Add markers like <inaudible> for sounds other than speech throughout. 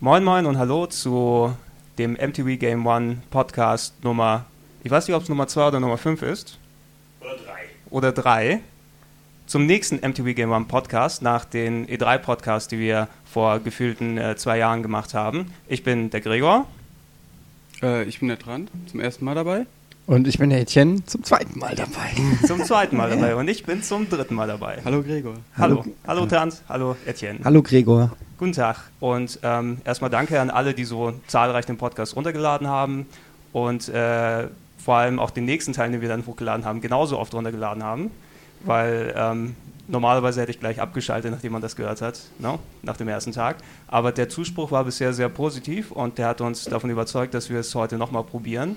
Moin Moin und Hallo zu dem MTV Game One Podcast Nummer, ich weiß nicht, ob es Nummer 2 oder Nummer 5 ist. Oder drei. Oder 3. Zum nächsten MTV Game One Podcast nach den E3 Podcasts, die wir vor gefühlten äh, zwei Jahren gemacht haben. Ich bin der Gregor. Äh, ich bin der Trant, zum ersten Mal dabei. Und ich bin der Etienne zum zweiten Mal dabei. <laughs> Zum zweiten Mal dabei und ich bin zum dritten Mal dabei. Hallo Gregor. Hallo, hallo Tant, hallo Etienne. Hallo Gregor. Guten Tag und ähm, erstmal danke an alle, die so zahlreich den Podcast runtergeladen haben und äh, vor allem auch den nächsten Teil, den wir dann hochgeladen haben, genauso oft runtergeladen haben, weil ähm, normalerweise hätte ich gleich abgeschaltet, nachdem man das gehört hat, no? nach dem ersten Tag. Aber der Zuspruch war bisher sehr positiv und der hat uns davon überzeugt, dass wir es heute nochmal probieren.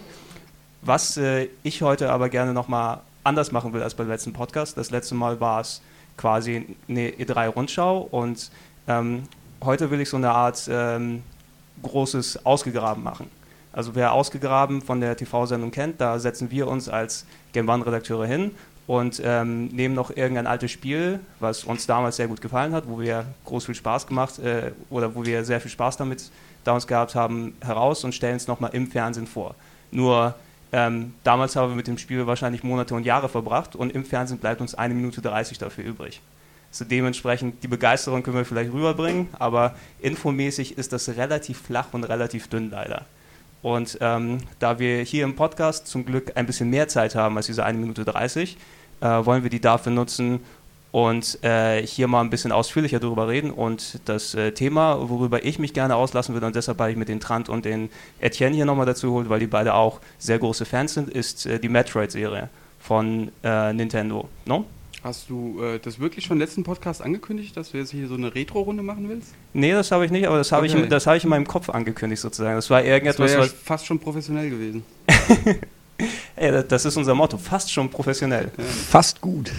Was äh, ich heute aber gerne nochmal anders machen will als beim letzten Podcast. Das letzte Mal war es quasi eine E3-Rundschau und ähm, heute will ich so eine Art ähm, großes Ausgegraben machen. Also wer Ausgegraben von der TV-Sendung kennt, da setzen wir uns als Game One-Redakteure hin und ähm, nehmen noch irgendein altes Spiel, was uns damals sehr gut gefallen hat, wo wir groß viel Spaß gemacht äh, oder wo wir sehr viel Spaß damit damals gehabt haben, heraus und stellen es nochmal im Fernsehen vor. Nur ähm, damals haben wir mit dem Spiel wahrscheinlich Monate und Jahre verbracht und im Fernsehen bleibt uns eine Minute 30 dafür übrig. So dementsprechend die Begeisterung können wir vielleicht rüberbringen, aber infomäßig ist das relativ flach und relativ dünn leider. Und ähm, da wir hier im Podcast zum Glück ein bisschen mehr Zeit haben als diese 1 Minute 30, äh, wollen wir die dafür nutzen und äh, hier mal ein bisschen ausführlicher darüber reden. Und das äh, Thema, worüber ich mich gerne auslassen würde, und deshalb habe ich mit den Trant und den Etienne hier nochmal dazu geholt, weil die beide auch sehr große Fans sind, ist äh, die Metroid-Serie von äh, Nintendo. No? Hast du äh, das wirklich schon im letzten Podcast angekündigt, dass du jetzt hier so eine Retro-Runde machen willst? Nee, das habe ich nicht, aber das habe Okay. ich, das habe ich in meinem Kopf angekündigt sozusagen. Das war Das wäre irgendetwas, ja was. fast schon professionell gewesen. <laughs> Ey, das ist unser Motto, fast schon professionell. Fast gut.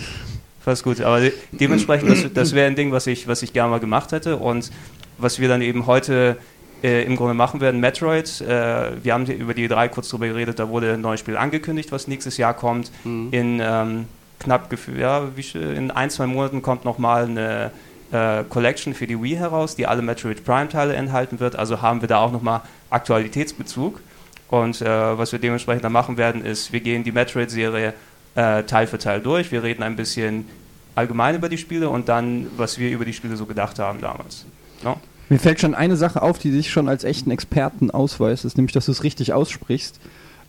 Fast gut, aber de dementsprechend, das, das wäre ein Ding, was ich, was ich gerne mal gemacht hätte und was wir dann eben heute äh, im Grunde machen werden. Metroid, äh, wir haben hier über die drei kurz drüber geredet, da wurde ein neues Spiel angekündigt, was nächstes Jahr kommt. Mhm. In ähm, knapp, gef- ja, in ein, zwei Monaten kommt nochmal eine äh, Collection für die Wii heraus, die alle Metroid Prime-Teile enthalten wird, also haben wir da auch nochmal Aktualitätsbezug. Und äh, was wir dementsprechend dann machen werden, ist, wir gehen die Metroid-Serie äh, Teil für Teil durch. Wir reden ein bisschen allgemein über die Spiele und dann, was wir über die Spiele so gedacht haben damals. No? Mir fällt schon eine Sache auf, die dich schon als echten Experten ausweist, ist nämlich, dass du es richtig aussprichst.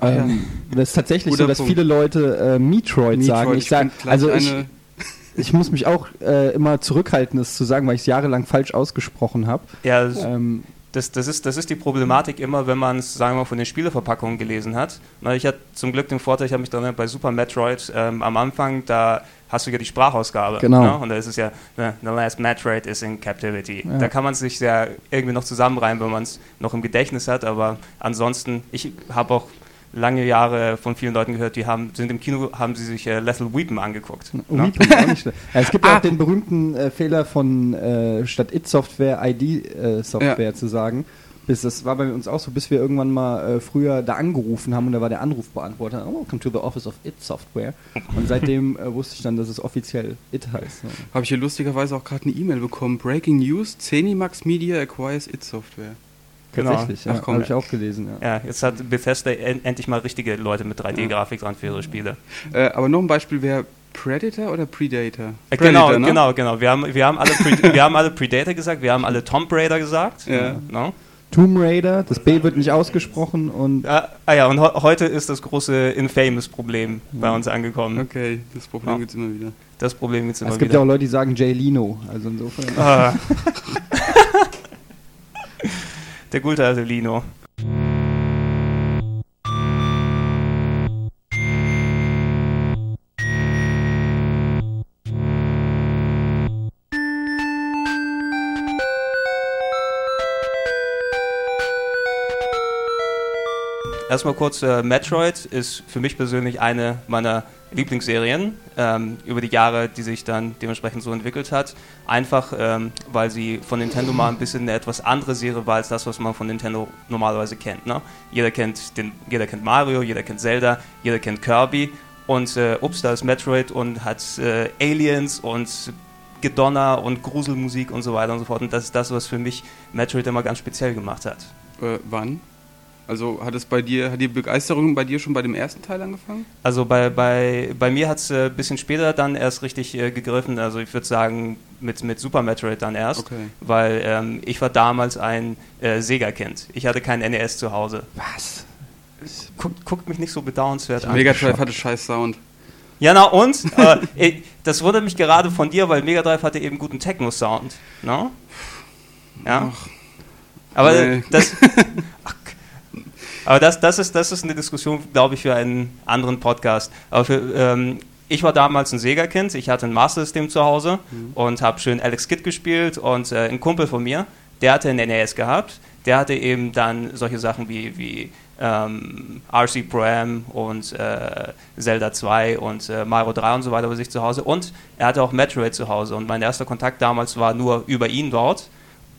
Ach ja. Ähm, das ist tatsächlich Guter so, dass Punkt. viele Leute äh, Metroid, sagen. Metroid, Ich sag, find gleich also ich, ich muss mich auch äh, immer zurückhalten, das zu sagen, weil ich es jahrelang falsch ausgesprochen habe. Ja, das, Ähm, das, das, ist, das ist die Problematik immer, wenn man es, sagen wir mal, von den Spieleverpackungen gelesen hat. Na, ich hatte zum Glück den Vorteil, ich habe mich dann bei Super Metroid ähm, am Anfang, da hast du ja die Sprachausgabe. Genau. Ne? Und da ist es ja, ne, The Last Metroid is in Captivity. Ja. Da kann man sich ja irgendwie noch zusammenreimen, wenn man es noch im Gedächtnis hat. Aber ansonsten, ich habe auch lange Jahre von vielen Leuten gehört, die haben, sind im Kino, haben sie sich äh, Lethal Weapon angeguckt. Ne? Ist auch nicht schlecht. ja, <laughs> es gibt Ah. ja auch den berühmten äh, Fehler von äh, statt It-Software ID-Software Ja. zu sagen. Bis, das war bei uns auch so, bis wir irgendwann mal äh, früher da angerufen haben und da war der Anrufbeantworter, oh, welcome to the office of It-Software. Und seitdem äh, wusste ich dann, dass es offiziell It heißt. ne? Habe ich hier lustigerweise auch gerade eine E-Mail bekommen. Breaking News, Zenimax Media acquires It Software. Genau. Tatsächlich, ja, habe ich auch gelesen. Ja. Ja, jetzt hat Bethesda en endlich mal richtige Leute mit 3D-Grafik dran für ihre Spiele. Äh, aber noch ein Beispiel wäre Predator oder Predator? Äh, Predator, genau, ne? genau, genau. Wir haben, wir, haben alle Pre <laughs> wir haben alle Predator gesagt, wir haben alle Tomb Raider gesagt. Ja. No? Tomb Raider, das B wird nicht ausgesprochen und Ah, ah ja, und ho heute ist das große Infamous-Problem bei uns angekommen. Okay, das Problem Ja. gibt's immer wieder. Das Problem gibt es immer es gibt ja wieder. auch Leute, die sagen Jay Lino. Also insofern. Ah. <laughs> <laughs> Der gute alte Lino. Erstmal kurz, äh, Metroid ist für mich persönlich eine meiner Lieblingsserien ähm, über die Jahre, die sich dann dementsprechend so entwickelt hat. Einfach, ähm, weil sie von Nintendo mal ein bisschen eine etwas andere Serie war als das, was man von Nintendo normalerweise kennt. Ne? Jeder, kennt den, jeder kennt Mario, jeder kennt Zelda, jeder kennt Kirby. Und äh, ups, da ist Metroid und hat äh, Aliens und Gedonner und Gruselmusik und so weiter und so fort. Und das ist das, was für mich Metroid immer ganz speziell gemacht hat. Äh, wann? Also hat es bei dir, hat die Begeisterung bei dir schon bei dem ersten Teil angefangen? Also bei, bei, bei mir hat es ein äh, bisschen später dann erst richtig äh, gegriffen. Also ich würde sagen mit, mit Super Metroid dann erst. Okay. Weil ähm, ich war damals ein äh, Sega-Kind. Ich hatte kein NES zu Hause. Was? Guckt, guckt mich nicht so bedauernswert an. Mega Drive hatte scheiß Sound. Ja, na und? Aber, <laughs> ey, das wundert mich gerade von dir, weil Mega Drive hatte eben guten Techno-Sound. No? Ja. Ach, Aber Nee. das. <laughs> Ach, aber das, das, ist, das ist eine Diskussion, glaube ich, für einen anderen Podcast. Aber für, ähm, ich war damals ein Sega-Kind, ich hatte ein Master System zu Hause und habe schön Alex Kidd gespielt und äh, ein Kumpel von mir, der hatte ein NES gehabt, der hatte eben dann solche Sachen wie, wie ähm, RC Pro Am und äh, Zelda 2 und äh, Mario 3 und so weiter bei sich zu Hause. Und er hatte auch Metroid zu Hause. Und mein erster Kontakt damals war nur über ihn dort.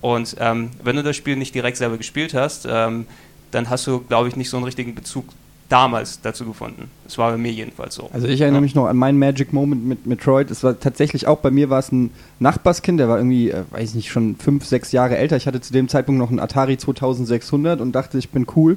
Und ähm, wenn du das Spiel nicht direkt selber gespielt hast, ähm, dann hast du, glaube ich, nicht so einen richtigen Bezug damals dazu gefunden. Das war bei mir jedenfalls so. Also ich erinnere Ja. mich noch an meinen Magic Moment mit Metroid. Es war tatsächlich auch bei mir war es ein Nachbarskind, der war irgendwie, äh, weiß ich nicht, schon fünf, sechs Jahre älter. Ich hatte zu dem Zeitpunkt noch einen Atari 2600 und dachte, ich bin cool.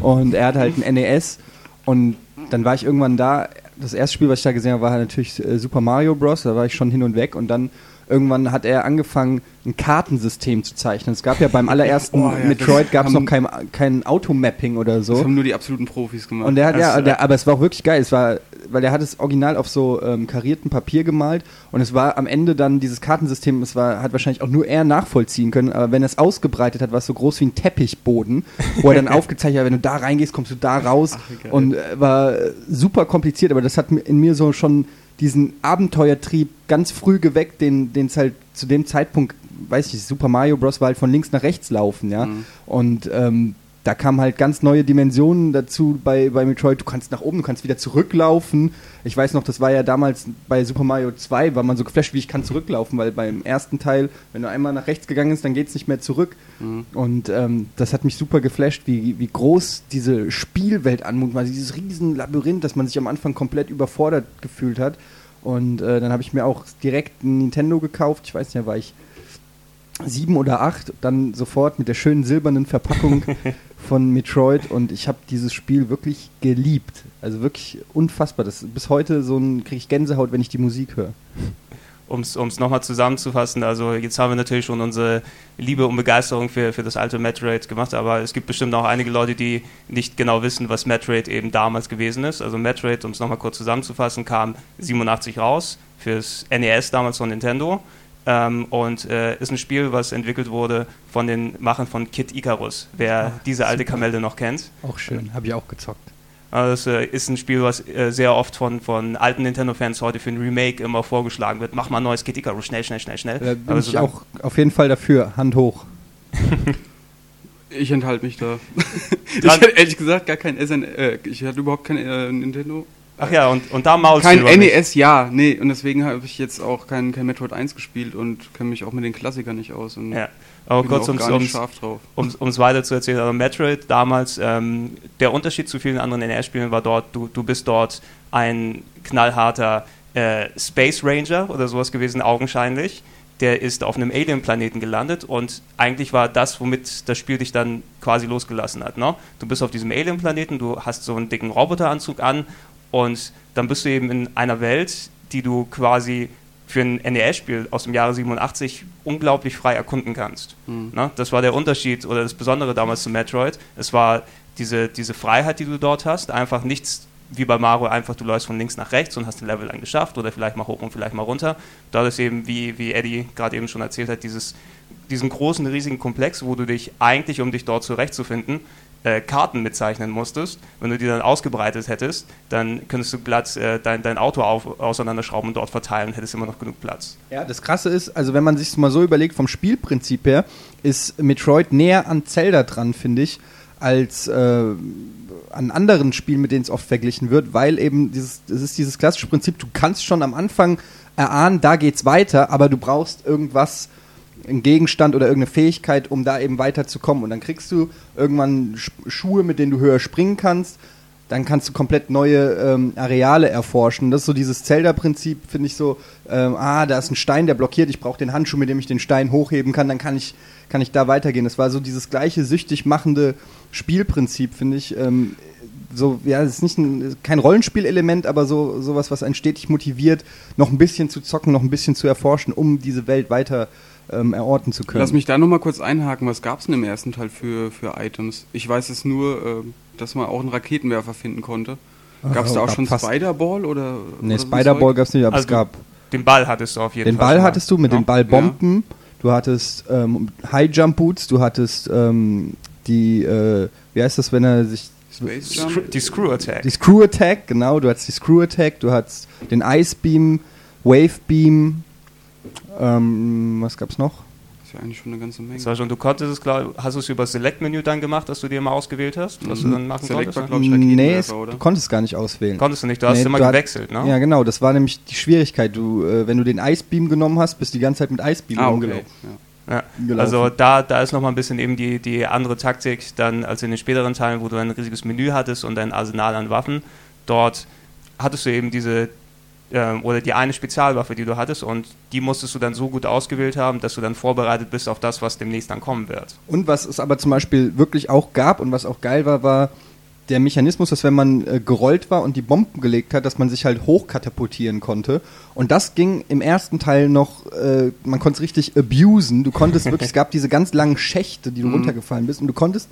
Und er hatte halt ein NES. Und dann war ich irgendwann da. Das erste Spiel, was ich da gesehen habe, war natürlich äh, Super Mario Bros. Da war ich schon hin und weg. Und dann irgendwann hat er angefangen, ein Kartensystem zu zeichnen. Es gab ja beim <laughs> allerersten Oh, ja, Metroid das gab es noch kein, kein Automapping oder so. Das haben nur die absoluten Profis gemacht. Und der hat, ja, Das, der, aber es war auch wirklich geil. Es war, weil der hat es original auf so ähm, kariertem Papier gemalt und es war am Ende dann dieses Kartensystem, es war, hat wahrscheinlich auch nur er nachvollziehen können, aber wenn er es ausgebreitet hat, war es so groß wie ein Teppichboden, wo er dann <laughs> aufgezeichnet hat, wenn du da reingehst, kommst du da raus Ach, und äh, war super kompliziert, aber das hat in mir so schon diesen Abenteuertrieb ganz früh geweckt, den es halt zu dem Zeitpunkt, weiß ich, Super Mario Bros. war halt von links nach rechts laufen, ja. Mhm. Und ähm, da kamen halt ganz neue Dimensionen dazu bei, bei Metroid. Du kannst nach oben, du kannst wieder zurücklaufen. Ich weiß noch, das war ja damals bei Super Mario 2, war man so geflasht, wie ich kann zurücklaufen, weil beim ersten Teil, wenn du einmal nach rechts gegangen bist, dann geht es nicht mehr zurück. Mhm. Und ähm, das hat mich super geflasht, wie, wie groß diese Spielwelt anmutet, also dieses riesen Labyrinth, dass man sich am Anfang komplett überfordert gefühlt hat. Und äh, dann habe ich mir auch direkt ein Nintendo gekauft. Ich weiß nicht, da war ich sieben oder acht, dann sofort mit der schönen silbernen Verpackung <laughs> von Metroid und ich habe dieses Spiel wirklich geliebt. Also wirklich unfassbar. Das bis heute so ein kriege ich Gänsehaut, wenn ich die Musik höre. um es nochmal zusammenzufassen, also jetzt haben wir natürlich schon unsere Liebe und Begeisterung für, für das alte Metroid gemacht, aber es gibt bestimmt auch einige Leute, die nicht genau wissen, was Metroid eben damals gewesen ist. Also Metroid, um es nochmal kurz zusammenzufassen, kam 87 raus fürs NES damals von Nintendo ähm, und äh, ist ein Spiel, was entwickelt wurde von den Machern von Kid Icarus, wer Ah, diese alte super. Kamelle noch kennt. Auch schön, habe ich auch gezockt. Also das äh, ist ein Spiel, was äh, sehr oft von, von alten Nintendo-Fans heute für ein Remake immer vorgeschlagen wird. Mach mal ein neues Kid Icarus, schnell, schnell, schnell, schnell. Da bin Aber ich auch auf jeden Fall dafür, Hand hoch. <laughs> Ich enthalte mich da. <laughs> ich hatte ehrlich gesagt gar kein SN, äh, ich hatte überhaupt kein äh, Nintendo. Ach ja, und, und da maulst Kein du über mich. NES, ja, nee, und deswegen habe ich jetzt auch kein, kein Metroid 1 gespielt und kenne mich auch mit den Klassikern nicht aus. Und Ja. Aber kurz, um nicht es weiter zu erzählen, also Metroid damals, ähm, der Unterschied zu vielen anderen NES-Spielen war dort, du, du bist dort ein knallharter äh, Space Ranger oder sowas gewesen, augenscheinlich. Der ist auf einem Alien-Planeten gelandet und eigentlich war das, womit das Spiel dich dann quasi losgelassen hat. Ne? Du bist auf diesem Alien-Planeten, du hast so einen dicken Roboteranzug an und dann bist du eben in einer Welt, die du quasi für ein NES-Spiel aus dem Jahre 87 unglaublich frei erkunden kannst. Hm. Ne? Das war der Unterschied oder das Besondere damals zu Metroid. Es war diese, diese Freiheit, die du dort hast. Einfach nichts wie bei Mario, einfach du läufst von links nach rechts und hast den Level dann geschafft oder vielleicht mal hoch und vielleicht mal runter. Da ist eben, wie, wie Eddie gerade eben schon erzählt hat, dieses, diesen großen, riesigen Komplex, wo du dich eigentlich, um dich dort zurechtzufinden, äh, Karten mitzeichnen musstest. Wenn du die dann ausgebreitet hättest, dann könntest du glatt äh, dein, dein Auto auf, auseinanderschrauben und dort verteilen hättest immer noch genug Platz. Ja, das Krasse ist, also wenn man sich mal so überlegt, vom Spielprinzip her, ist Metroid näher an Zelda dran, finde ich, als äh, an anderen Spielen, mit denen es oft verglichen wird, weil eben dieses, es ist dieses klassische Prinzip, du kannst schon am Anfang erahnen, da geht's weiter, aber du brauchst irgendwas, einen Gegenstand oder irgendeine Fähigkeit, um da eben weiterzukommen. Und dann kriegst du irgendwann Sch Schuhe, mit denen du höher springen kannst. Dann kannst du komplett neue ähm, Areale erforschen. Das ist so dieses Zelda-Prinzip, finde ich so, ähm, ah, da ist ein Stein, der blockiert, ich brauche den Handschuh, mit dem ich den Stein hochheben kann, dann kann ich, kann ich da weitergehen. Das war so dieses gleiche süchtig machende Spielprinzip, finde ich. Ähm, so, ja, es ist nicht ein, kein Rollenspielelement, aber so sowas, was einen stetig motiviert, noch ein bisschen zu zocken, noch ein bisschen zu erforschen, um diese Welt weiter ähm, erorten zu können. Lass mich da nochmal kurz einhaken. Was gab es denn im ersten Teil für, für Items? Ich weiß es nur, äh, dass man auch einen Raketenwerfer finden konnte. Gab es da auch schon Spider-Ball oder? Nee, so Spider-Ball gab es nicht, aber Also es gab. Den Ball hattest du auf jeden Den Fall. Ball schon mal. hattest du mit Ja. den Ballbomben. Du hattest ähm, High Jump Boots. Du hattest ähm, die, äh, wie heißt das, wenn er sich? Die Screw Attack. die Screw Attack, genau. Du hattest die Screw Attack. Du hattest den Ice Beam, Wave Beam. Ähm, was gab's noch? Das ist ja eigentlich schon eine ganze Menge. Das war schon, du konntest es, glaub, hast du es über Select-Menü dann gemacht, dass du dir mal ausgewählt hast, was du Mhm. dann machen Select konntest? war, glaub ich, nee, Raketenwerfer, es, oder? du konntest gar nicht auswählen. Konntest du nicht, du hast Nee, immer du hat- gewechselt, ne? Ja, genau. Das war nämlich die Schwierigkeit. Du, äh, wenn du den Ice Beam genommen hast, bist du die ganze Zeit mit Ice Beam Ah, okay. rumgelaufen. Ja. Ja. Also da, da ist nochmal ein bisschen eben die, die andere Taktik dann als in den späteren Teilen, wo du ein riesiges Menü hattest und ein Arsenal an Waffen. Dort hattest du eben diese ähm, oder die eine Spezialwaffe, die du hattest und die musstest du dann so gut ausgewählt haben, dass du dann vorbereitet bist auf das, was demnächst dann kommen wird. Und was es aber zum Beispiel wirklich auch gab und was auch geil war, war der Mechanismus, dass wenn man äh, gerollt war und die Bomben gelegt hat, dass man sich halt hochkatapultieren konnte. Und das ging im ersten Teil noch, äh, man konnte es richtig abusen. Du konntest wirklich, es gab diese ganz langen Schächte, die du Mhm. runtergefallen bist und du konntest,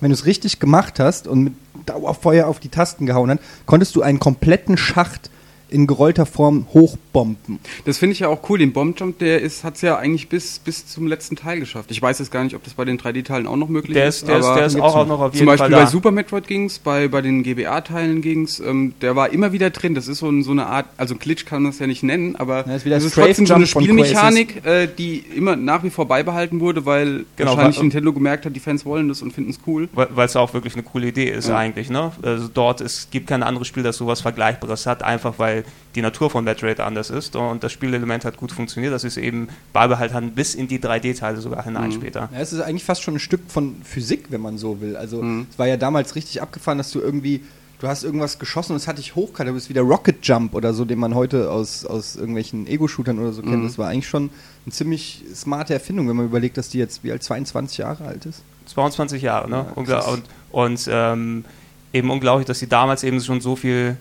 wenn du es richtig gemacht hast und mit Dauerfeuer auf die Tasten gehauen hast, konntest du einen kompletten Schacht in gerollter Form hochbomben. Das finde ich ja auch cool. Den Bombjump, der hat es ja eigentlich bis, bis zum letzten Teil geschafft. Ich weiß jetzt gar nicht, ob das bei den 3D-Teilen auch noch möglich Der ist. ist, der ist, der ist auch, auch noch auf zum jeden Beispiel Fall bei. Super Metroid ging es, bei, bei den GBA-Teilen ging es. Ähm, der war immer wieder drin. Das ist so, ein, so eine Art, also Glitch kann man das ja nicht nennen, aber Ja, ist das ist trotzdem so eine Spielmechanik, äh, die immer nach wie vor beibehalten wurde, weil Genau, wahrscheinlich weil- Nintendo gemerkt hat, die Fans wollen das und finden es cool. weil es auch wirklich eine coole Idee ist Ja. eigentlich. Ne? Also dort es gibt kein anderes Spiel, das sowas Vergleichbares hat, einfach weil die Natur von Metroid anders ist und das Spielelement hat gut funktioniert, dass es eben beibehalten hat, bis in die 3D-Teile sogar hinein Mhm. später. Ja, es ist eigentlich fast schon ein Stück von Physik, wenn man so will. Also Mhm. es war ja damals richtig abgefahren, dass du irgendwie, du hast irgendwas geschossen und es hat dich hochkant, du bist wie der Rocket Jump oder so, den man heute aus, aus irgendwelchen Ego-Shootern oder so kennt. Mhm. Das war eigentlich schon eine ziemlich smarte Erfindung, wenn man überlegt, dass die jetzt wie alt 22 Jahre alt ist. 22 Jahre, ne? Ja, krass. und und ähm, eben unglaublich, dass sie damals eben schon so viel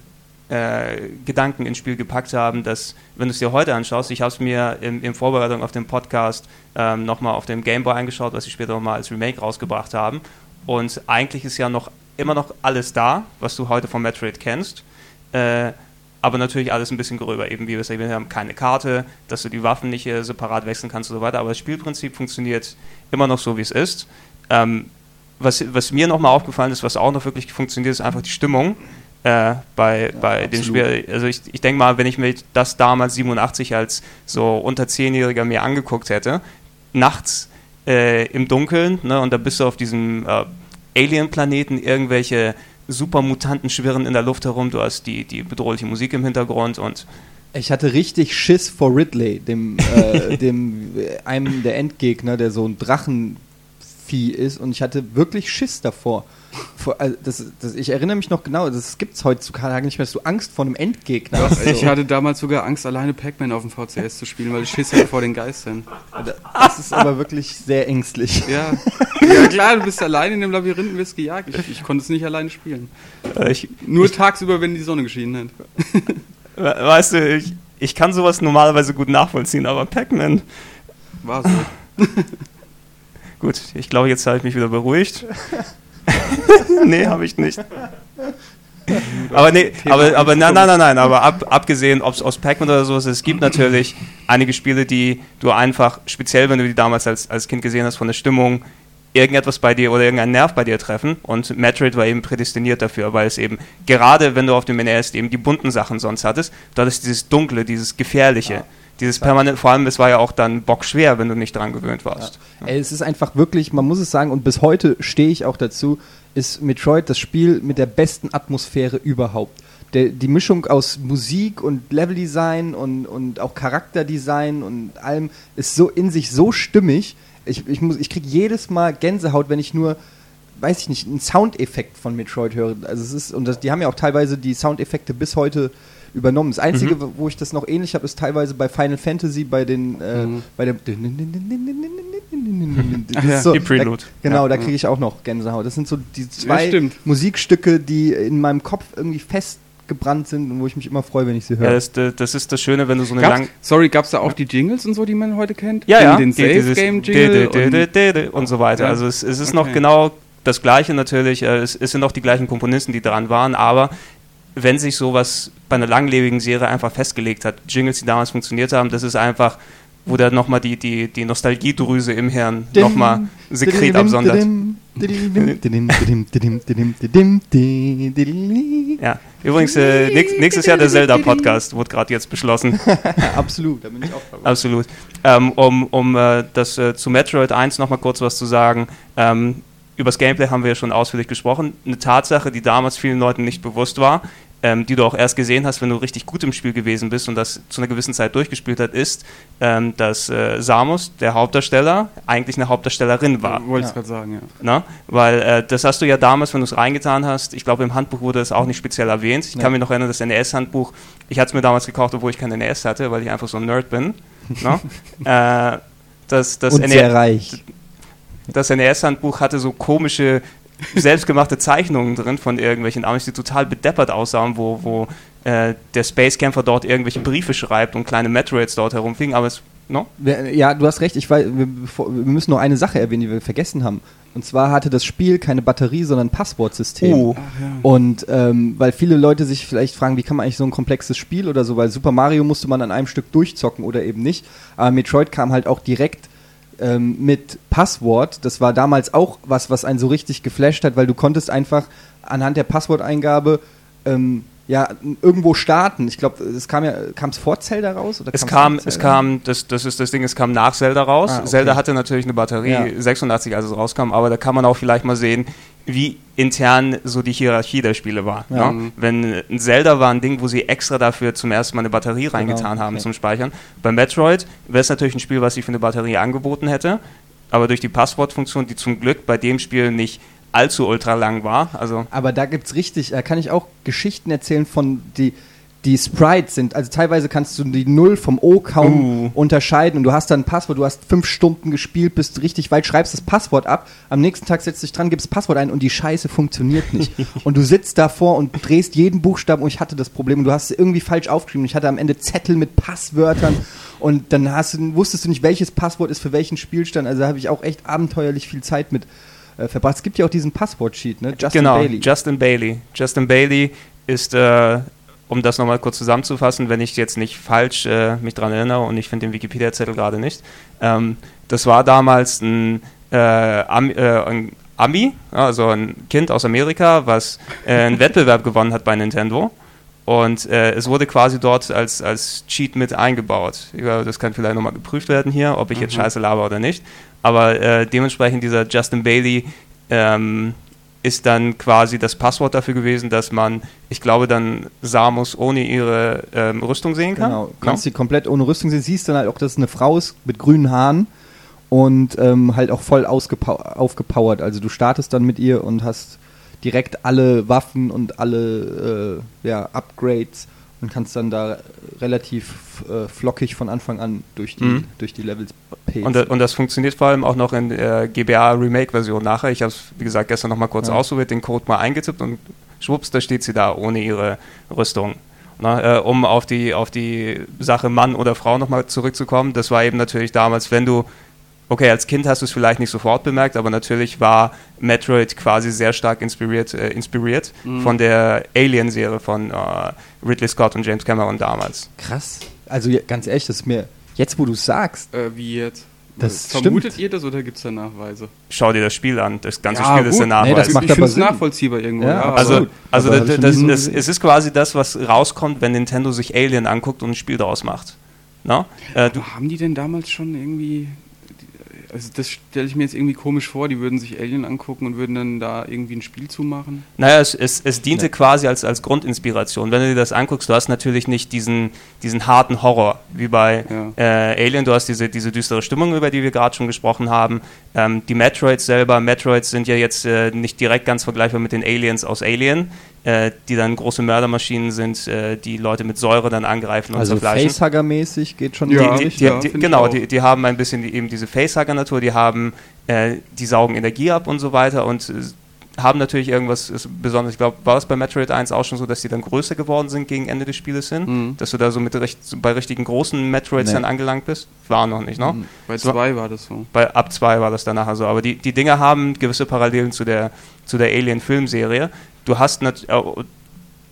äh, Gedanken ins Spiel gepackt haben, dass, wenn du es dir heute anschaust, ich habe es mir in, in Vorbereitung auf den Podcast ähm, nochmal auf dem Game Boy angeschaut, was sie später nochmal als Remake rausgebracht haben. Und eigentlich ist ja noch immer noch alles da, was du heute von Metroid kennst. Äh, aber natürlich alles ein bisschen gröber, eben wie wir es erwähnt haben, keine Karte, dass du die Waffen nicht äh, separat wechseln kannst und so weiter. Aber das Spielprinzip funktioniert immer noch so, wie es ist. Ähm, was, was mir nochmal aufgefallen ist, was auch noch wirklich funktioniert, ist einfach die Stimmung äh, bei, bei dem absolut. Spiel. Also ich, ich denke mal, wenn ich mir das damals 87 als so unter 10-Jähriger mir angeguckt hätte, nachts äh, im Dunkeln, ne, und da bist du auf diesem äh, Alien-Planeten, irgendwelche Supermutanten schwirren in der Luft herum, du hast die, die bedrohliche Musik im Hintergrund und Ich hatte richtig Schiss vor Ridley, dem, äh, <laughs> dem einem der Endgegner, der so ein Drachenvieh ist, und ich hatte wirklich Schiss davor. Vor, also das, das, ich erinnere mich noch genau, das gibt es heutzutage nicht mehr, dass du Angst vor einem Endgegner hast. Ich so. hatte damals sogar Angst, alleine Pac-Man auf dem VCS zu spielen, weil ich Schiss hatte vor den Geistern. Das ist aber wirklich sehr ängstlich. Ja. ja, klar, du bist alleine in dem Labyrinth und wirst gejagt. Ich, ich konnte es nicht alleine spielen. äh, ich, Nur tagsüber, wenn die Sonne geschienen hat. we- weißt du, ich, ich kann sowas normalerweise gut nachvollziehen, aber Pac-Man, War so. <laughs> gut, ich glaube, jetzt habe ich mich wieder beruhigt. <laughs> nee, habe ich nicht. Aber nee, aber, aber nein, nein, nein, nein, aber ab, abgesehen, ob es aus Pac-Man oder so ist, es gibt natürlich einige Spiele, die du einfach, speziell wenn du die damals als, als Kind gesehen hast, von der Stimmung irgendetwas bei dir oder irgendeinen Nerv bei dir treffen und Metroid war eben prädestiniert dafür, weil es eben, gerade wenn du auf dem NES eben die bunten Sachen sonst hattest, dort ist dieses Dunkle, dieses Gefährliche, Ja. Dieses permanent, vor allem, es war ja auch dann bockschwer, wenn du nicht dran gewöhnt warst. Ey, es ist einfach wirklich, man muss es sagen, und bis heute stehe ich auch dazu, ist Metroid das Spiel mit der besten Atmosphäre überhaupt. Der, die Mischung aus Musik und Leveldesign und, und auch Charakterdesign und allem ist so in sich so stimmig. Ich, ich, ich kriege jedes Mal Gänsehaut, wenn ich nur, weiß ich nicht, einen Soundeffekt von Metroid höre. Also es ist, und das, die haben ja auch teilweise die Soundeffekte bis heute übernommen. Das Einzige, Mhm. wo ich das noch ähnlich habe, ist teilweise bei Final Fantasy, bei den, äh, Mhm. bei dem ja, so, die Prelude. Da, genau, Ja. da kriege ich auch noch Gänsehaut. Das sind so die zwei stimmt. Musikstücke, die in meinem Kopf irgendwie festgebrannt sind und wo ich mich immer freue, wenn ich sie höre. Ja, das, das ist das Schöne, wenn du so eine Gab's, lang sorry, gab es da auch die Jingles und so, die man heute kennt? Ja, ja. Den die- dieses Safe-Game-Jingle? d- d- d- und- so weiter. Ja. Also es, es ist noch Okay. genau das Gleiche natürlich. äh, Es, es sind noch die gleichen Komponisten, die dran waren, aber wenn sich sowas bei einer langlebigen Serie einfach festgelegt hat, Jingles, die damals funktioniert haben, das ist einfach, wo da nochmal die, die, die Nostalgiedrüse im Hirn nochmal Sekret absondert. Ja, übrigens, äh, nächst, nächstes Jahr der Zelda-Podcast wurde gerade jetzt beschlossen. <laughs> Absolut, da bin ich auch dabei. Absolut. Ähm, um um äh, das äh, zu Metroid 1 nochmal kurz was zu sagen. Ähm, übers Gameplay haben wir ja schon ausführlich gesprochen. Eine Tatsache, die damals vielen Leuten nicht bewusst war, ähm, die du auch erst gesehen hast, wenn du richtig gut im Spiel gewesen bist und das zu einer gewissen Zeit durchgespielt hat, ist, ähm, dass äh, Samus, der Hauptdarsteller, eigentlich eine Hauptdarstellerin war. Wollte ich Ja. gerade sagen, ja. Ne? Weil äh, das hast du ja damals, wenn du es reingetan hast, ich glaube im Handbuch wurde es auch nicht speziell erwähnt. Ich Ja. kann mich noch erinnern, das NES-Handbuch, ich hatte es mir damals gekauft, obwohl ich kein NES hatte, weil ich einfach so ein Nerd bin. <laughs> äh, das, das, Und NE sehr reich. das NES-Handbuch hatte so komische, selbstgemachte Zeichnungen drin von irgendwelchen Amis, die total bedeppert aussahen, wo, wo äh, der Space Camper dort irgendwelche Briefe schreibt und kleine Metroids dort herumfliegen, aber es, no? Ja, du hast recht. Ich weiß, wir, wir müssen noch eine Sache erwähnen, die wir vergessen haben. Und zwar hatte das Spiel keine Batterie, sondern ein Passwortsystem. Oh. Ja. Und ähm, weil viele Leute sich vielleicht fragen, wie kann man eigentlich so ein komplexes Spiel oder so, weil Super Mario musste man an einem Stück durchzocken oder eben nicht. Aber Metroid kam halt auch direkt ähm, mit Passwort. Das war damals auch was, was einen so richtig geflasht hat, weil du konntest einfach anhand der Passworteingabe ähm, ja, irgendwo starten. Ich glaube, es kam ja, kam es vor Zelda raus? Oder Es kam, es kam, das, das ist das Ding, es kam nach Zelda raus. Ah, okay. Zelda hatte natürlich eine Batterie, Ja. 86, als es rauskam, aber da kann man auch vielleicht mal sehen, wie intern so die Hierarchie der Spiele war. Ja. Ne? Wenn äh, ein Zelda war ein Ding, wo sie extra dafür zum ersten Mal eine Batterie reingetan haben okay. zum Speichern. Bei Metroid wäre es natürlich ein Spiel, was sie für eine Batterie angeboten hätte, aber durch die Passwortfunktion, die zum Glück bei dem Spiel nicht allzu ultra lang war, also Aber da gibt's richtig, da kann ich auch Geschichten erzählen von die die Sprites sind, also teilweise kannst du die Null vom O kaum Uh. unterscheiden und du hast dann ein Passwort, du hast fünf Stunden gespielt, bist richtig weit, schreibst das Passwort ab, am nächsten Tag setzt dich dran, gibst das Passwort ein und die Scheiße funktioniert nicht. <laughs> und du sitzt davor und drehst jeden Buchstaben und ich hatte das Problem und du hast es irgendwie falsch aufgeschrieben. Ich hatte am Ende Zettel mit Passwörtern und dann hast du, wusstest du nicht, welches Passwort ist für welchen Spielstand. Also da habe ich auch echt abenteuerlich viel Zeit mit äh, verbracht. Es gibt ja auch diesen Passwort-Sheet, ne? Justin genau, Bailey. Justin Bailey. Justin Bailey ist, äh, um das nochmal kurz zusammenzufassen, wenn ich jetzt nicht falsch äh, mich dran erinnere und ich finde den Wikipedia-Zettel gerade nicht, ähm, das war damals ein, äh, Ami, äh, ein Ami, also ein Kind aus Amerika, was äh, einen Wettbewerb gewonnen hat bei Nintendo. Und äh, es wurde quasi dort als, als Cheat mit eingebaut. Ja, das kann vielleicht nochmal geprüft werden hier, ob ich jetzt Mhm. scheiße laber oder nicht. Aber äh, dementsprechend dieser Justin Bailey ähm, ist dann quasi das Passwort dafür gewesen, dass man, ich glaube, dann Samus ohne ihre ähm, Rüstung sehen kann. Genau, du kannst sie komplett ohne Rüstung sehen, siehst dann halt auch, dass es eine Frau ist mit grünen Haaren und ähm, halt auch voll aufgepowert. Also du startest dann mit ihr und hast direkt alle Waffen und alle äh, ja, Upgrades und kannst dann da relativ äh, flockig von Anfang an durch die, Mhm. durch die Levels pacen. Und, und das funktioniert vor allem auch noch in der GBA Remake-Version nachher. Ich habe es, wie gesagt, gestern nochmal kurz Ja. ausprobiert, den Code mal eingetippt und schwupps, da steht sie da ohne ihre Rüstung. Na, äh, um auf die, auf die Sache Mann oder Frau nochmal zurückzukommen, das war eben natürlich damals, wenn du, okay, als Kind hast du es vielleicht nicht sofort bemerkt, aber natürlich war Metroid quasi sehr stark inspiriert, äh, inspiriert Mhm. von der Alien-Serie von äh, Ridley Scott und James Cameron damals. Krass. Also ganz ehrlich, das ist mir, jetzt wo du es sagst, Äh, wie jetzt? Das Vermutet stimmt. ihr das oder gibt es da Nachweise? Schau dir das Spiel an, das ganze Ja, Spiel ist gut. der Nachweis. Nee, das ich macht ich aber finde es Sinn. nachvollziehbar irgendwo. Ja, Ja, Also, also das, das, das, es ist quasi das, was rauskommt, wenn Nintendo sich Alien anguckt und ein Spiel daraus macht. Na? Äh, haben die denn damals schon irgendwie. Also das stelle ich mir jetzt irgendwie komisch vor, die würden sich Alien angucken und würden dann da irgendwie ein Spiel zumachen. Naja, es, es, es diente ja. quasi als, als Grundinspiration. Wenn du dir das anguckst, du hast natürlich nicht diesen, diesen harten Horror wie bei ja. äh, Alien, du hast diese, diese düstere Stimmung, über die wir gerade schon gesprochen haben. Ähm, die Metroids selber, Metroids sind ja jetzt äh, nicht direkt ganz vergleichbar mit den Aliens aus Alien, äh, die dann große Mördermaschinen sind, äh, die Leute mit Säure dann angreifen und also zerfleischen. Also Facehugger-mäßig geht schon ja, die, die, die, ja, Genau, die, die haben ein bisschen die, eben diese Facehugger-Natur, die haben, äh, die saugen Energie ab und so weiter und äh, haben natürlich irgendwas Besonderes. Ich glaube, war es bei Metroid 1 auch schon so, dass die dann größer geworden sind gegen Ende des Spieles hin? Mhm. Dass du da so mit recht, bei richtigen großen Metroids nee. dann angelangt bist? War noch nicht, ne? Mhm. Bei 2 war das so. Bei, ab 2 war das dann nachher so. Aber die, die Dinger haben gewisse Parallelen zu der, zu der Alien-Filmserie. Du hast natürlich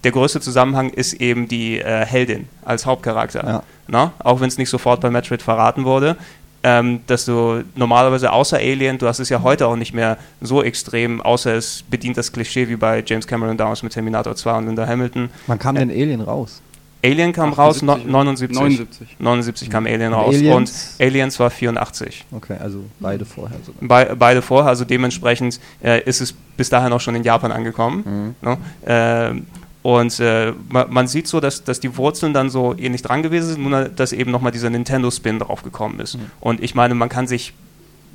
der größte Zusammenhang ist eben die äh, Heldin als Hauptcharakter. Ja. Na? Auch wenn es nicht sofort bei Metroid verraten wurde. Ähm, dass du normalerweise außer Alien, du hast es ja heute auch nicht mehr so extrem, außer es bedient das Klischee wie bei James Cameron damals mit Terminator 2 und Linda Hamilton. Wann kam äh, denn Alien raus? Alien kam 78, raus, no, 79. 79. 79 kam Alien raus Aliens? und Aliens war 84. Okay, also beide vorher sogar. Be beide vorher, also dementsprechend äh, ist es bis dahin auch schon in Japan angekommen. Mhm. No? Äh, und äh, man, man, sieht so, dass, dass die Wurzeln dann so ähnlich dran gewesen sind, nur dass eben nochmal dieser Nintendo-Spin drauf gekommen ist. Mhm. Und ich meine, man kann sich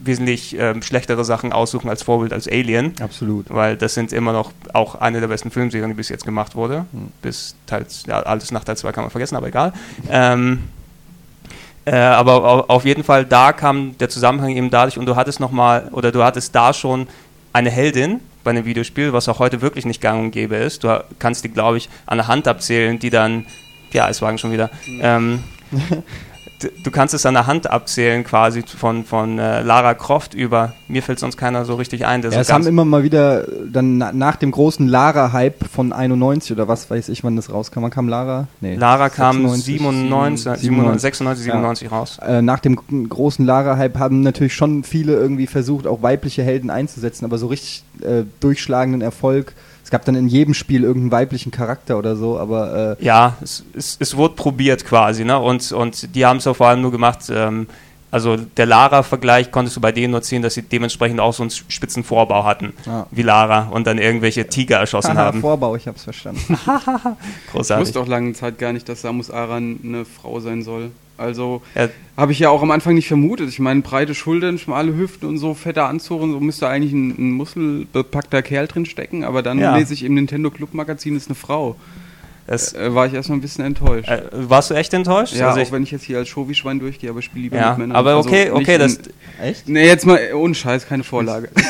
wesentlich ähm, schlechtere Sachen aussuchen als Vorbild als Alien. Absolut. Weil das sind immer noch auch eine der besten Filmserien, die bis jetzt gemacht wurde. Mhm. Bis Teil, ja, alles nach Teil 2 kann man vergessen, aber egal. Ähm, äh, aber auf jeden Fall, da kam der Zusammenhang eben dadurch und du hattest nochmal, oder du hattest da schon eine Heldin, bei einem Videospiel, was auch heute wirklich nicht gang und gäbe ist. Du kannst die, glaube ich, an der Hand abzählen, die dann, ja, es waren schon wieder, ähm, <laughs> du kannst es an der Hand abzählen, quasi von, von äh, Lara Croft über. Mir fällt sonst keiner so richtig ein. ja, so es haben immer mal wieder, dann na, nach dem großen Lara-Hype von 91 oder was weiß ich, wann das rauskam. Wann kam Lara? Nee, Lara kam 96, 97, 97, 96, 97 ja. raus. Äh, nach dem großen Lara-Hype haben natürlich schon viele irgendwie versucht, auch weibliche Helden einzusetzen, aber so richtig äh, durchschlagenden Erfolg gab dann in jedem Spiel irgendeinen weiblichen Charakter oder so, aber. Äh ja, es, es, es, wurde probiert quasi, ne? Und, und die haben es auch vor allem nur gemacht. Ähm, also der Lara-Vergleich konntest du bei denen nur ziehen, dass sie dementsprechend auch so einen spitzen Vorbau hatten, ja. wie Lara, und dann irgendwelche Tiger erschossen haben. Vorbau, ich hab's verstanden. <laughs> Großartig. Ich wusste auch lange Zeit gar nicht, dass Samus Aran eine Frau sein soll. Also ja. habe ich ja auch am Anfang nicht vermutet. Ich meine, breite Schultern, schmale Hüften und so, fetter Anzug und so müsste eigentlich ein, ein muskelbepackter Kerl drin stecken, aber dann ja. lese ich im Nintendo Club Magazin ist eine Frau. Das äh, war ich erstmal ein bisschen enttäuscht. Äh, warst du echt enttäuscht? Ja, also auch wenn ich jetzt hier als Show-Schwein durchgehe, aber ich spiele lieber ja, mit Männern. Aber okay, also okay, das. Echt? Nee, jetzt mal ohne Scheiß, keine Vorlage. <laughs>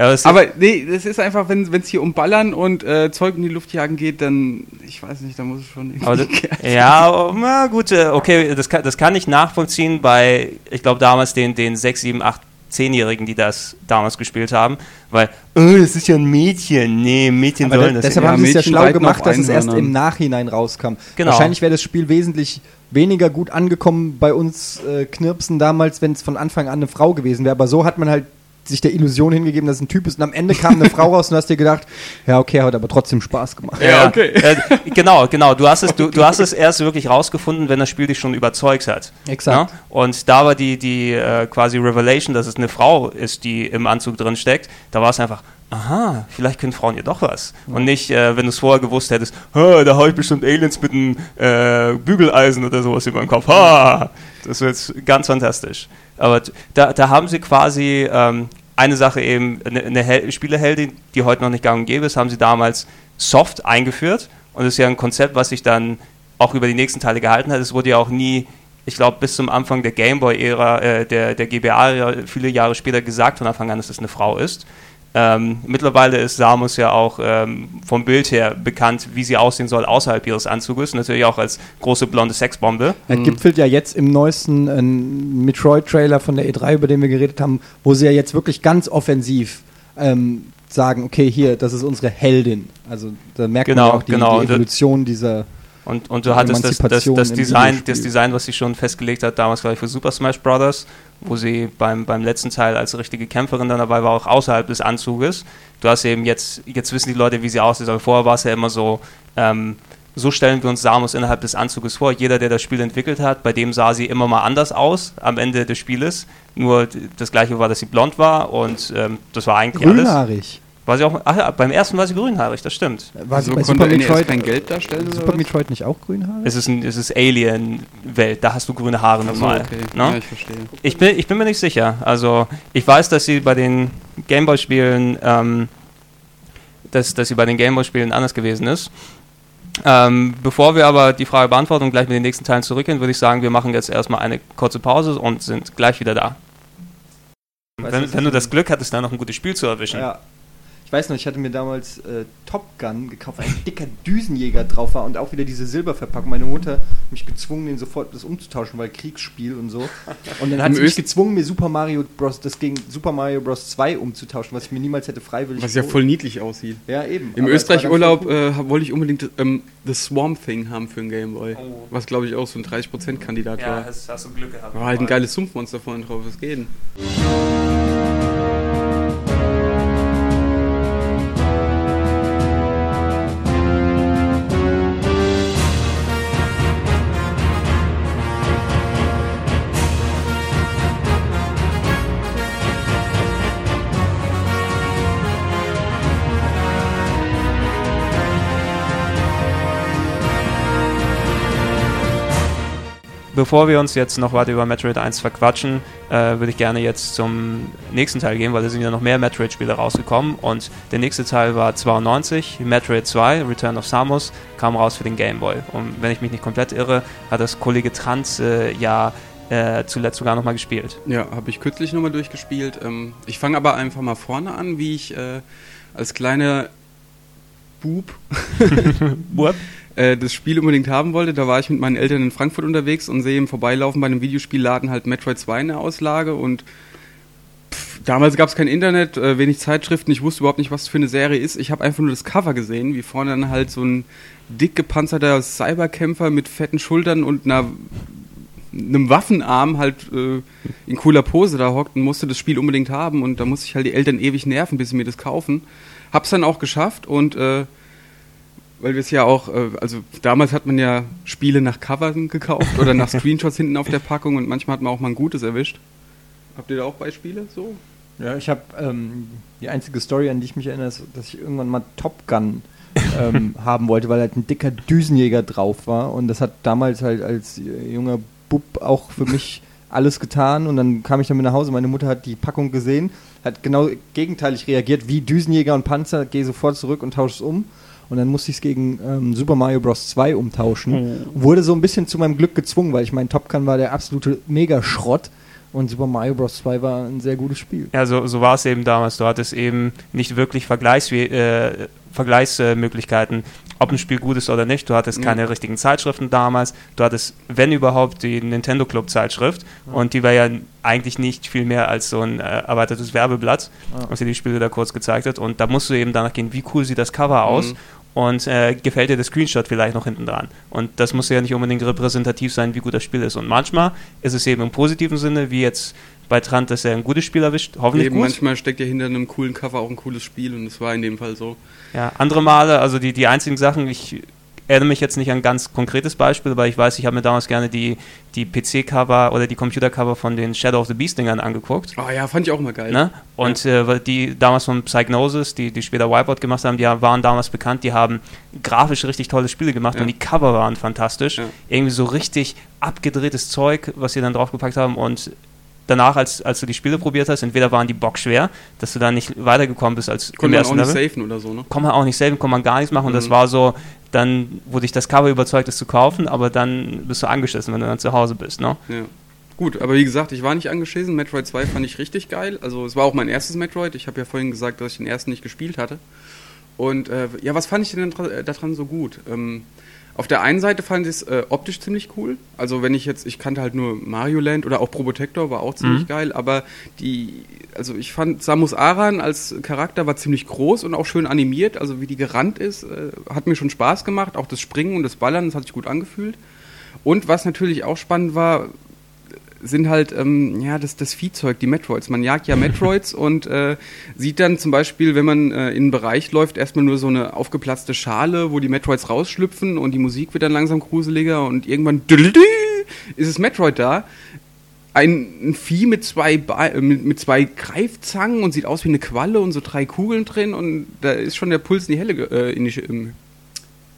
Ja, aber <laughs> nee, das ist einfach, wenn es hier um Ballern und äh, Zeug in die Luft jagen geht, dann, ich weiß nicht, da muss es schon irgendwie. Das, <laughs> ja, na gut, äh, okay, das kann, das kann ich nachvollziehen bei, ich glaube, damals den, den 6, 7, 8, 10-Jährigen, die das damals gespielt haben, weil, oh, das ist ja ein Mädchen. Nee, Mädchen aber sollen das Deshalb haben sie es ja schlau gemacht, dass es erst im Nachhinein rauskam. Genau. Wahrscheinlich wäre das Spiel wesentlich weniger gut angekommen bei uns äh, Knirpsen damals, wenn es von Anfang an eine Frau gewesen wäre. Aber so hat man halt sich der Illusion hingegeben, dass es ein Typ ist und am Ende kam eine Frau raus und du hast dir gedacht, ja okay, hat aber trotzdem Spaß gemacht. Ja, okay. Äh, genau, genau. Du hast, es, du, du, hast es erst wirklich rausgefunden, wenn das Spiel dich schon überzeugt hat. Exakt. Ja? Und da war die, die äh, quasi Revelation, dass es eine Frau ist, die im Anzug drin steckt, da war es einfach, aha, vielleicht können Frauen ja doch was. Ja. Und nicht, äh, wenn du es vorher gewusst hättest, da habe ich bestimmt Aliens mit einem äh, Bügeleisen oder sowas über den Kopf. Ha! Das wird jetzt ganz fantastisch. Aber da, da haben sie quasi ähm, eine Sache eben, eine, eine Hel Spieleheldin, die heute noch nicht gang und gäbe ist, haben sie damals soft eingeführt. Und das ist ja ein Konzept, was sich dann auch über die nächsten Teile gehalten hat. Es wurde ja auch nie, ich glaube, bis zum Anfang der Gameboy-Ära, äh, der, der GBA-Ära, viele Jahre später gesagt von Anfang an, dass es eine Frau ist. Ähm, mittlerweile ist Samus ja auch ähm, vom Bild her bekannt, wie sie aussehen soll außerhalb ihres Anzuges. Natürlich auch als große blonde Sexbombe. Er mhm. gipfelt ja jetzt im neuesten äh, Metroid-Trailer von der E3, über den wir geredet haben, wo sie ja jetzt wirklich ganz offensiv ähm, sagen, okay, hier, das ist unsere Heldin. Also da merkt genau, man auch die, genau. die Evolution dieser und, und du hattest das, das, das Design, das Design, was sie schon festgelegt hat, damals, glaube ich, für Super Smash Bros., wo sie beim, beim letzten Teil als richtige Kämpferin dann dabei war, auch außerhalb des Anzuges. Du hast eben jetzt, jetzt wissen die Leute, wie sie aussieht, aber vorher war es ja immer so, ähm, so stellen wir uns Samus innerhalb des Anzuges vor. Jeder, der das Spiel entwickelt hat, bei dem sah sie immer mal anders aus am Ende des Spieles. Nur das gleiche war, dass sie blond war und ähm, das war eigentlich Grünhaarig. alles. War sie auch, ach ja, beim ersten war sie grünhaarig, das stimmt. War sie also bei Super Metroid kein Geld darstellen? Super Metroid nicht auch grünhaarig? Es ist, ein, es ist Alien-Welt, da hast du grüne Haare so, normal. Okay. Ne? Ja, ich verstehe. Ich bin, ich bin mir nicht sicher. Also, ich weiß, dass sie bei den Gameboy-Spielen, ähm, dass, dass sie bei den Gameboy-Spielen anders gewesen ist. Ähm, bevor wir aber die Frage beantworten und gleich mit den nächsten Teilen zurückgehen, würde ich sagen, wir machen jetzt erstmal eine kurze Pause und sind gleich wieder da. Wenn, wenn, du das Glück hattest, da noch ein gutes Spiel zu erwischen. Ja, ich weiß noch, ich hatte mir damals äh, Top Gun gekauft, ein dicker Düsenjäger drauf war und auch wieder diese Silberverpackung. Meine Mutter hat mich gezwungen, den sofort das umzutauschen, weil Kriegsspiel und so. Und dann hat sie mich gezwungen, mir Super Mario Bros. das gegen Super Mario Bros. 2 umzutauschen, was ich mir niemals hätte freiwillig Was ja voll niedlich aussieht. Ja, eben. Im Österreich-Urlaub äh, wollte ich unbedingt ähm, The Swamp Thing haben für einen Gameboy. Oh. Was glaube ich auch so ein 30%-Kandidat ja, war. Ja, hast, hast du Glück gehabt. War halt ein geiles Sumpfmonster vorne drauf, was geht denn? Bevor wir uns jetzt noch weiter über Metroid 1 verquatschen, äh, würde ich gerne jetzt zum nächsten Teil gehen, weil da sind ja noch mehr Metroid-Spiele rausgekommen und der nächste Teil war 92, Metroid 2, Return of Samus, kam raus für den Game Boy. Und wenn ich mich nicht komplett irre, hat das Kollege Trans äh, ja äh, zuletzt sogar nochmal gespielt. Ja, habe ich kürzlich nochmal durchgespielt. Ähm, ich fange aber einfach mal vorne an, wie ich äh, als kleiner Bub, <laughs> <laughs> Bub äh, das Spiel unbedingt haben wollte. Da war ich mit meinen Eltern in Frankfurt unterwegs und sehe im Vorbeilaufen bei einem Videospielladen halt Metroid 2 in der Auslage und damals gab es kein Internet, äh, wenig Zeitschriften, ich wusste überhaupt nicht, was für eine Serie ist. Ich habe einfach nur das Cover gesehen, wie vorne dann halt so ein dick gepanzerter Cyberkämpfer mit fetten Schultern und einer einem Waffenarm halt äh, in cooler Pose da hockt und musste das Spiel unbedingt haben und da musste ich halt die Eltern ewig nerven, bis sie mir das kaufen. Hab's dann auch geschafft und äh, weil wir es ja auch, äh, also damals hat man ja Spiele nach Covern gekauft oder nach <laughs> Screenshots hinten auf der Packung und manchmal hat man auch mal ein gutes erwischt. Habt ihr da auch Beispiele so? Ja, ich habe ähm, die einzige Story, an die ich mich erinnere, ist, dass ich irgendwann mal Top Gun ähm, <laughs> haben wollte, weil halt ein dicker Düsenjäger drauf war und das hat damals halt als junger Bub auch für mich alles getan und dann kam ich damit nach Hause, meine Mutter hat die Packung gesehen, hat genau gegenteilig reagiert wie Düsenjäger und Panzer, gehe sofort zurück und tausche es um und dann musste ich es gegen ähm, Super Mario Bros. 2 umtauschen. Mhm. Wurde so ein bisschen zu meinem Glück gezwungen, weil ich mein Top Gun war der absolute Megaschrott. Und Super Mario Bros. 2 war ein sehr gutes Spiel. Ja, so, so war es eben damals. Du hattest eben nicht wirklich Vergleichs äh, Vergleichsmöglichkeiten, ob ein Spiel gut ist oder nicht. Du hattest ja. keine richtigen Zeitschriften damals. Du hattest, wenn überhaupt, die Nintendo Club Zeitschrift. Ja. Und die war ja eigentlich nicht viel mehr als so ein äh, erweitertes Werbeblatt, ja. was dir die Spiele da kurz gezeigt hat. Und da musst du eben danach gehen, wie cool sieht das Cover aus. Und äh, gefällt dir der Screenshot vielleicht noch hinten dran. Und das muss ja nicht unbedingt repräsentativ sein, wie gut das Spiel ist. Und manchmal ist es eben im positiven Sinne, wie jetzt bei Trant, dass er ein gutes Spiel erwischt, hoffentlich eben, gut. Manchmal steckt ja hinter einem coolen Cover auch ein cooles Spiel und das war in dem Fall so. Ja, andere Male, also die, die einzigen Sachen, ich erinnere mich jetzt nicht an ein ganz konkretes Beispiel, aber ich weiß, ich habe mir damals gerne die, die PC-Cover oder die Computer-Cover von den Shadow of the Beast-Dingern angeguckt. Ah oh ja, fand ich auch immer geil. Ne? Und ja. äh, die damals von Psygnosis, die, die später Wipeout gemacht haben, die waren damals bekannt, die haben grafisch richtig tolle Spiele gemacht ja. und die Cover waren fantastisch. Ja. Irgendwie so richtig abgedrehtes Zeug, was sie dann draufgepackt haben und danach, als, als du die Spiele probiert hast, entweder waren die Bock schwer, dass du da nicht weitergekommen bist als Konnte man auch nicht safen oder so, ne? Kann man auch nicht safen, kann man gar nichts machen. Mhm. Und das mhm. war so, dann wurde ich das Cover überzeugt, es zu kaufen, aber dann bist du angeschissen, wenn du dann zu Hause bist, ne? Ja. Gut, aber wie gesagt, ich war nicht angeschissen. Metroid 2 fand ich richtig geil. Also es war auch mein erstes Metroid. Ich habe ja vorhin gesagt, dass ich den ersten nicht gespielt hatte. Und äh, ja, was fand ich denn daran so gut? Ähm, auf der einen Seite fand ich es äh, optisch ziemlich cool. Also wenn ich jetzt, ich kannte halt nur Mario Land oder auch Probotector, war auch ziemlich mhm. geil, aber die, also ich fand Samus Aran als Charakter war ziemlich groß und auch schön animiert, also wie die gerannt ist, äh, hat mir schon Spaß gemacht, auch das Springen und das Ballern, das hat sich gut angefühlt. Und was natürlich auch spannend war, sind halt ähm, ja das, das Viehzeug, die Metroids. Man jagt ja Metroids <laughs> und äh, sieht dann zum Beispiel, wenn man äh, in einen Bereich läuft, erstmal nur so eine aufgeplatzte Schale, wo die Metroids rausschlüpfen und die Musik wird dann langsam gruseliger und irgendwann ist es Metroid da. Ein, ein Vieh mit zwei, äh, mit, mit, zwei Greifzangen und sieht aus wie eine Qualle und so drei Kugeln drin und da ist schon der Puls in die Helle, äh, in die,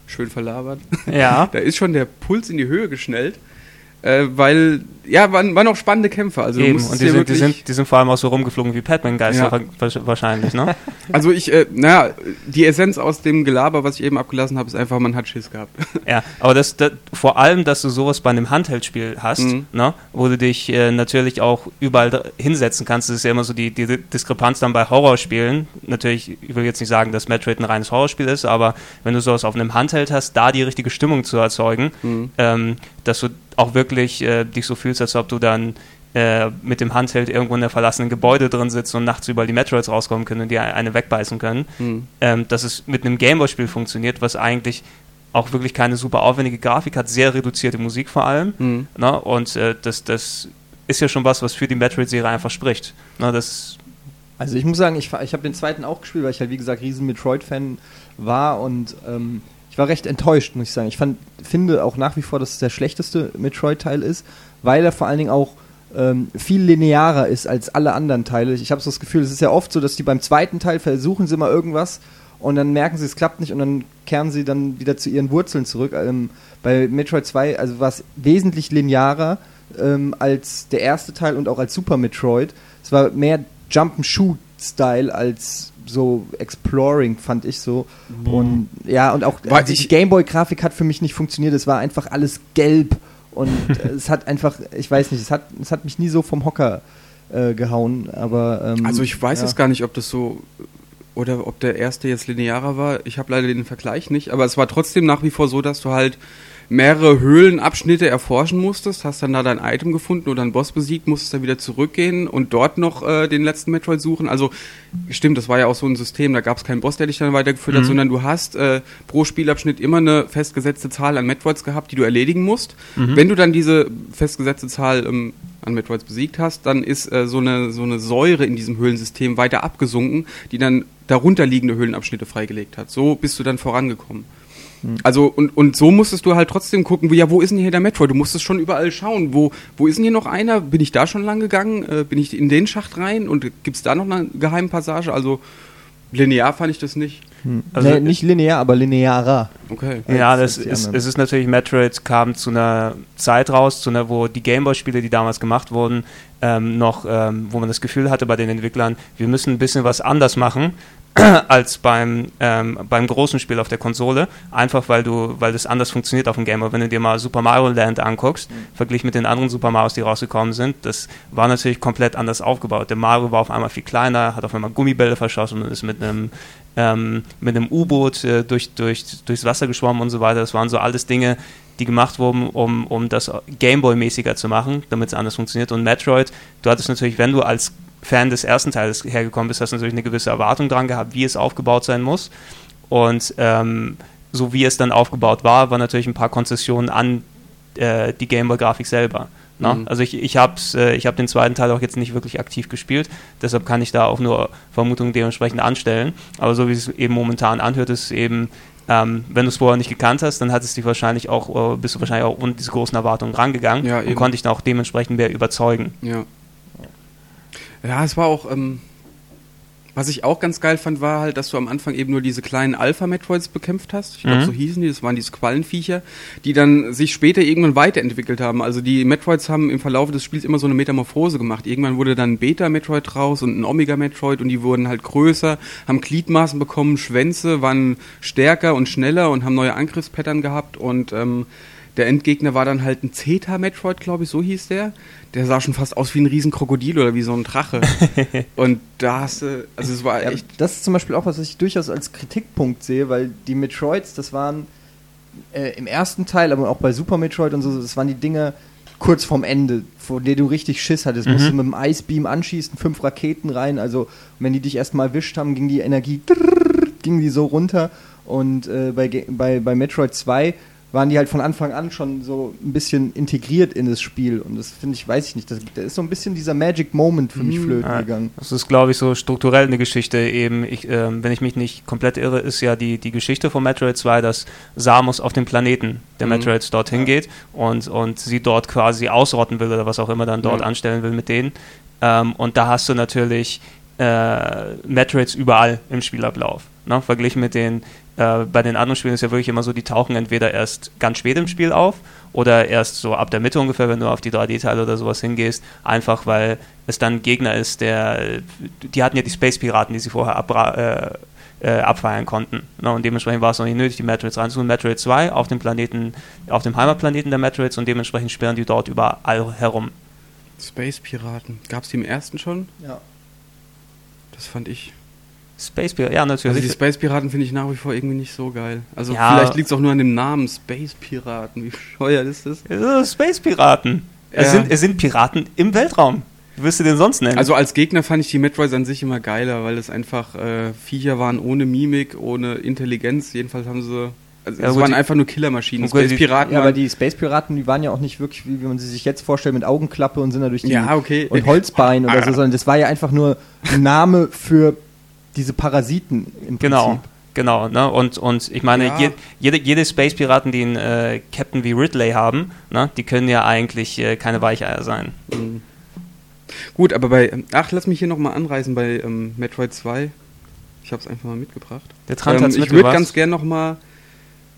schön verlabert. Ja. <laughs> da ist schon der Puls in die Höhe geschnellt äh, weil, ja, waren, waren auch spannende Kämpfe. Also Eben, und die sind, die, sind, die sind vor allem auch so rumgeflogen wie Pac-Man-Geister ja. wahrscheinlich, ne? <laughs> Also ich, äh, naja, die Essenz aus dem Gelaber, was ich eben abgelassen habe, ist einfach, man hat Schiss gehabt. <laughs> Ja, aber das, das vor allem, dass du sowas bei einem Handheldspiel hast, mhm. ne, wo du dich äh, natürlich auch überall hinsetzen kannst, das ist ja immer so die, die Diskrepanz dann bei Horrorspielen. Natürlich, ich will jetzt nicht sagen, dass Metroid ein reines Horrorspiel ist, aber wenn du sowas auf einem Handheld hast, da die richtige Stimmung zu erzeugen, mhm. ähm, dass du auch wirklich äh, dich so fühlst, als ob du dann äh, mit dem Handheld irgendwo in einem verlassenen Gebäude drin sitzt und nachts überall die Metroids rauskommen können und die eine wegbeißen können. Mhm. Ähm, dass es mit einem Gameboy-Spiel funktioniert, was eigentlich auch wirklich keine super aufwendige Grafik hat, sehr reduzierte Musik vor allem. Mhm. Ne? Und äh, das, das ist ja schon was, was für die Metroid-Serie einfach spricht. Ne? Das also ich muss sagen, ich, ich habe den zweiten auch gespielt, weil ich halt wie gesagt riesen Metroid-Fan war und ähm, ich war recht enttäuscht, muss ich sagen. Ich fand, finde auch nach wie vor, dass es der schlechteste Metroid-Teil ist, weil er vor allen Dingen auch ähm, viel linearer ist als alle anderen Teile. Ich habe so das Gefühl, es ist ja oft so, dass die beim zweiten Teil versuchen sie mal irgendwas und dann merken sie, es klappt nicht und dann kehren sie dann wieder zu ihren Wurzeln zurück. Ähm, bei Metroid 2 also war es wesentlich linearer ähm, als der erste Teil und auch als Super Metroid. Es war mehr Jump-and-Shoot-Style als so exploring, fand ich so. Mhm. Und ja, und auch also die Gameboy-Grafik hat für mich nicht funktioniert. Es war einfach alles gelb und <laughs> es hat einfach, ich weiß nicht, es hat, es hat mich nie so vom Hocker äh, gehauen. Aber ähm, also ich weiß ja. jetzt gar nicht, ob das so oder ob der erste jetzt linearer war. Ich habe leider den Vergleich nicht, aber es war trotzdem nach wie vor so, dass du halt mehrere Höhlenabschnitte erforschen musstest, hast dann da dein Item gefunden oder einen Boss besiegt, musstest dann wieder zurückgehen und dort noch äh, den letzten Metroid suchen. Also stimmt, das war ja auch so ein System, da gab es keinen Boss, der dich dann weitergeführt mhm. hat, sondern du hast äh, pro Spielabschnitt immer eine festgesetzte Zahl an Metroids gehabt, die du erledigen musst. Mhm. Wenn du dann diese festgesetzte Zahl ähm, an Metroids besiegt hast, dann ist äh, so, eine, so eine Säure in diesem Höhlensystem weiter abgesunken, die dann darunterliegende Höhlenabschnitte freigelegt hat. So bist du dann vorangekommen. Also, und, und so musstest du halt trotzdem gucken, ja, wo ist denn hier der Metroid? Du musstest schon überall schauen, wo, wo ist denn hier noch einer? Bin ich da schon lang gegangen? Äh, bin ich in den Schacht rein? Und gibt es da noch eine geheime Passage? Also, linear fand ich das nicht. Hm. Also nee, nicht linear, aber linearer. Okay. Ja, das ist, es ist natürlich, Metroid kam zu einer Zeit raus, zu einer, wo die Gameboy-Spiele, die damals gemacht wurden, ähm, noch, ähm, wo man das Gefühl hatte bei den Entwicklern, wir müssen ein bisschen was anders machen, <clears throat> als beim, ähm, beim großen Spiel auf der Konsole, einfach weil du, weil das anders funktioniert auf dem Gamer. Wenn du dir mal Super Mario Land anguckst, mhm. verglichen mit den anderen Super Marios, die rausgekommen sind, das war natürlich komplett anders aufgebaut. Der Mario war auf einmal viel kleiner, hat auf einmal Gummibälle verschossen und ist mit einem ähm, mit einem U-Boot äh, durch, durch, durchs Wasser geschwommen und so weiter. Das waren so alles Dinge, die gemacht wurden, um, um das Gameboy-mäßiger zu machen, damit es anders funktioniert. Und Metroid, du hattest natürlich, wenn du als Fan des ersten Teils hergekommen bist, hast du natürlich eine gewisse Erwartung dran gehabt, wie es aufgebaut sein muss. Und ähm, so wie es dann aufgebaut war, waren natürlich ein paar Konzessionen an äh, die Gameboy-Grafik selber. Ne? Mhm. Also ich, ich habe äh, hab den zweiten Teil auch jetzt nicht wirklich aktiv gespielt, deshalb kann ich da auch nur Vermutungen dementsprechend anstellen. Aber so wie es eben momentan anhört, ist es eben, ähm, wenn du es vorher nicht gekannt hast, dann hat es dich wahrscheinlich auch, äh, bist du wahrscheinlich auch ohne diese großen Erwartungen rangegangen ja, und konnte dich dann auch dementsprechend mehr überzeugen. Ja. Ja, es war auch, ähm, was ich auch ganz geil fand, war halt, dass du am Anfang eben nur diese kleinen Alpha-Metroids bekämpft hast. Ich glaube, mhm. so hießen die, das waren diese Quallenviecher, die dann sich später irgendwann weiterentwickelt haben. Also die Metroids haben im Verlauf des Spiels immer so eine Metamorphose gemacht. Irgendwann wurde dann ein Beta-Metroid raus und ein Omega-Metroid und die wurden halt größer, haben Gliedmaßen bekommen, Schwänze, waren stärker und schneller und haben neue Angriffspattern gehabt und ähm, der Endgegner war dann halt ein Zeta-Metroid, glaube ich, so hieß der. Der sah schon fast aus wie ein Riesenkrokodil oder wie so ein Drache. <laughs> und da hast du, also es war echt. Ja, das ist zum Beispiel auch was, was ich durchaus als Kritikpunkt sehe, weil die Metroids, das waren äh, im ersten Teil, aber auch bei Super Metroid und so, das waren die Dinge kurz vorm Ende, vor der du richtig Schiss hattest. Mhm. Musst du mit dem Icebeam anschießen, fünf Raketen rein, also wenn die dich erstmal erwischt haben, ging die Energie, ging die so runter. Und äh, bei, bei, bei Metroid 2 waren die halt von Anfang an schon so ein bisschen integriert in das Spiel. Und das finde ich, weiß ich nicht, da ist so ein bisschen dieser Magic Moment für mich mhm. flöten ja, gegangen. Das ist, glaube ich, so strukturell eine Geschichte. Eben, ich, äh, wenn ich mich nicht komplett irre, ist ja die, die Geschichte von Metroid 2, dass Samus auf dem Planeten der mhm. Metroids dorthin ja. geht und, und sie dort quasi ausrotten will oder was auch immer dann dort ja. anstellen will mit denen. Ähm, und da hast du natürlich äh, Metroids überall im Spielablauf. Ne? Verglichen mit den, äh, bei den anderen Spielen ist ja wirklich immer so, die tauchen entweder erst ganz spät im Spiel auf oder erst so ab der Mitte ungefähr, wenn du auf die 3D-Teile oder sowas hingehst, einfach weil es dann ein Gegner ist, der, die hatten ja die Space-Piraten, die sie vorher ab, äh, äh, abfeiern konnten. Ne? Und dementsprechend war es noch nicht nötig, die Metroids reinzuholen. Metroid 2 auf dem Planeten, auf dem Heimatplaneten der Metroids und dementsprechend sperren die dort überall herum. Space-Piraten. Gab es die im ersten schon? Ja. Das fand ich. Space Piraten, ja, natürlich. Also die Space Piraten finde ich nach wie vor irgendwie nicht so geil. Also ja. vielleicht liegt es auch nur an dem Namen Space Piraten. Wie scheuert ist das? Space Piraten. Ja. Es, sind, es sind Piraten im Weltraum. Wie wirst du den sonst nennen? Also als Gegner fand ich die Metroids an sich immer geiler, weil es einfach äh, Viecher waren ohne Mimik, ohne Intelligenz. Jedenfalls haben sie also ja, es waren einfach nur Killermaschinen. Space Piraten. Ja, aber die Space Piraten, die waren ja auch nicht wirklich, wie, wie man sie sich jetzt vorstellt, mit Augenklappe und sind da durch die ja, okay. und Holzbein oder <laughs> so, sondern das war ja einfach nur ein Name für diese Parasiten im Prinzip. Genau. Genau, ne? und, und ich meine, ja. je, jede, jede Space-Piraten, die einen äh, Captain wie Ridley haben, ne? die können ja eigentlich äh, keine Weicheier sein. Mhm. Gut, aber bei, ähm, ach, lass mich hier nochmal anreißen bei ähm, Metroid 2. Ich habe es einfach mal mitgebracht. Der Trant ähm, Ich würde ganz gern nochmal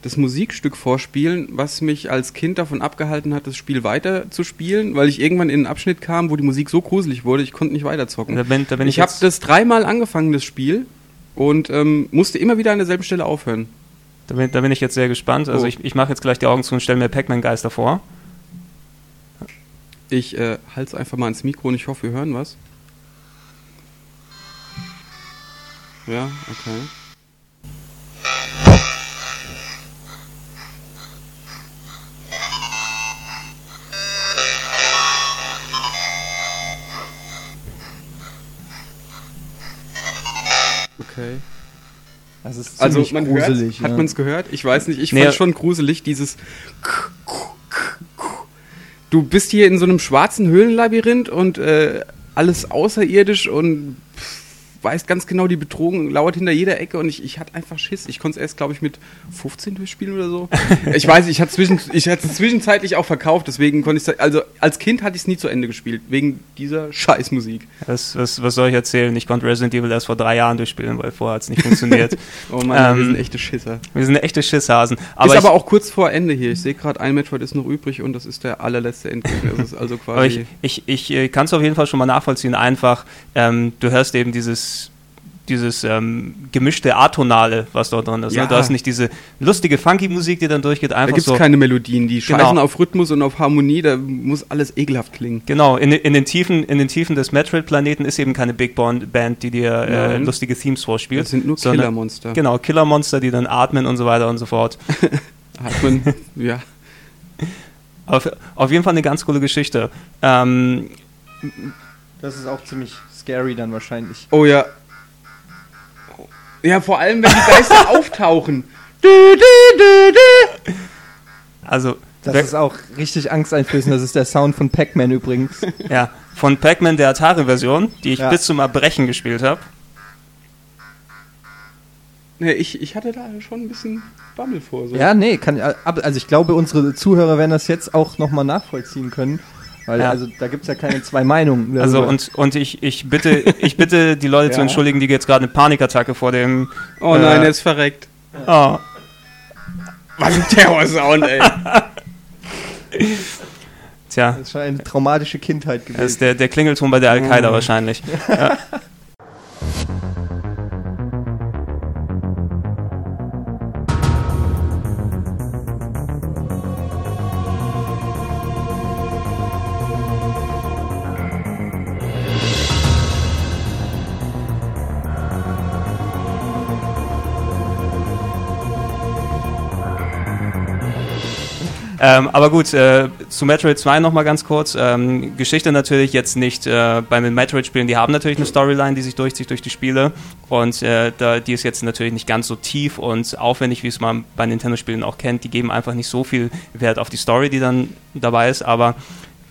das Musikstück vorspielen, was mich als Kind davon abgehalten hat, das Spiel weiter zu spielen, weil ich irgendwann in einen Abschnitt kam, wo die Musik so gruselig wurde, ich konnte nicht weiterzocken. Da bin, da bin ich ich habe das dreimal angefangen, das Spiel, und ähm, musste immer wieder an derselben Stelle aufhören. Da bin, da bin ich jetzt sehr gespannt. Also oh. ich, ich mache jetzt gleich die Augen zu und stelle mir Pac-Man-Geister vor. Ich äh, halte es einfach mal ins Mikro und ich hoffe, wir hören was. Ja, okay. Okay. Das ist also man gruselig. Hört, Hat man es gehört? Ich weiß nicht. Ich nee, fand schon gruselig, dieses. Du bist hier in so einem schwarzen Höhlenlabyrinth und äh, alles außerirdisch und weißt ganz genau, die Bedrohung lauert hinter jeder Ecke und ich, ich hatte einfach Schiss. Ich konnte es erst, glaube ich, mit 15 durchspielen oder so. <laughs> ich weiß, ich hatte zwischen, ich hatte es zwischenzeitlich auch verkauft, deswegen konnte ich es, also als Kind hatte ich es nie zu Ende gespielt, wegen dieser Scheißmusik. Was, was, was soll ich erzählen? Ich konnte Resident Evil erst vor drei Jahren durchspielen, weil vorher hat es nicht funktioniert. <laughs> oh Mann, ähm, wir sind echte Schisser. Wir sind echte Schisshasen. Aber ist aber auch kurz vor Ende hier. Ich sehe gerade, ein Metroid ist noch übrig und das ist der allerletzte Endgegner. Das ist also quasi. ich, ich, ich äh, kann es auf jeden Fall schon mal nachvollziehen. Einfach, ähm, du hörst eben dieses dieses ähm, gemischte Atonale, was dort drin ist. Ne? Ja. Ne? Du hast nicht diese lustige Funky-Musik, die dann durchgeht. Einfach da gibt es so keine Melodien, die genau. scheißen auf Rhythmus und auf Harmonie, da muss alles ekelhaft klingen. Genau, in, in, den, Tiefen, in den Tiefen des Metroid-Planeten ist eben keine Big Band, die dir äh, lustige Themes vorspielt. Das sind nur Killermonster. Genau, Killermonster, die dann atmen und so weiter und so fort. <laughs> atmen, ja. Auf, auf jeden Fall eine ganz coole Geschichte. Ähm, das ist auch ziemlich scary dann wahrscheinlich. Oh ja, ja, vor allem, wenn die Geister <laughs> auftauchen. Also. Das ist auch richtig angsteinflößend. Das ist der Sound von Pac-Man übrigens. <laughs> Ja, von Pac-Man der Atari-Version, die ich ja. bis zum Erbrechen gespielt habe. Nee, ich, ich hatte da schon ein bisschen Bammel vor. So. Ja, nee, kann, also ich glaube, unsere Zuhörer werden das jetzt auch nochmal nachvollziehen können. Weil ja. also da gibt es ja keine zwei Meinungen. Also und, und ich, ich bitte, ich bitte die Leute ja. zu entschuldigen, die jetzt gerade eine Panikattacke vor dem. Oh nein, äh, er ist verreckt. Oh. Was ein Terrorsound, ey. Tja. Das ist schon eine traumatische Kindheit gewesen. Das ist der, der Klingelton bei der Al-Qaida oh. wahrscheinlich. ja. <laughs> ähm, aber gut, äh, zu Metroid 2 nochmal ganz kurz. Ähm, Geschichte natürlich jetzt nicht äh, bei den Metroid-Spielen, die haben natürlich eine Storyline, die sich durchzieht durch die Spiele. Und äh, da, die ist jetzt natürlich nicht ganz so tief und aufwendig, wie es man bei Nintendo-Spielen auch kennt. Die geben einfach nicht so viel Wert auf die Story, die dann dabei ist. Aber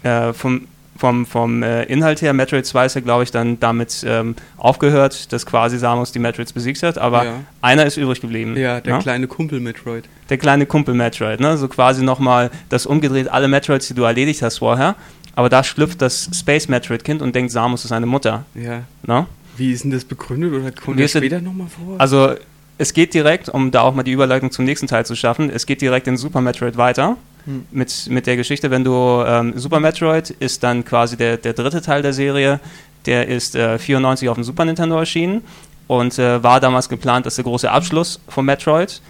äh, vom vom, vom äh, Inhalt her, Metroid 2 ist ja, glaube ich, dann damit ähm, aufgehört, dass quasi Samus die Metroids besiegt hat, aber ja. einer ist übrig geblieben. Ja, der? Ne? kleine Kumpel Metroid. Der kleine Kumpel Metroid, ne? So quasi nochmal das umgedreht, alle Metroids, die du erledigt hast vorher, aber da schlüpft das Space Metroid Kind und denkt, Samus ist seine Mutter. Ja. Ne? Wie ist denn das begründet oder kommt das später nochmal vor? Also, es geht direkt, um da auch mal die Überleitung zum nächsten Teil zu schaffen, es geht direkt in Super Metroid weiter mit, mit der Geschichte, wenn du ähm, Super Metroid ist dann quasi der, der dritte Teil der Serie, der ist äh, 94 auf dem Super Nintendo erschienen und äh, war damals geplant als der große Abschluss von Metroid.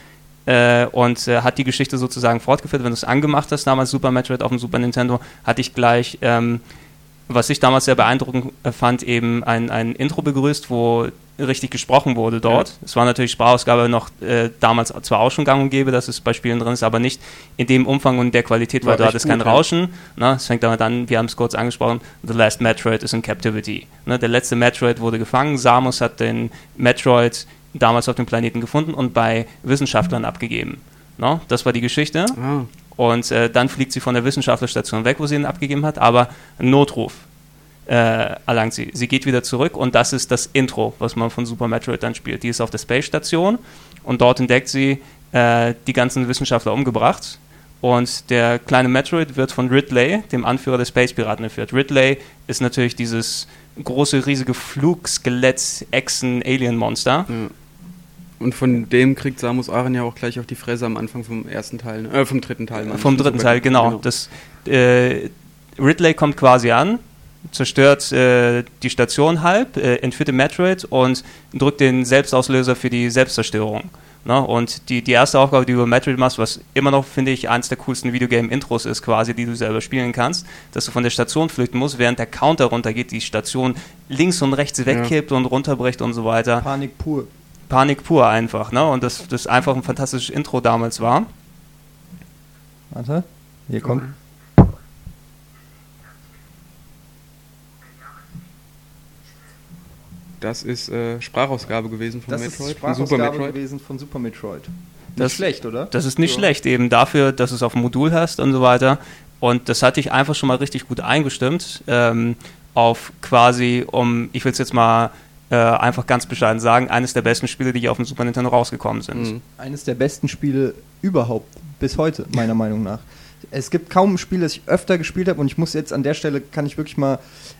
Äh, und äh, hat die Geschichte sozusagen fortgeführt. Wenn du es angemacht hast, damals Super Metroid auf dem Super Nintendo, hatte ich gleich ähm, was ich damals sehr beeindruckend äh, fand, eben ein, ein Intro begrüßt, wo richtig gesprochen wurde dort. Ja. Es war natürlich Sprachausgabe noch äh, damals zwar auch schon gang und gäbe, dass es bei Spielen drin ist, aber nicht in dem Umfang und der Qualität, weil du hattest kein Rauschen. Ne? Es fängt damit an, wir haben es kurz angesprochen, The Last Metroid is in Captivity. Ne? Der letzte Metroid wurde gefangen, Samus hat den Metroid damals auf dem Planeten gefunden und bei Wissenschaftlern abgegeben. Ne? Das war die Geschichte. Ah. Und äh, dann fliegt sie von der Wissenschaftlerstation weg, wo sie ihn abgegeben hat, aber ein Notruf äh, erlangt sie. Sie geht wieder zurück und das ist das Intro, was man von Super Metroid dann spielt. Die ist auf der Space Station und dort entdeckt sie äh, die ganzen Wissenschaftler umgebracht. Und der kleine Metroid wird von Ridley, dem Anführer der Space Piraten, geführt. Ridley ist natürlich dieses große, riesige Flugskelett-Echsen-Alien-Monster. Ja. Und von dem kriegt Samus Aran ja auch gleich auf die Fresse am Anfang vom ersten Teil, ne? äh, vom dritten Teil. Vom dritten Teil, genau. genau. Das, äh, Ridley kommt quasi an, zerstört äh, die Station halb, äh, entführt den Metroid und drückt den Selbstauslöser für die Selbstzerstörung. Ne? Und die, die erste Aufgabe, die du über Metroid machst, was immer noch, finde ich, eines der coolsten Videogame-Intros ist, quasi, die du selber spielen kannst, dass du von der Station flüchten musst, während der Counter runtergeht, die Station links und rechts wegkippt ja. und runterbricht und so weiter. Panik pur. Panik pur einfach, ne? Und das, das einfach ein fantastisches Intro damals war. Warte, hier kommt. Das ist äh, Sprachausgabe gewesen von das Metroid. Ist Sprachausgabe von Super Metroid. gewesen von Super Metroid. Das ist schlecht, oder? Das ist nicht ja. schlecht, eben dafür, dass du es auf dem Modul hast und so weiter. Und das hatte ich einfach schon mal richtig gut eingestimmt. Ähm, auf quasi, um, ich will es jetzt mal äh, einfach ganz bescheiden sagen, eines der besten Spiele, die auf dem Super Nintendo rausgekommen sind. Mhm. Eines der besten Spiele überhaupt, bis heute, meiner <laughs> Meinung nach. Es gibt kaum ein Spiel, das ich öfter gespielt habe und ich muss jetzt an der Stelle, kann ich wirklich mal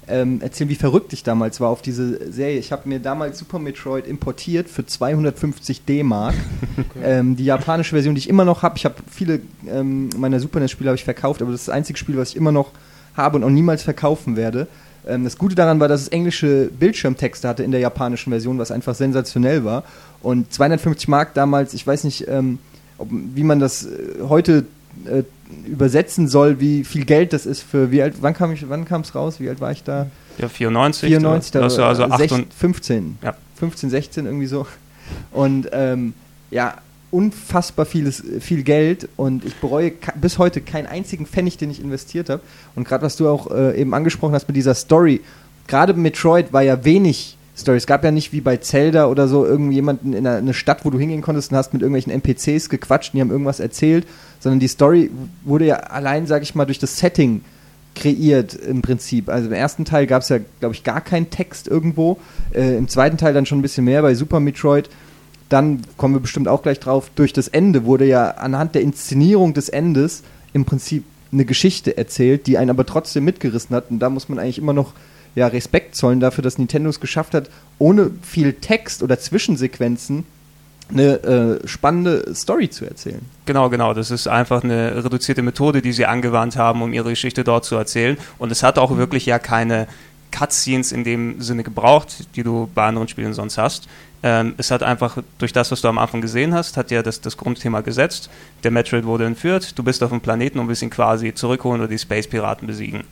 ähm, erzählen, wie verrückt ich damals war auf diese Serie. Ich habe mir damals Super Metroid importiert für 250 D-Mark. <laughs> Okay. Ähm, die japanische Version, die ich immer noch habe. Ich habe viele ähm, meiner Super NES-Spiele habe ich verkauft, aber das ist das einzige Spiel, was ich immer noch habe und auch niemals verkaufen werde. Ähm, das Gute daran war, dass es englische Bildschirmtexte hatte in der japanischen Version, was einfach sensationell war. Und 250 Mark damals, ich weiß nicht, ähm, ob, wie man das äh, heute äh, übersetzen soll, wie viel Geld das ist für wie alt, wann kam ich, wann kam es raus, wie alt war ich da? Ja, 94. 94, da, also, also 8 15. Ja. 15, 16 irgendwie so. Und ähm, ja, unfassbar vieles, viel Geld und ich bereue bis heute keinen einzigen Pfennig, den ich investiert habe. Und gerade was du auch äh, eben angesprochen hast mit dieser Story, gerade Metroid war ja wenig Story. Es gab ja nicht wie bei Zelda oder so irgendjemanden in eine Stadt, wo du hingehen konntest und hast mit irgendwelchen NPCs gequatscht und die haben irgendwas erzählt, sondern die Story wurde ja allein, sag ich mal, durch das Setting kreiert im Prinzip. Also im ersten Teil gab es ja, glaube ich, gar keinen Text irgendwo. Äh, Im zweiten Teil dann schon ein bisschen mehr bei Super Metroid dann kommen wir bestimmt auch gleich drauf, durch das Ende wurde ja anhand der Inszenierung des Endes im Prinzip eine Geschichte erzählt, die einen aber trotzdem mitgerissen hat. Und da muss man eigentlich immer noch ja, Respekt zollen dafür, dass Nintendo es geschafft hat, ohne viel Text oder Zwischensequenzen eine äh, spannende Story zu erzählen. Genau, genau. Das ist einfach eine reduzierte Methode, die sie angewandt haben, um ihre Geschichte dort zu erzählen. Und es hat auch wirklich ja keine Cutscenes in dem Sinne gebraucht, die du bei anderen Spielen sonst hast. Ähm, es hat einfach durch das, was du am Anfang gesehen hast, hat ja das, das Grundthema gesetzt. Der Metroid wurde entführt, du bist auf dem Planeten und willst ihn quasi zurückholen oder die Space Piraten besiegen.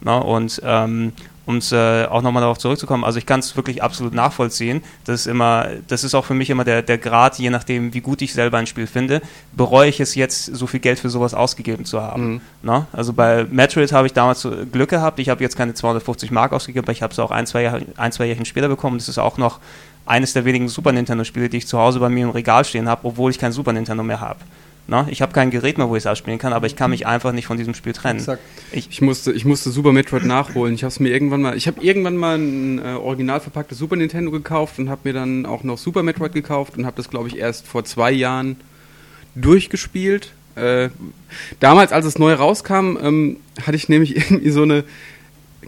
Na, und, ähm, um äh, auch nochmal darauf zurückzukommen, also ich kann es wirklich absolut nachvollziehen. Das ist immer, das ist auch für mich immer der, der Grad, je nachdem, wie gut ich selber ein Spiel finde, bereue ich es jetzt, so viel Geld für sowas ausgegeben zu haben. Mhm. Ne? Also bei Metroid habe ich damals Glück gehabt, ich habe jetzt keine 250 Mark ausgegeben, aber ich habe es auch ein, zwei, Jahr, ein, zwei Jährchen später bekommen. Das ist auch noch eines der wenigen Super Nintendo-Spiele, die ich zu Hause bei mir im Regal stehen habe, obwohl ich kein Super Nintendo mehr habe. Ne? Ich habe kein Gerät mehr, wo ich es ausspielen kann, aber ich kann mich einfach nicht von diesem Spiel trennen. Ich, ich, musste, ich musste Super Metroid nachholen. Ich habe mir irgendwann mal, ich habe irgendwann mal ein äh, original verpacktes Super Nintendo gekauft und habe mir dann auch noch Super Metroid gekauft und habe das, glaube ich, erst vor zwei Jahren durchgespielt. Äh, damals, als es neu rauskam, ähm, hatte ich nämlich <laughs> irgendwie so eine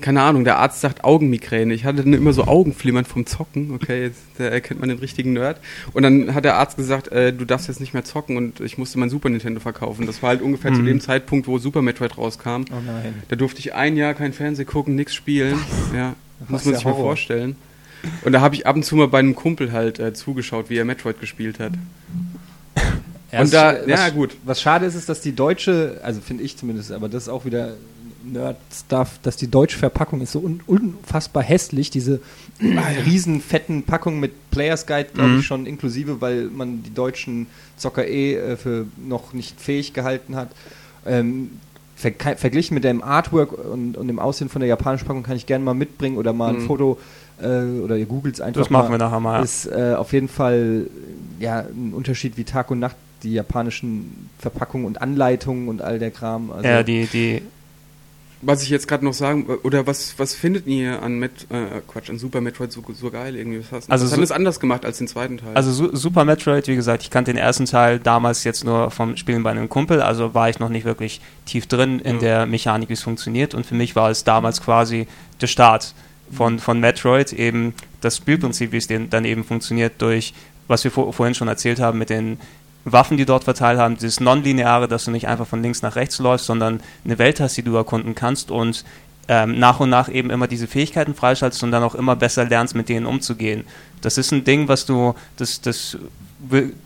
keine Ahnung, der Arzt sagt Augenmigräne. Ich hatte immer so Augenflimmern vom Zocken. Okay, jetzt da erkennt man den richtigen Nerd. Und dann hat der Arzt gesagt, äh, du darfst jetzt nicht mehr zocken und ich musste mein Super Nintendo verkaufen. Das war halt ungefähr mhm. zu dem Zeitpunkt, wo Super Metroid rauskam. Oh nein. Da durfte ich ein Jahr kein Fernsehen gucken, nichts spielen. Was? Ja, das muss man sich mal vorstellen. Und da habe ich ab und zu mal bei einem Kumpel halt äh, zugeschaut, wie er Metroid gespielt hat. Ja, und da, ja gut. Was schade ist, ist, dass die deutsche, also finde ich zumindest, aber das ist auch wieder Nerd-Stuff, dass die deutsche Verpackung ist so un unfassbar hässlich. Diese ah, riesen fetten Packungen mit Players Guide, glaube mhm. ich, schon inklusive, weil man die deutschen Zocker eh äh, für noch nicht fähig gehalten hat. Ähm, ver verglichen mit dem Artwork und, und, dem Aussehen von der japanischen Packung kann ich gerne mal mitbringen oder mal ein mhm. Foto äh, oder ihr googelt es einfach. Das machen mal. wir nachher mal. Ist äh, auf jeden Fall ja, ein Unterschied wie Tag und Nacht die japanischen Verpackungen und Anleitungen und all der Kram. Also ja, die, die was ich jetzt gerade noch sagen, oder was, was findet ihr an Met, äh, Quatsch, an Super Metroid so, so geil irgendwie? Was, hast, also was haben es anders gemacht als den zweiten Teil? Also Su Super Metroid, wie gesagt, ich kannte den ersten Teil damals jetzt nur vom Spielen bei einem Kumpel, also war ich noch nicht wirklich tief drin in ja. der Mechanik, wie es funktioniert und für mich war es damals quasi der Start von, von Metroid, eben das Spielprinzip, wie es dann eben funktioniert durch was wir vor, vorhin schon erzählt haben mit den Waffen, die dort verteilt haben, dieses Nonlineare, dass du nicht einfach von links nach rechts läufst, sondern eine Welt hast, die du erkunden kannst und ähm, nach und nach eben immer diese Fähigkeiten freischaltest und dann auch immer besser lernst, mit denen umzugehen. Das ist ein Ding, was du, das, das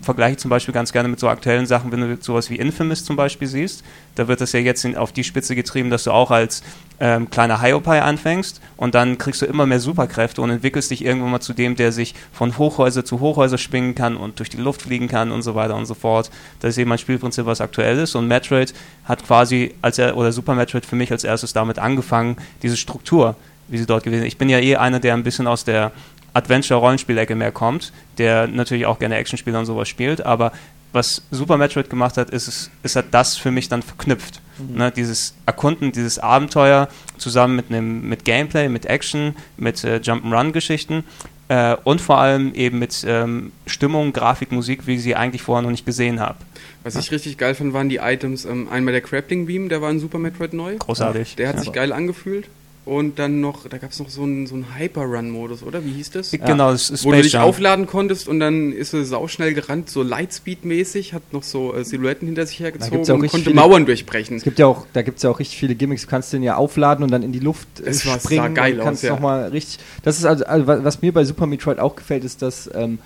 vergleiche ich zum Beispiel ganz gerne mit so aktuellen Sachen, wenn du sowas wie Infamous zum Beispiel siehst. Da wird das ja jetzt in, auf die Spitze getrieben, dass du auch als ähm, kleiner Hiopai anfängst und dann kriegst du immer mehr Superkräfte und entwickelst dich irgendwann mal zu dem, der sich von Hochhäuser zu Hochhäuser schwingen kann und durch die Luft fliegen kann und so weiter und so fort. Das ist eben ein Spielprinzip, was aktuell ist und Metroid hat quasi als er, oder Super Metroid für mich als erstes damit angefangen, diese Struktur, wie sie dort gewesen ist. Ich bin ja eh einer, der ein bisschen aus der Adventure-Rollenspielecke mehr kommt, der natürlich auch gerne Actionspiele und sowas spielt, aber was Super Metroid gemacht hat, ist, es, ist hat das für mich dann verknüpft. Mhm. Ne, dieses Erkunden, dieses Abenteuer zusammen mit einem mit Gameplay, mit Action, mit äh, Jump'n'Run-Geschichten äh, und vor allem eben mit ähm, Stimmung, Grafik, Musik, wie ich sie eigentlich vorher noch nicht gesehen habe. Was ich richtig geil fand, waren die Items. Ähm, einmal der Grappling Beam, der war in Super Metroid neu. Großartig. Der hat ja. sich geil angefühlt. Und dann noch, da gab es noch so einen, so einen Hyper-Run-Modus, oder? Wie hieß das? Genau, das ist Wo Space du dich Jump. aufladen konntest und dann ist er sauschnell gerannt, so Lightspeed-mäßig, hat noch so äh, Silhouetten hinter sich hergezogen ja und konnte viele, Mauern durchbrechen. Es gibt ja auch, da gibt es ja auch richtig viele Gimmicks. Du kannst den ja aufladen und dann in die Luft äh, das springen. Sah geil und kannst aus, ja. noch mal richtig. Das ist also, also, was mir bei Super Metroid auch gefällt, ist, dass ähm,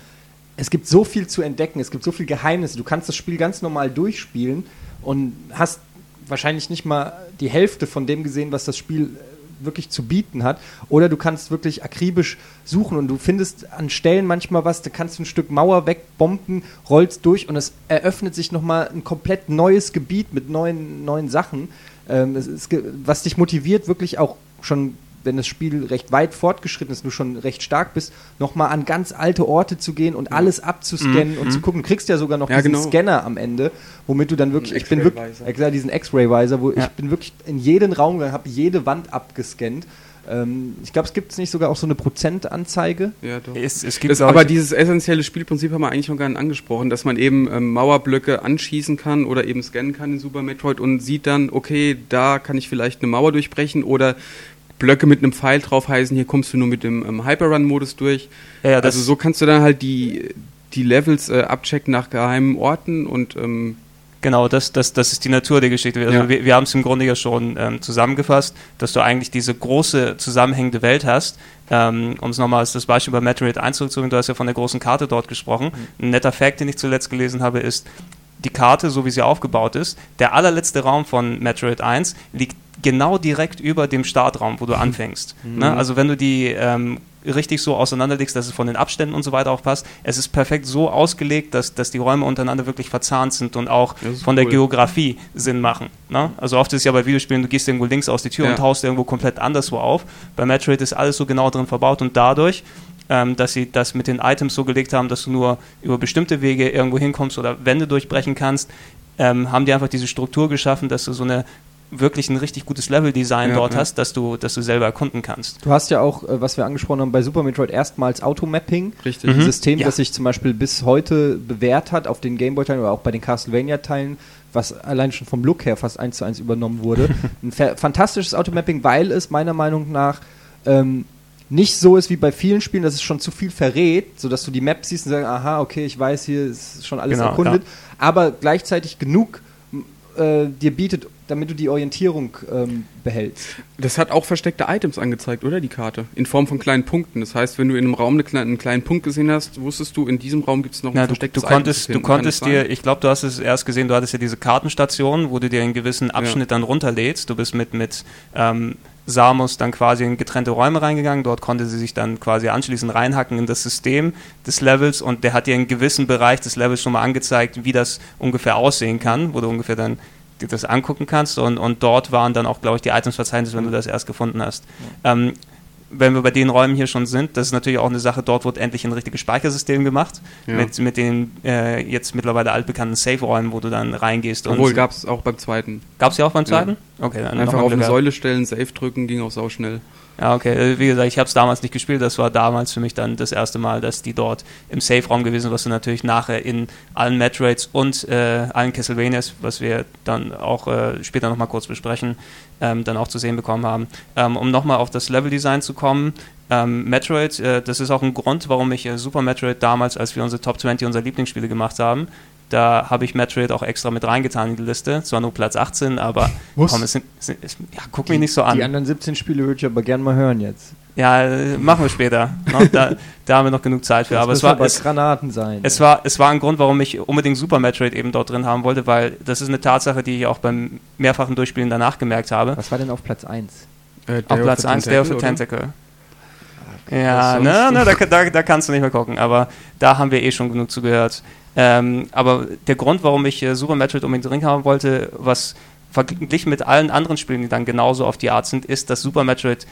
es gibt so viel zu entdecken, es gibt so viel Geheimnisse. Du kannst das Spiel ganz normal durchspielen und hast wahrscheinlich nicht mal die Hälfte von dem gesehen, was das Spiel wirklich zu bieten hat. Oder du kannst wirklich akribisch suchen und du findest an Stellen manchmal was, da kannst du ein Stück Mauer wegbomben, rollst durch und es eröffnet sich nochmal ein komplett neues Gebiet mit neuen, neuen Sachen, ähm, ist, was dich motiviert, wirklich auch schon wenn das Spiel recht weit fortgeschritten ist, du schon recht stark bist, nochmal an ganz alte Orte zu gehen und alles abzuscannen mhm. und zu mhm. gucken. Du kriegst ja sogar noch ja, diesen genau. Scanner am Ende, womit du dann wirklich, ich bin wirklich, exakt diesen X-Ray-Visor, wo ja. ich bin wirklich in jeden Raum gegangen, habe jede Wand abgescannt. Ähm, ich glaube, es gibt nicht sogar auch so eine Prozentanzeige. Ja, doch. Es, es gibt das, aber dieses essentielle Spielprinzip haben wir eigentlich noch gar nicht angesprochen, dass man eben ähm, Mauerblöcke anschießen kann oder eben scannen kann in Super Metroid und sieht dann, okay, da kann ich vielleicht eine Mauer durchbrechen oder Blöcke mit einem Pfeil drauf heißen, hier kommst du nur mit dem ähm, Hyperrun-Modus durch. Ja, ja, also so kannst du dann halt die, die Levels äh, abchecken nach geheimen Orten und ähm Genau, das, das, das ist die Natur der Geschichte. Also ja. wir, wir haben es im Grunde ja schon ähm, zusammengefasst, dass du eigentlich diese große zusammenhängende Welt hast. Ähm, um es nochmal als das Beispiel bei Metroid 1 zurückzuholen, du hast ja von der großen Karte dort gesprochen. Mhm. Ein netter Fact, den ich zuletzt gelesen habe, ist, die Karte, so wie sie aufgebaut ist, der allerletzte Raum von Metroid 1 liegt genau direkt über dem Startraum, wo du mhm. anfängst. Mhm. Ne? Also wenn du die ähm, richtig so auseinanderlegst, dass es von den Abständen und so weiter auch passt. Es ist perfekt so ausgelegt, dass, dass die Räume untereinander wirklich verzahnt sind und auch von cool. der Geografie Sinn machen. Ne? Also oft ist es ja bei Videospielen, du gehst irgendwo links aus die Tür ja. und tauchst irgendwo komplett anderswo auf. Bei Metroid ist alles so genau drin verbaut und dadurch ähm, dass sie das mit den Items so gelegt haben, dass du nur über bestimmte Wege irgendwo hinkommst oder Wände durchbrechen kannst, ähm, haben die einfach diese Struktur geschaffen, dass du so eine wirklich ein richtig gutes Level-Design ja, dort ja. hast, dass du, dass du selber erkunden kannst. Du hast ja auch, äh, was wir angesprochen haben, bei Super Metroid erstmals Automapping. Richtig. Ein mhm. System, ja. das sich zum Beispiel bis heute bewährt hat auf den Gameboy-Teilen oder auch bei den Castlevania-Teilen, was allein schon vom Look her fast eins zu eins übernommen wurde. <laughs> ein fantastisches Automapping, weil es meiner Meinung nach ähm, nicht so ist wie bei vielen Spielen, dass es schon zu viel verrät, sodass du die Map siehst und sagst, aha, okay, ich weiß, hier ist schon alles genau, erkundet, ja. aber gleichzeitig genug äh, dir bietet, damit du die Orientierung ähm, behältst. Das hat auch versteckte Items angezeigt, oder die Karte? In Form von kleinen Punkten. Das heißt, wenn du in einem Raum eine kleine, einen kleinen Punkt gesehen hast, wusstest du, in diesem Raum gibt es noch ein Na, verstecktes du, du konntest, Item. Du konntest dir, ich glaube, du hast es erst gesehen, du hattest ja diese Kartenstation, wo du dir einen gewissen Abschnitt ja. dann runterlädst. Du bist mit, mit ähm, Samus dann quasi in getrennte Räume reingegangen. Dort konnte sie sich dann quasi anschließend reinhacken in das System des Levels und der hat dir einen gewissen Bereich des Levels schon mal angezeigt, wie das ungefähr aussehen kann, wo du ungefähr dann dir das angucken kannst und, und dort waren dann auch, glaube ich, die Items-Verzeichnisse, wenn du das erst gefunden hast. Ähm, wenn wir bei den Räumen hier schon sind, das ist natürlich auch eine Sache, dort wird endlich ein richtiges Speichersystem gemacht, ja. mit, mit den äh, jetzt mittlerweile altbekannten Safe-Räumen, wo du dann reingehst. Obwohl, gab es auch beim zweiten. Gab es ja auch beim zweiten? Ja. Okay, dann Einfach auf eine Säule stellen, Safe drücken, ging auch sau schnell. Ja, okay. Äh, wie gesagt, ich habe es damals nicht gespielt. Das war damals für mich dann das erste Mal, dass die dort im Safe-Raum gewesen sind, was du natürlich nachher in allen Metroids und äh, allen Castlevanias, was wir dann auch äh, später nochmal kurz besprechen, ähm, dann auch zu sehen bekommen haben. Ähm, um nochmal auf das Level-Design zu kommen, ähm, Metroid, äh, das ist auch ein Grund, warum ich äh, Super Metroid damals, als wir unsere Top 20 unserer Lieblingsspiele gemacht haben, da habe ich Metroid auch extra mit reingetan in die Liste. Zwar nur Platz 18, aber <laughs> komm, es sind, es sind es, ja, guck die, mich nicht so an. Die anderen 17 Spiele würde ich aber gerne mal hören jetzt. Ja, machen wir später. <laughs> da, da, haben wir noch genug Zeit für. Das aber es war es, Granaten sein. Es war, es war ein Grund, warum ich unbedingt Super Metroid eben dort drin haben wollte, weil das ist eine Tatsache, die ich auch beim mehrfachen Durchspielen danach gemerkt habe. Was war denn auf Platz 1? Äh, auf Platz 1 Day of the Tentacle. Ja, ne, ne, da, <laughs> da, da, kannst du nicht mehr gucken, aber da haben wir eh schon genug zugehört. Ähm, aber der Grund, warum ich äh, Super Metroid unbedingt drin haben wollte, was verglichen mit allen anderen Spielen, die dann genauso auf die Art sind, ist, dass Super Metroid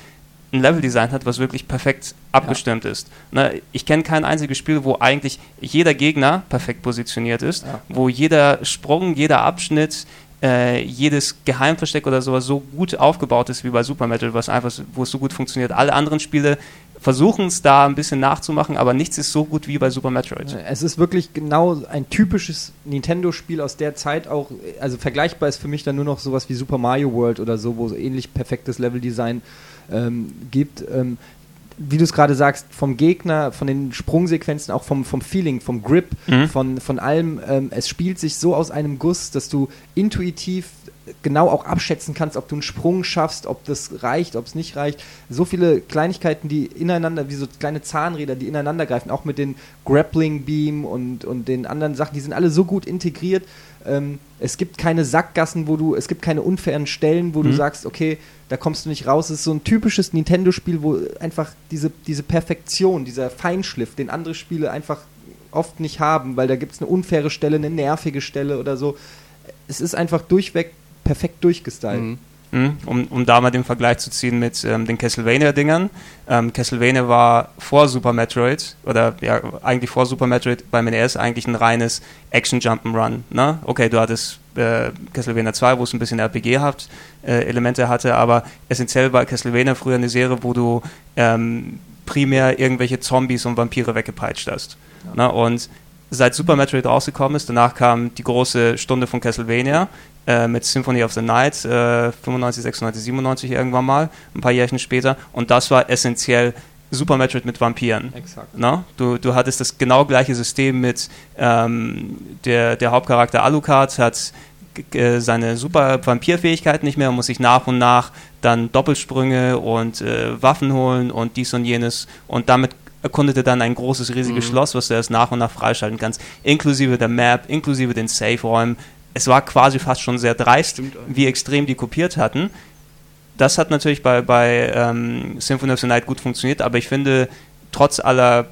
ein Leveldesign hat, was wirklich perfekt abgestimmt ja. ist. Ne, ich kenne kein einziges Spiel, wo eigentlich jeder Gegner perfekt positioniert ist, ja. wo jeder Sprung, jeder Abschnitt, äh, jedes Geheimversteck oder sowas so gut aufgebaut ist wie bei Super Metroid, was einfach, wo es so gut funktioniert. Alle anderen Spiele versuchen es da ein bisschen nachzumachen, aber nichts ist so gut wie bei Super Metroid. Es ist wirklich genau ein typisches Nintendo-Spiel aus der Zeit auch, also vergleichbar ist für mich dann nur noch sowas wie Super Mario World oder so, wo es ähnlich perfektes Leveldesign ähm, gibt. Ähm, wie du es gerade sagst, vom Gegner, von den Sprungsequenzen, auch vom, vom Feeling, vom Grip, mhm. von, von allem. Ähm, es spielt sich so aus einem Guss, dass du intuitiv genau auch abschätzen kannst, ob du einen Sprung schaffst, ob das reicht, ob es nicht reicht. So viele Kleinigkeiten, die ineinander, wie so kleine Zahnräder, die ineinander greifen, auch mit den Grappling Beam und, und den anderen Sachen, die sind alle so gut integriert. Ähm, es gibt keine Sackgassen, wo du, es gibt keine unfairen Stellen, wo mhm. du sagst, okay, da kommst du nicht raus. Es ist so ein typisches Nintendo-Spiel, wo einfach diese, diese Perfektion, dieser Feinschliff, den andere Spiele einfach oft nicht haben, weil da gibt es eine unfaire Stelle, eine nervige Stelle oder so. Es ist einfach durchweg perfekt durchgestylt. Mhm. mhm. Um, um da mal den Vergleich zu ziehen mit ähm, den Castlevania-Dingern. Ähm, Castlevania war vor Super Metroid, oder ja, eigentlich vor Super Metroid beim NES eigentlich ein reines Action-Jump'n'Run. Ne? Okay, du hattest äh, Castlevania 2, wo es ein bisschen RPG-haft äh, Elemente hatte, aber essentiell war Castlevania früher eine Serie, wo du ähm, primär irgendwelche Zombies und Vampire weggepeitscht hast. Ja. Ne? Und seit Super Metroid rausgekommen ist, danach kam die große Stunde von Castlevania, äh, mit Symphony of the Night, äh, 95, 96, 97 irgendwann mal, ein paar Jährchen später. Und das war essentiell Super Metroid mit Vampiren. Exakt. Na? Du, du hattest das genau gleiche System mit ähm, der, der Hauptcharakter Alucard hat seine super Vampirfähigkeit nicht mehr und muss sich nach und nach dann Doppelsprünge und äh, Waffen holen und dies und jenes und damit erkundete dann ein großes, riesiges mhm. Schloss, was du erst nach und nach freischalten kannst, inklusive der Map, inklusive den Safe-Räumen, es war quasi fast schon sehr dreist, wie extrem die kopiert hatten. das hat natürlich bei, bei ähm, Symphony of the Night gut funktioniert, aber ich finde, trotz aller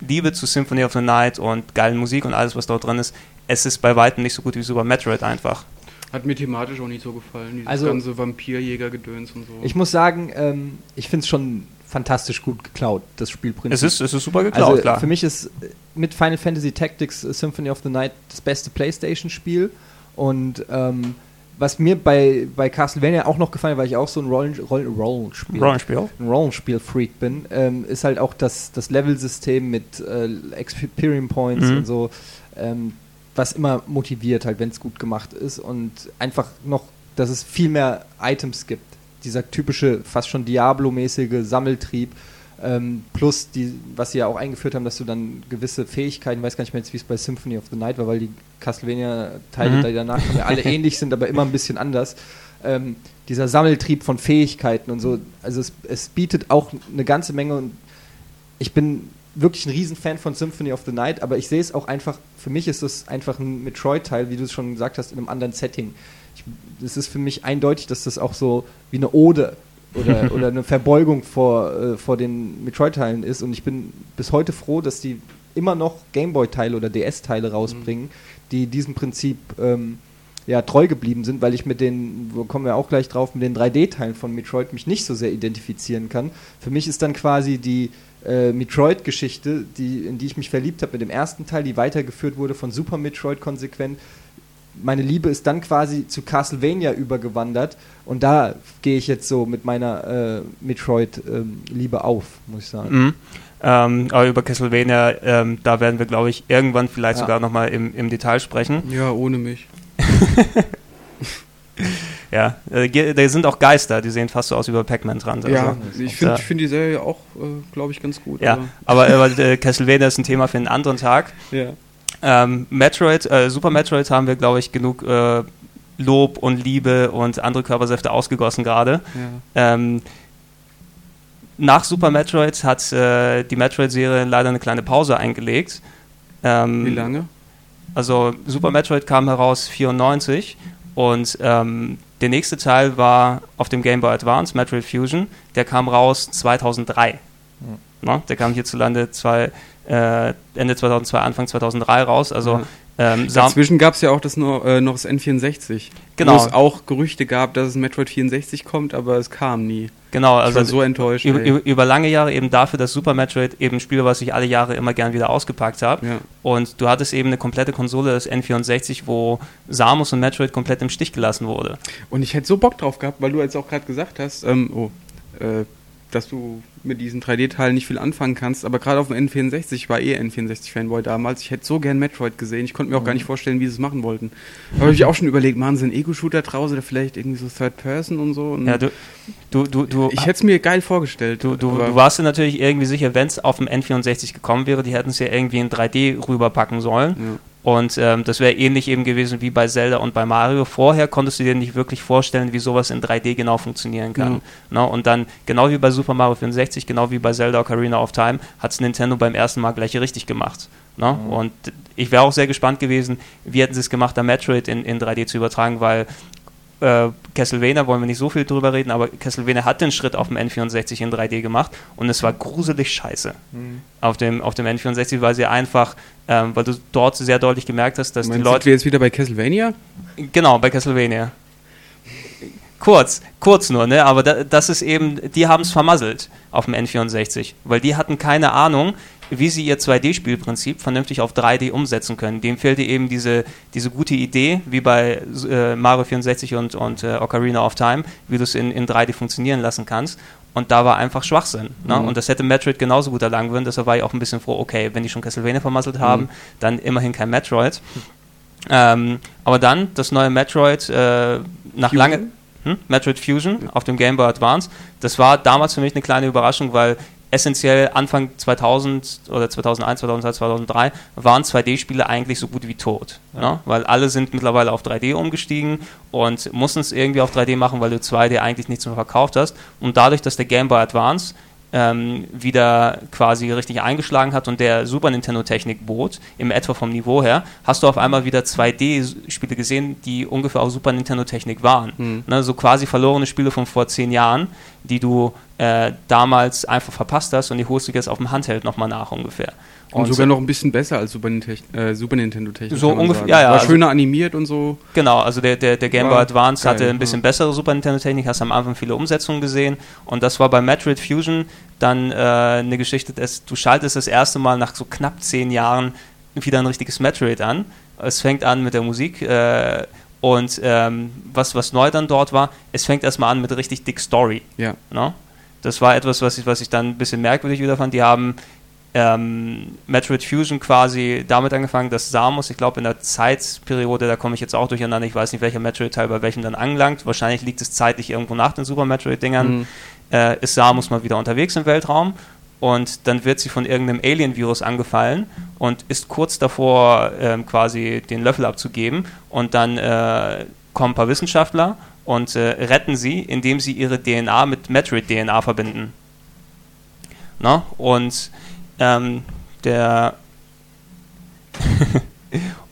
Liebe zu Symphony of the Night und geilen Musik und alles, was dort drin ist, es ist bei weitem nicht so gut wie Super Metroid einfach. Hat mir thematisch auch nicht so gefallen, dieses also, ganze Vampirjäger-Gedöns und so. Ich muss sagen, ähm, ich finde es schon fantastisch gut geklaut, das Spielprinzip. Es ist, es ist super geklaut, also, klar. Für mich ist mit Final Fantasy Tactics Symphony of the Night das beste Playstation-Spiel und ähm, was mir bei, bei Castlevania auch noch gefallen hat, weil ich auch so ein Rollen, Rollen, Rollenspiel, Rollenspiel. Ein Rollenspiel-Freak bin, ähm, ist halt auch das, das Level-System mit äh, Experience Points mhm. und so, ähm, was immer motiviert, halt, wenn es gut gemacht ist und einfach noch, dass es viel mehr Items gibt. Dieser typische, fast schon Diablo-mäßige Sammeltrieb, ähm, plus die, was sie ja auch eingeführt haben, dass du dann gewisse Fähigkeiten, ich weiß gar nicht mehr jetzt, wie es bei Symphony of the Night war, weil die Castlevania-Teile, mhm. die danach <laughs> ja alle ähnlich sind, aber immer ein bisschen anders. Ähm, dieser Sammeltrieb von Fähigkeiten und so, also es, es bietet auch eine ganze Menge und ich bin wirklich ein Riesenfan von Symphony of the Night, aber ich sehe es auch einfach, für mich ist es einfach ein Metroid-Teil, wie du es schon gesagt hast, in einem anderen Setting. Es ist für mich eindeutig, dass das auch so wie eine Ode oder, <laughs> oder eine Verbeugung vor, äh, vor den Metroid-Teilen ist. Und ich bin bis heute froh, dass die immer noch Gameboy-Teile oder DS-Teile rausbringen, mhm. die diesem Prinzip ähm, ja, treu geblieben sind, weil ich mit den, wo kommen wir auch gleich drauf, mit den 3D-Teilen von Metroid mich nicht so sehr identifizieren kann. Für mich ist dann quasi die äh, Metroid-Geschichte, die, in die ich mich verliebt habe mit dem ersten Teil, die weitergeführt wurde von Super Metroid konsequent, meine Liebe ist dann quasi zu Castlevania übergewandert und da gehe ich jetzt so mit meiner äh, Metroid-Liebe ähm, auf, muss ich sagen. Mhm. Ähm, aber über Castlevania, ähm, da werden wir, glaube ich, irgendwann vielleicht ja. sogar nochmal im, im Detail sprechen. Ja, ohne mich. <laughs> ja, äh, da sind auch Geister, die sehen fast so aus wie bei Pac-Man dran. Also. Ja, ich finde find die Serie auch, äh, glaube ich, ganz gut. Ja, aber, aber, aber äh, Castlevania ist ein Thema für einen anderen Tag. Ja. Ähm, Metroid, äh, Super Metroid haben wir, glaube ich, genug äh, Lob und Liebe und andere Körpersäfte ausgegossen gerade. Ja. Ähm, nach Super Metroid hat äh, die Metroid-Serie leider eine kleine Pause eingelegt. Ähm, Wie lange? Also Super Metroid kam heraus 94 und ähm, der nächste Teil war auf dem Game Boy Advance, Metroid Fusion, der kam raus 2003. Mhm. Na, der kam hierzulande zwei, äh, Ende 2002, Anfang 2003 raus. Also ähm, Dazwischen gab es ja auch das noch, äh, noch das N64. Genau. Wo es auch Gerüchte gab, dass es Metroid 64 kommt, aber es kam nie. Genau, also so enttäuscht. Über, über, lange Jahre eben dafür, dass Super Metroid eben ein Spiel, was ich alle Jahre immer gern wieder ausgepackt habe. Ja. Und du hattest eben eine komplette Konsole, das N64, wo Samus und Metroid komplett im Stich gelassen wurde. Und ich hätte so Bock drauf gehabt, weil du jetzt auch gerade gesagt hast, ähm, oh, äh, dass du mit diesen 3D-Teilen nicht viel anfangen kannst, aber gerade auf dem N64, ich war eh N64-Fanboy damals, ich hätte so gern Metroid gesehen, ich konnte mir auch mhm. gar nicht vorstellen, wie sie es machen wollten. Da habe ich auch schon überlegt, machen sie einen Ego-Shooter draus oder vielleicht irgendwie so Third Person und so. Und ja, du, du, du, du ich hätte es mir geil vorgestellt. Du, du, du warst dir natürlich irgendwie sicher, wenn es auf dem N64 gekommen wäre, die hätten es ja irgendwie in 3D rüberpacken sollen. Ja. Und ähm, das wäre ähnlich eben gewesen wie bei Zelda und bei Mario. Vorher konntest du dir nicht wirklich vorstellen, wie sowas in 3D genau funktionieren kann. Mhm. Ne? Und dann, genau wie bei Super Mario 64, genau wie bei Zelda Ocarina of Time, hat es Nintendo beim ersten Mal gleich richtig gemacht. Ne? Mhm. Und ich wäre auch sehr gespannt gewesen, wie hätten sie es gemacht, da Metroid in, in 3D zu übertragen, weil äh, Castlevania wollen wir nicht so viel drüber reden, aber Castlevania hat den Schritt auf dem N64 in 3D gemacht und es war gruselig scheiße mhm. auf, dem, auf dem N64, weil sie einfach, ähm, weil du dort sehr deutlich gemerkt hast, dass Meinst die Leute. Sind wir jetzt wieder bei Castlevania? Genau, bei Castlevania. Kurz, kurz nur, ne? Aber da, das ist eben, die haben es vermasselt auf dem N64, weil die hatten keine Ahnung, wie sie ihr 2D-Spielprinzip vernünftig auf 3D umsetzen können. Dem fehlte eben diese, diese gute Idee, wie bei äh, Mario 64 und, und äh, Ocarina of Time, wie du es in, in 3D funktionieren lassen kannst. Und da war einfach Schwachsinn. Ne? Mhm. Und das hätte Metroid genauso gut erlangen können. Deshalb war ich auch ein bisschen froh, okay, wenn die schon Castlevania vermasselt haben, mhm. dann immerhin kein Metroid. Ähm, aber dann das neue Metroid äh, nach lange hm? Metroid Fusion auf dem Game Boy Advance. Das war damals für mich eine kleine Überraschung, weil essentiell Anfang 2000 oder 2001, 2002, 2003 waren 2D-Spiele eigentlich so gut wie tot. Ja. Ne? Weil alle sind mittlerweile auf 3D umgestiegen und mussten es irgendwie auf 3D machen, weil du 2D eigentlich nichts mehr verkauft hast. Und dadurch, dass der Game Boy Advance ähm, wieder quasi richtig eingeschlagen hat und der Super Nintendo-Technik bot, im etwa vom Niveau her, hast du auf einmal wieder 2D-Spiele gesehen, die ungefähr auf Super Nintendo-Technik waren. Mhm. Ne, so quasi verlorene Spiele von vor zehn Jahren, die du äh, damals einfach verpasst hast und die holst du jetzt auf dem Handheld nochmal nach ungefähr. Und, und sogar noch ein bisschen besser als Super, äh, Super Nintendo Technik. So ungefähr, ja, ja. War also, schöner animiert und so. Genau, also der, der, der Game Boy Advance geil, hatte ein bisschen ja. bessere Super Nintendo Technik, hast am Anfang viele Umsetzungen gesehen und das war bei Metroid Fusion dann äh, eine Geschichte, dass du schaltest das erste Mal nach so knapp zehn Jahren wieder ein richtiges Metroid an. Es fängt an mit der Musik äh, und ähm, was, was neu dann dort war, es fängt erstmal an mit richtig dick Story. Ja. No? Ne? Das war etwas, was ich, was ich dann ein bisschen merkwürdig wieder fand. Die haben ähm, Metroid Fusion quasi damit angefangen, dass Samus, ich glaube in der Zeitperiode, da komme ich jetzt auch durcheinander, ich weiß nicht, welcher Metroid-Teil bei welchem dann angelangt, wahrscheinlich liegt es zeitlich irgendwo nach den Super Metroid-Dingern, mhm. äh, ist Samus mal wieder unterwegs im Weltraum und dann wird sie von irgendeinem Alien-Virus angefallen und ist kurz davor, ähm, quasi den Löffel abzugeben und dann äh, kommen ein paar Wissenschaftler und äh, retten sie, indem sie ihre DNA mit Metroid-DNA verbinden. Na? Und ähm, der <laughs>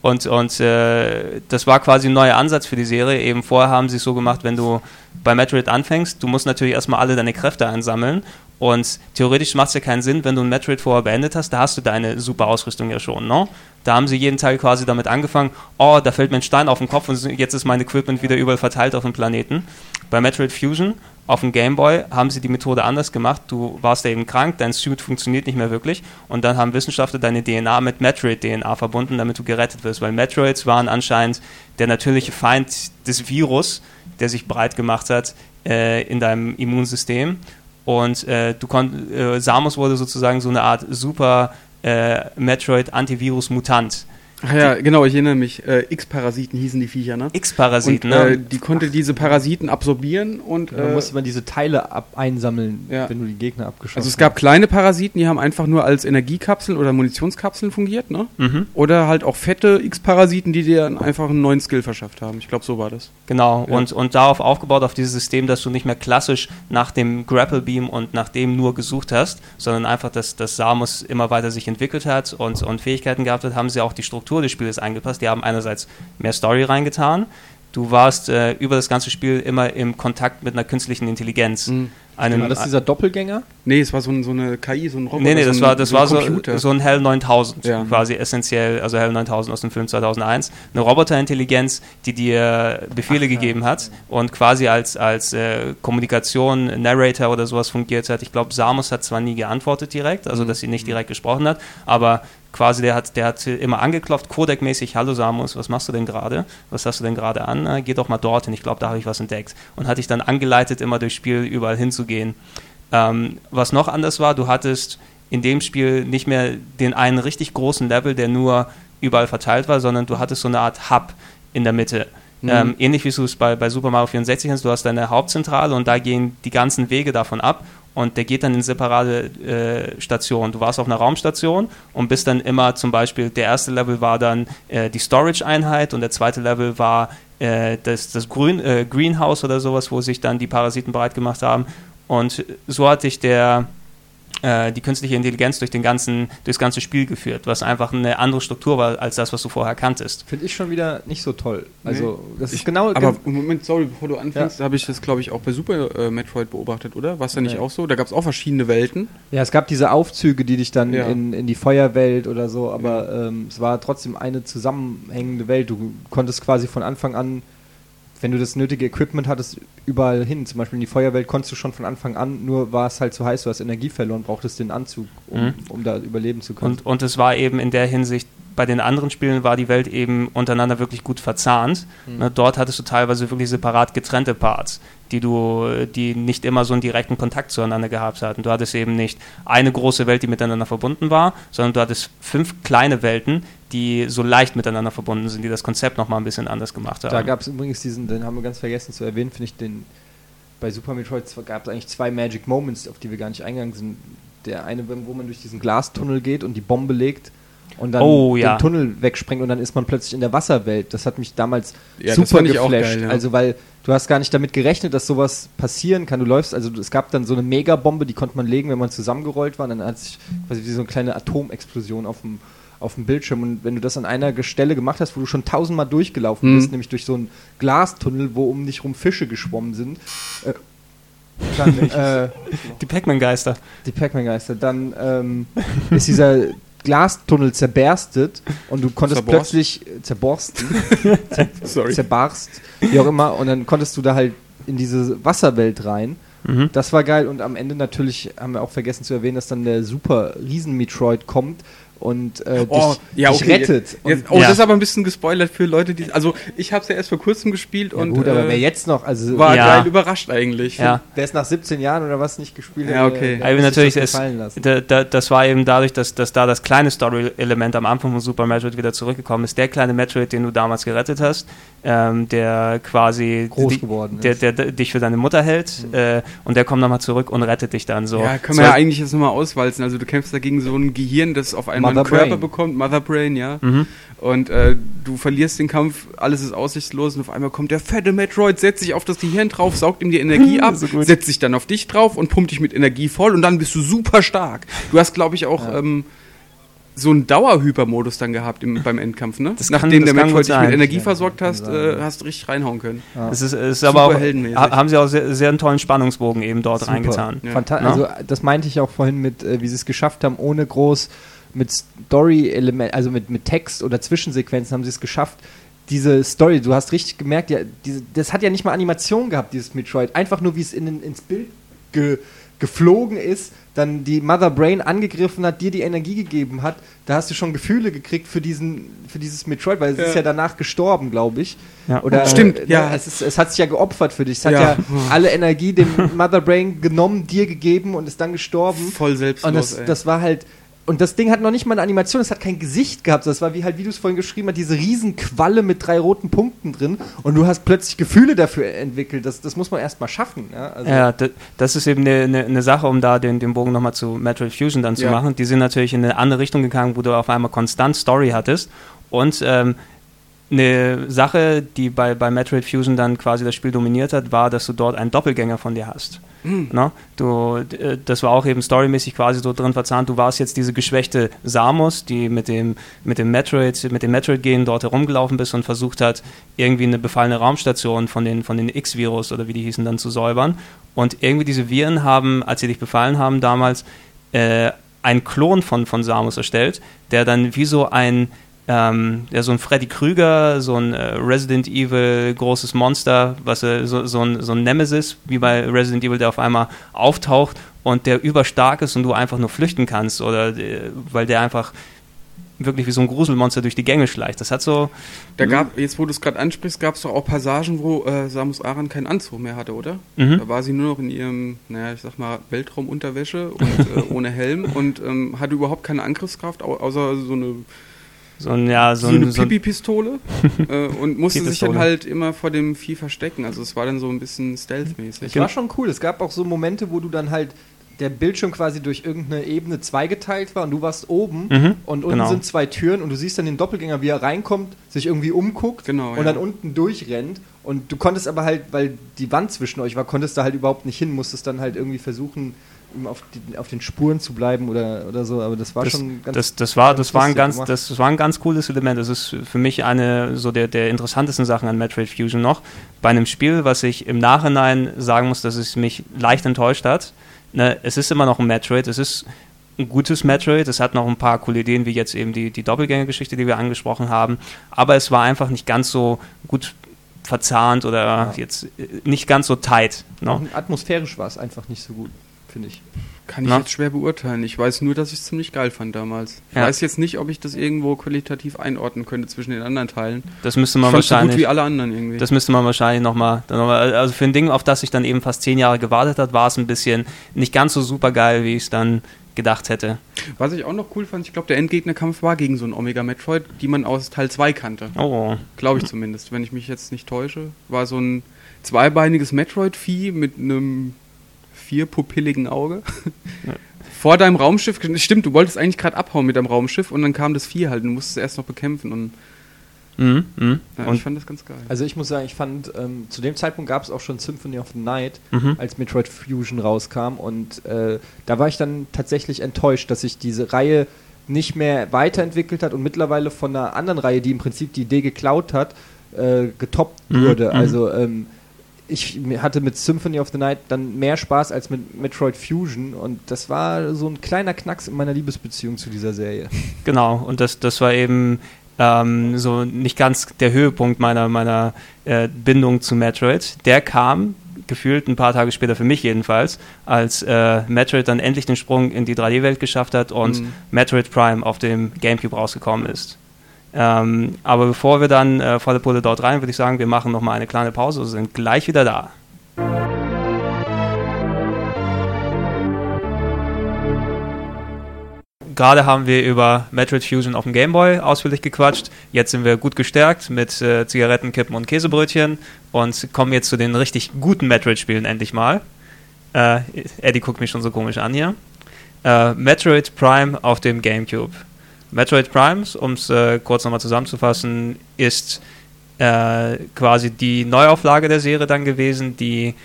und und äh, das war quasi ein neuer Ansatz für die Serie. Eben vorher haben sie es so gemacht, wenn du bei Metroid anfängst, du musst natürlich erstmal alle deine Kräfte einsammeln. Und theoretisch macht es ja keinen Sinn, wenn du ein Metroid vorher beendet hast, da hast du deine super Ausrüstung ja schon, ne? Da haben sie jeden Teil quasi damit angefangen, oh, da fällt mir ein Stein auf den Kopf und jetzt ist mein Equipment wieder überall verteilt auf dem Planeten. Bei Metroid Fusion auf dem Game Boy haben sie die Methode anders gemacht. Du warst da eben krank, dein Suit funktioniert nicht mehr wirklich und dann haben Wissenschaftler deine DNA mit Metroid-DNA verbunden, damit du gerettet wirst, weil Metroids waren anscheinend der natürliche Feind des Virus, der sich breit gemacht hat äh, in deinem Immunsystem. Und äh, du konnt, äh, Samus wurde sozusagen so eine Art super äh, Metroid-Antivirus-Mutant Ach ja, genau, ich erinnere mich. Äh, X-Parasiten hießen die Viecher, ne? X-Parasiten, ne? Äh, die konnte diese Parasiten absorbieren und. Dann äh, musste man diese Teile ab einsammeln, ja. wenn du die Gegner abgeschossen hast. Also es gab kleine Parasiten, die haben einfach nur als Energiekapseln oder Munitionskapseln fungiert, ne? Mhm. Oder halt auch fette X-Parasiten, die dir dann einfach einen neuen Skill verschafft haben. Ich glaube, so war das. Genau, ja. und, und darauf aufgebaut, auf dieses System, dass du nicht mehr klassisch nach dem Grapple Beam und nach dem nur gesucht hast, sondern einfach, dass, dass Samus immer weiter sich entwickelt hat und, und Fähigkeiten gehabt hat, haben sie auch die Struktur des Spiels eingepasst hast. Die haben einerseits mehr Story reingetan. Du warst äh, über das ganze Spiel immer im Kontakt mit einer künstlichen Intelligenz. Mhm. Einen, war das dieser Doppelgänger? Nee, es war so, ein, so eine KI, so ein Roboter. Nee, nee, das so ein, war, das so war so, so ein Hell 9000, ja. quasi essentiell, also Hell 9000 aus dem Film 2001. Eine Roboterintelligenz, die dir Befehle Ach, gegeben ja. hat und quasi als, als äh, Kommunikation, Narrator oder sowas fungiert hat. Ich glaube, Samus hat zwar nie geantwortet direkt, also mhm. dass sie nicht direkt gesprochen hat, aber quasi der hat, der hat immer angeklopft, Codec-mäßig, hallo Samus, was machst du denn gerade? Was hast du denn gerade an? Äh, geh doch mal dorthin, ich glaube, da habe ich was entdeckt. Und hat dich dann angeleitet, immer durchs Spiel überall hinzugehen. Ähm, was noch anders war, du hattest in dem Spiel nicht mehr den einen richtig großen Level, der nur überall verteilt war, sondern du hattest so eine Art Hub in der Mitte. Mhm. Ähm, ähnlich wie du es bei, bei Super Mario 64 hast, du hast deine Hauptzentrale und da gehen die ganzen Wege davon ab und der geht dann in separate äh, Stationen. Du warst auf einer Raumstation und bist dann immer zum Beispiel, der erste Level war dann äh, die Storage-Einheit und der zweite Level war äh, das, das Grün, äh, Greenhouse oder sowas, wo sich dann die Parasiten bereit gemacht haben. Und so hatte ich der äh, die künstliche Intelligenz durch den ganzen, durchs ganze Spiel geführt, was einfach eine andere Struktur war als das, was du vorher kanntest. Finde ich schon wieder nicht so toll. Also nee. das ist ich, genau. Aber Moment, sorry, bevor du anfängst, ja. habe ich das glaube ich auch bei Super äh, Metroid beobachtet, oder? War es da nicht auch so? Da gab es auch verschiedene Welten. Ja, es gab diese Aufzüge, die dich dann ja. in, in die Feuerwelt oder so, aber ja. ähm, es war trotzdem eine zusammenhängende Welt. Du konntest quasi von Anfang an wenn du das nötige Equipment hattest, überall hin. Zum Beispiel in die Feuerwelt konntest du schon von Anfang an, nur war es halt zu heiß, du hast Energie verloren, brauchtest den Anzug, um, mhm. um da überleben zu können. Und, und es war eben in der Hinsicht bei den anderen Spielen war die Welt eben untereinander wirklich gut verzahnt. Mhm. Ne, dort hattest du teilweise wirklich separat getrennte Parts, die du, die nicht immer so einen direkten Kontakt zueinander gehabt hatten. Du hattest eben nicht eine große Welt, die miteinander verbunden war, sondern du hattest fünf kleine Welten, die so leicht miteinander verbunden sind, die das Konzept nochmal ein bisschen anders gemacht haben. Da gab es übrigens diesen, den haben wir ganz vergessen zu erwähnen, finde ich den bei Super Metroid gab es eigentlich zwei Magic Moments, auf die wir gar nicht eingegangen sind. Der eine, wo man durch diesen Glastunnel geht und die Bombe legt und dann oh, ja. den Tunnel wegsprengt und dann ist man plötzlich in der Wasserwelt. Das hat mich damals ja, super geflasht. Geil, ja. Also weil du hast gar nicht damit gerechnet, dass sowas passieren kann. Du läufst, also es gab dann so eine Megabombe, die konnte man legen, wenn man zusammengerollt war. Und dann hat sich quasi wie so eine kleine Atomexplosion auf dem auf dem Bildschirm und wenn du das an einer Stelle gemacht hast, wo du schon tausendmal durchgelaufen mhm. bist, nämlich durch so einen Glastunnel, wo um dich rum Fische geschwommen sind, äh, dann, <laughs> äh, die Pac-Man-Geister. Die Pac-Man-Geister. Dann ähm, ist dieser Glastunnel zerberstet und du konntest Zerborst. plötzlich äh, zerborsten, <laughs> zer zerbarst, wie auch immer, und dann konntest du da halt in diese Wasserwelt rein. Mhm. Das war geil und am Ende natürlich haben wir auch vergessen zu erwähnen, dass dann der super Riesen-Metroid kommt, und äh, oh, dich, ja, dich rettet. Jetzt, oh, ja. das ist aber ein bisschen gespoilert für Leute, die. Also, ich habe es ja erst vor kurzem gespielt ja, und. Gut, aber äh, wer jetzt noch. Also, war ja. geil überrascht eigentlich. Ja. Wer ist nach 17 Jahren oder was nicht gespielt Ja, okay. Also natürlich ist, da, da, das war eben dadurch, dass, dass da das kleine Story-Element am Anfang von Super Metroid wieder zurückgekommen ist. Der kleine Metroid, den du damals gerettet hast, ähm, der quasi. Groß die, geworden der, der, der, dich für deine Mutter hält mhm. äh, und der kommt nochmal zurück und rettet dich dann so. Ja, können wir ja eigentlich jetzt nochmal auswalzen. Also, du kämpfst dagegen so ein Gehirn, das auf einmal einen Körper bekommt kommt, Mother Brain, ja. Mhm. Und äh, du verlierst den Kampf, alles ist aussichtslos und auf einmal kommt der fette Metroid, setzt sich auf das Gehirn drauf, saugt ihm die Energie <laughs> ab, so setzt sich dann auf dich drauf und pumpt dich mit Energie voll und dann bist du super stark. Du hast, glaube ich, auch ja. ähm, so einen Dauerhypermodus dann gehabt im, beim Endkampf, ne? Das Nachdem kann, der Metroid dich mit Energie ja, versorgt hast, äh, hast du richtig reinhauen können. Ja. Das ist, ist aber auch, haben sie auch sehr, sehr einen tollen Spannungsbogen eben dort Super. reingetan. Ja. Also das meinte ich auch vorhin mit, äh, wie sie es geschafft haben, ohne groß mit Story-Element, also mit, mit Text oder Zwischensequenzen haben sie es geschafft, diese Story, du hast richtig gemerkt, ja, diese, das hat ja nicht mal Animation gehabt, dieses Metroid. Einfach nur, wie es in, ins Bild ge, geflogen ist, dann die Mother Brain angegriffen hat, dir die Energie gegeben hat, da hast du schon Gefühle gekriegt für diesen, für dieses Metroid, weil es ja. ist ja danach gestorben, glaube ich. Ja. Oder, Stimmt, äh, ja. Es, ist, es, hat sich ja geopfert für dich. Es hat ja, ja alle Energie dem Mother Brain genommen, dir gegeben und ist dann gestorben. Voll selbstlos. Und das, das war halt, und das Ding hat noch nicht mal eine Animation, es hat kein Gesicht gehabt. Das war wie halt, wie du es vorhin geschrieben hast, diese Riesenqualle mit drei roten Punkten drin. Und du hast plötzlich Gefühle dafür entwickelt. Das, das muss man erst mal schaffen. Ja, also ja das ist eben eine, eine, eine Sache, um da den, den Bogen nochmal zu Metroid Fusion dann zu ja. machen. Die sind natürlich in eine andere Richtung gegangen, wo du auf einmal konstant Story hattest. Und ähm, eine Sache, die bei, bei Metroid Fusion dann quasi das Spiel dominiert hat, war, dass du dort einen Doppelgänger von dir hast. Mhm. No? Du, äh, das war auch eben storymäßig quasi so drin verzahnt. Du warst jetzt diese geschwächte Samus, die mit dem, mit dem Metroid, mit dem Metroid-Gen dort herumgelaufen bist und versucht hat, irgendwie eine befallene Raumstation von den, von den X-Virus oder wie die hießen dann zu säubern. Und irgendwie diese Viren haben, als sie dich befallen haben damals, äh, einen Klon von, von Samus erstellt, der dann wie so ein ähm, ja, so ein Freddy Krüger, so ein äh, Resident Evil großes Monster, was äh, so, so, ein, so ein Nemesis, wie bei Resident Evil, der auf einmal auftaucht und der überstark ist und du einfach nur flüchten kannst oder äh, weil der einfach wirklich wie so ein Gruselmonster durch die Gänge schleicht. Das hat so. Da gab, jetzt wo du es gerade ansprichst, gab es doch auch Passagen, wo äh, Samus Aran keinen Anzug mehr hatte, oder? Mhm. Da war sie nur noch in ihrem, naja, ich sag mal, Weltraumunterwäsche und äh, <laughs> ohne Helm und ähm, hatte überhaupt keine Angriffskraft, außer so eine so, ein, ja, so, so eine Pipi-Pistole äh, und <laughs> musste sich dann halt immer vor dem Vieh verstecken. Also es war dann so ein bisschen stealth-mäßig. Das war schon cool. Es gab auch so Momente, wo du dann halt der Bildschirm quasi durch irgendeine Ebene zweigeteilt war und du warst oben mhm, und unten genau. sind zwei Türen und du siehst dann den Doppelgänger, wie er reinkommt, sich irgendwie umguckt genau, und ja. dann unten durchrennt und du konntest aber halt, weil die Wand zwischen euch war, konntest da halt überhaupt nicht hin, musstest dann halt irgendwie versuchen, auf, die, auf, den Spuren zu bleiben oder, oder so, aber das war das, schon ganz das, das war das war ein ganz das war ein ganz cooles Element. Das ist für mich eine so der, der interessantesten Sachen an Metroid Fusion noch. Bei einem Spiel, was ich im Nachhinein sagen muss, dass es mich leicht enttäuscht hat. Ne, es ist immer noch ein Metroid, es ist ein gutes Metroid, es hat noch ein paar coole Ideen, wie jetzt eben die, die Doppelgängergeschichte, die wir angesprochen haben, aber es war einfach nicht ganz so gut verzahnt oder ja. jetzt äh, nicht ganz so tight. No? Atmosphärisch war es einfach nicht so gut finde ich. Kann ich Na? jetzt schwer beurteilen. Ich weiß nur, dass ich es ziemlich geil fand damals. Ich ja. weiß jetzt nicht, ob ich das irgendwo qualitativ einordnen könnte zwischen den anderen Teilen. Das müsste man wahrscheinlich. So gut wie alle anderen irgendwie. Das müsste man wahrscheinlich nochmal. Noch mal, also für ein Ding, auf das ich dann eben fast zehn Jahre gewartet hat, war es ein bisschen nicht ganz so super geil, wie ich es dann gedacht hätte. Was ich auch noch cool fand, ich glaube, der Endgegnerkampf war gegen so einen Omega Metroid, die man aus Teil 2 kannte. Oh. Glaube ich zumindest, wenn ich mich jetzt nicht täusche. War so ein zweibeiniges Metroid-Vieh mit einem vierpupilligen Auge. <laughs> vor deinem Raumschiff, stimmt, du wolltest eigentlich gerade abhauen mit deinem Raumschiff und dann kam das Vieh halt und du musstest es erst noch bekämpfen und Mhm, mh. ja, und ich fand das ganz geil. Also ich muss sagen, ich fand, ähm, zu dem Zeitpunkt gab es auch schon Symphony of the Night, mhm. als Metroid Fusion rauskam und äh, da war ich dann tatsächlich enttäuscht, dass sich diese Reihe nicht mehr weiterentwickelt hat und mittlerweile von einer anderen Reihe, die im Prinzip die Idee geklaut hat, äh, getoppt mhm. wurde. Mhm. Also ähm, ich hatte mit Symphony of the Night dann mehr Spaß als mit Metroid Fusion und das war so ein kleiner Knacks in meiner Liebesbeziehung zu dieser Serie. <laughs> Genau, und das, das war eben ähm, so nicht ganz der Höhepunkt meiner, meiner äh, Bindung zu Metroid. Der kam gefühlt ein paar Tage später für mich jedenfalls, als äh, Metroid dann endlich den Sprung in die 3D-Welt geschafft hat und mhm. Metroid Prime auf dem GameCube rausgekommen ist. Ähm, aber bevor wir dann äh, volle Pulle dort rein, würde ich sagen, wir machen nochmal eine kleine Pause und sind gleich wieder da. Gerade haben wir über Metroid Fusion auf dem Game Boy ausführlich gequatscht. Jetzt sind wir gut gestärkt mit äh, Zigaretten, und Käsebrötchen und kommen jetzt zu den richtig guten Metroid-Spielen endlich mal. Äh, Eddie guckt mich schon so komisch an hier. Äh, Metroid Prime auf dem GameCube. Metroid Prime, um es äh, kurz nochmal zusammenzufassen, ist äh, quasi die Neuauflage der Serie dann gewesen, die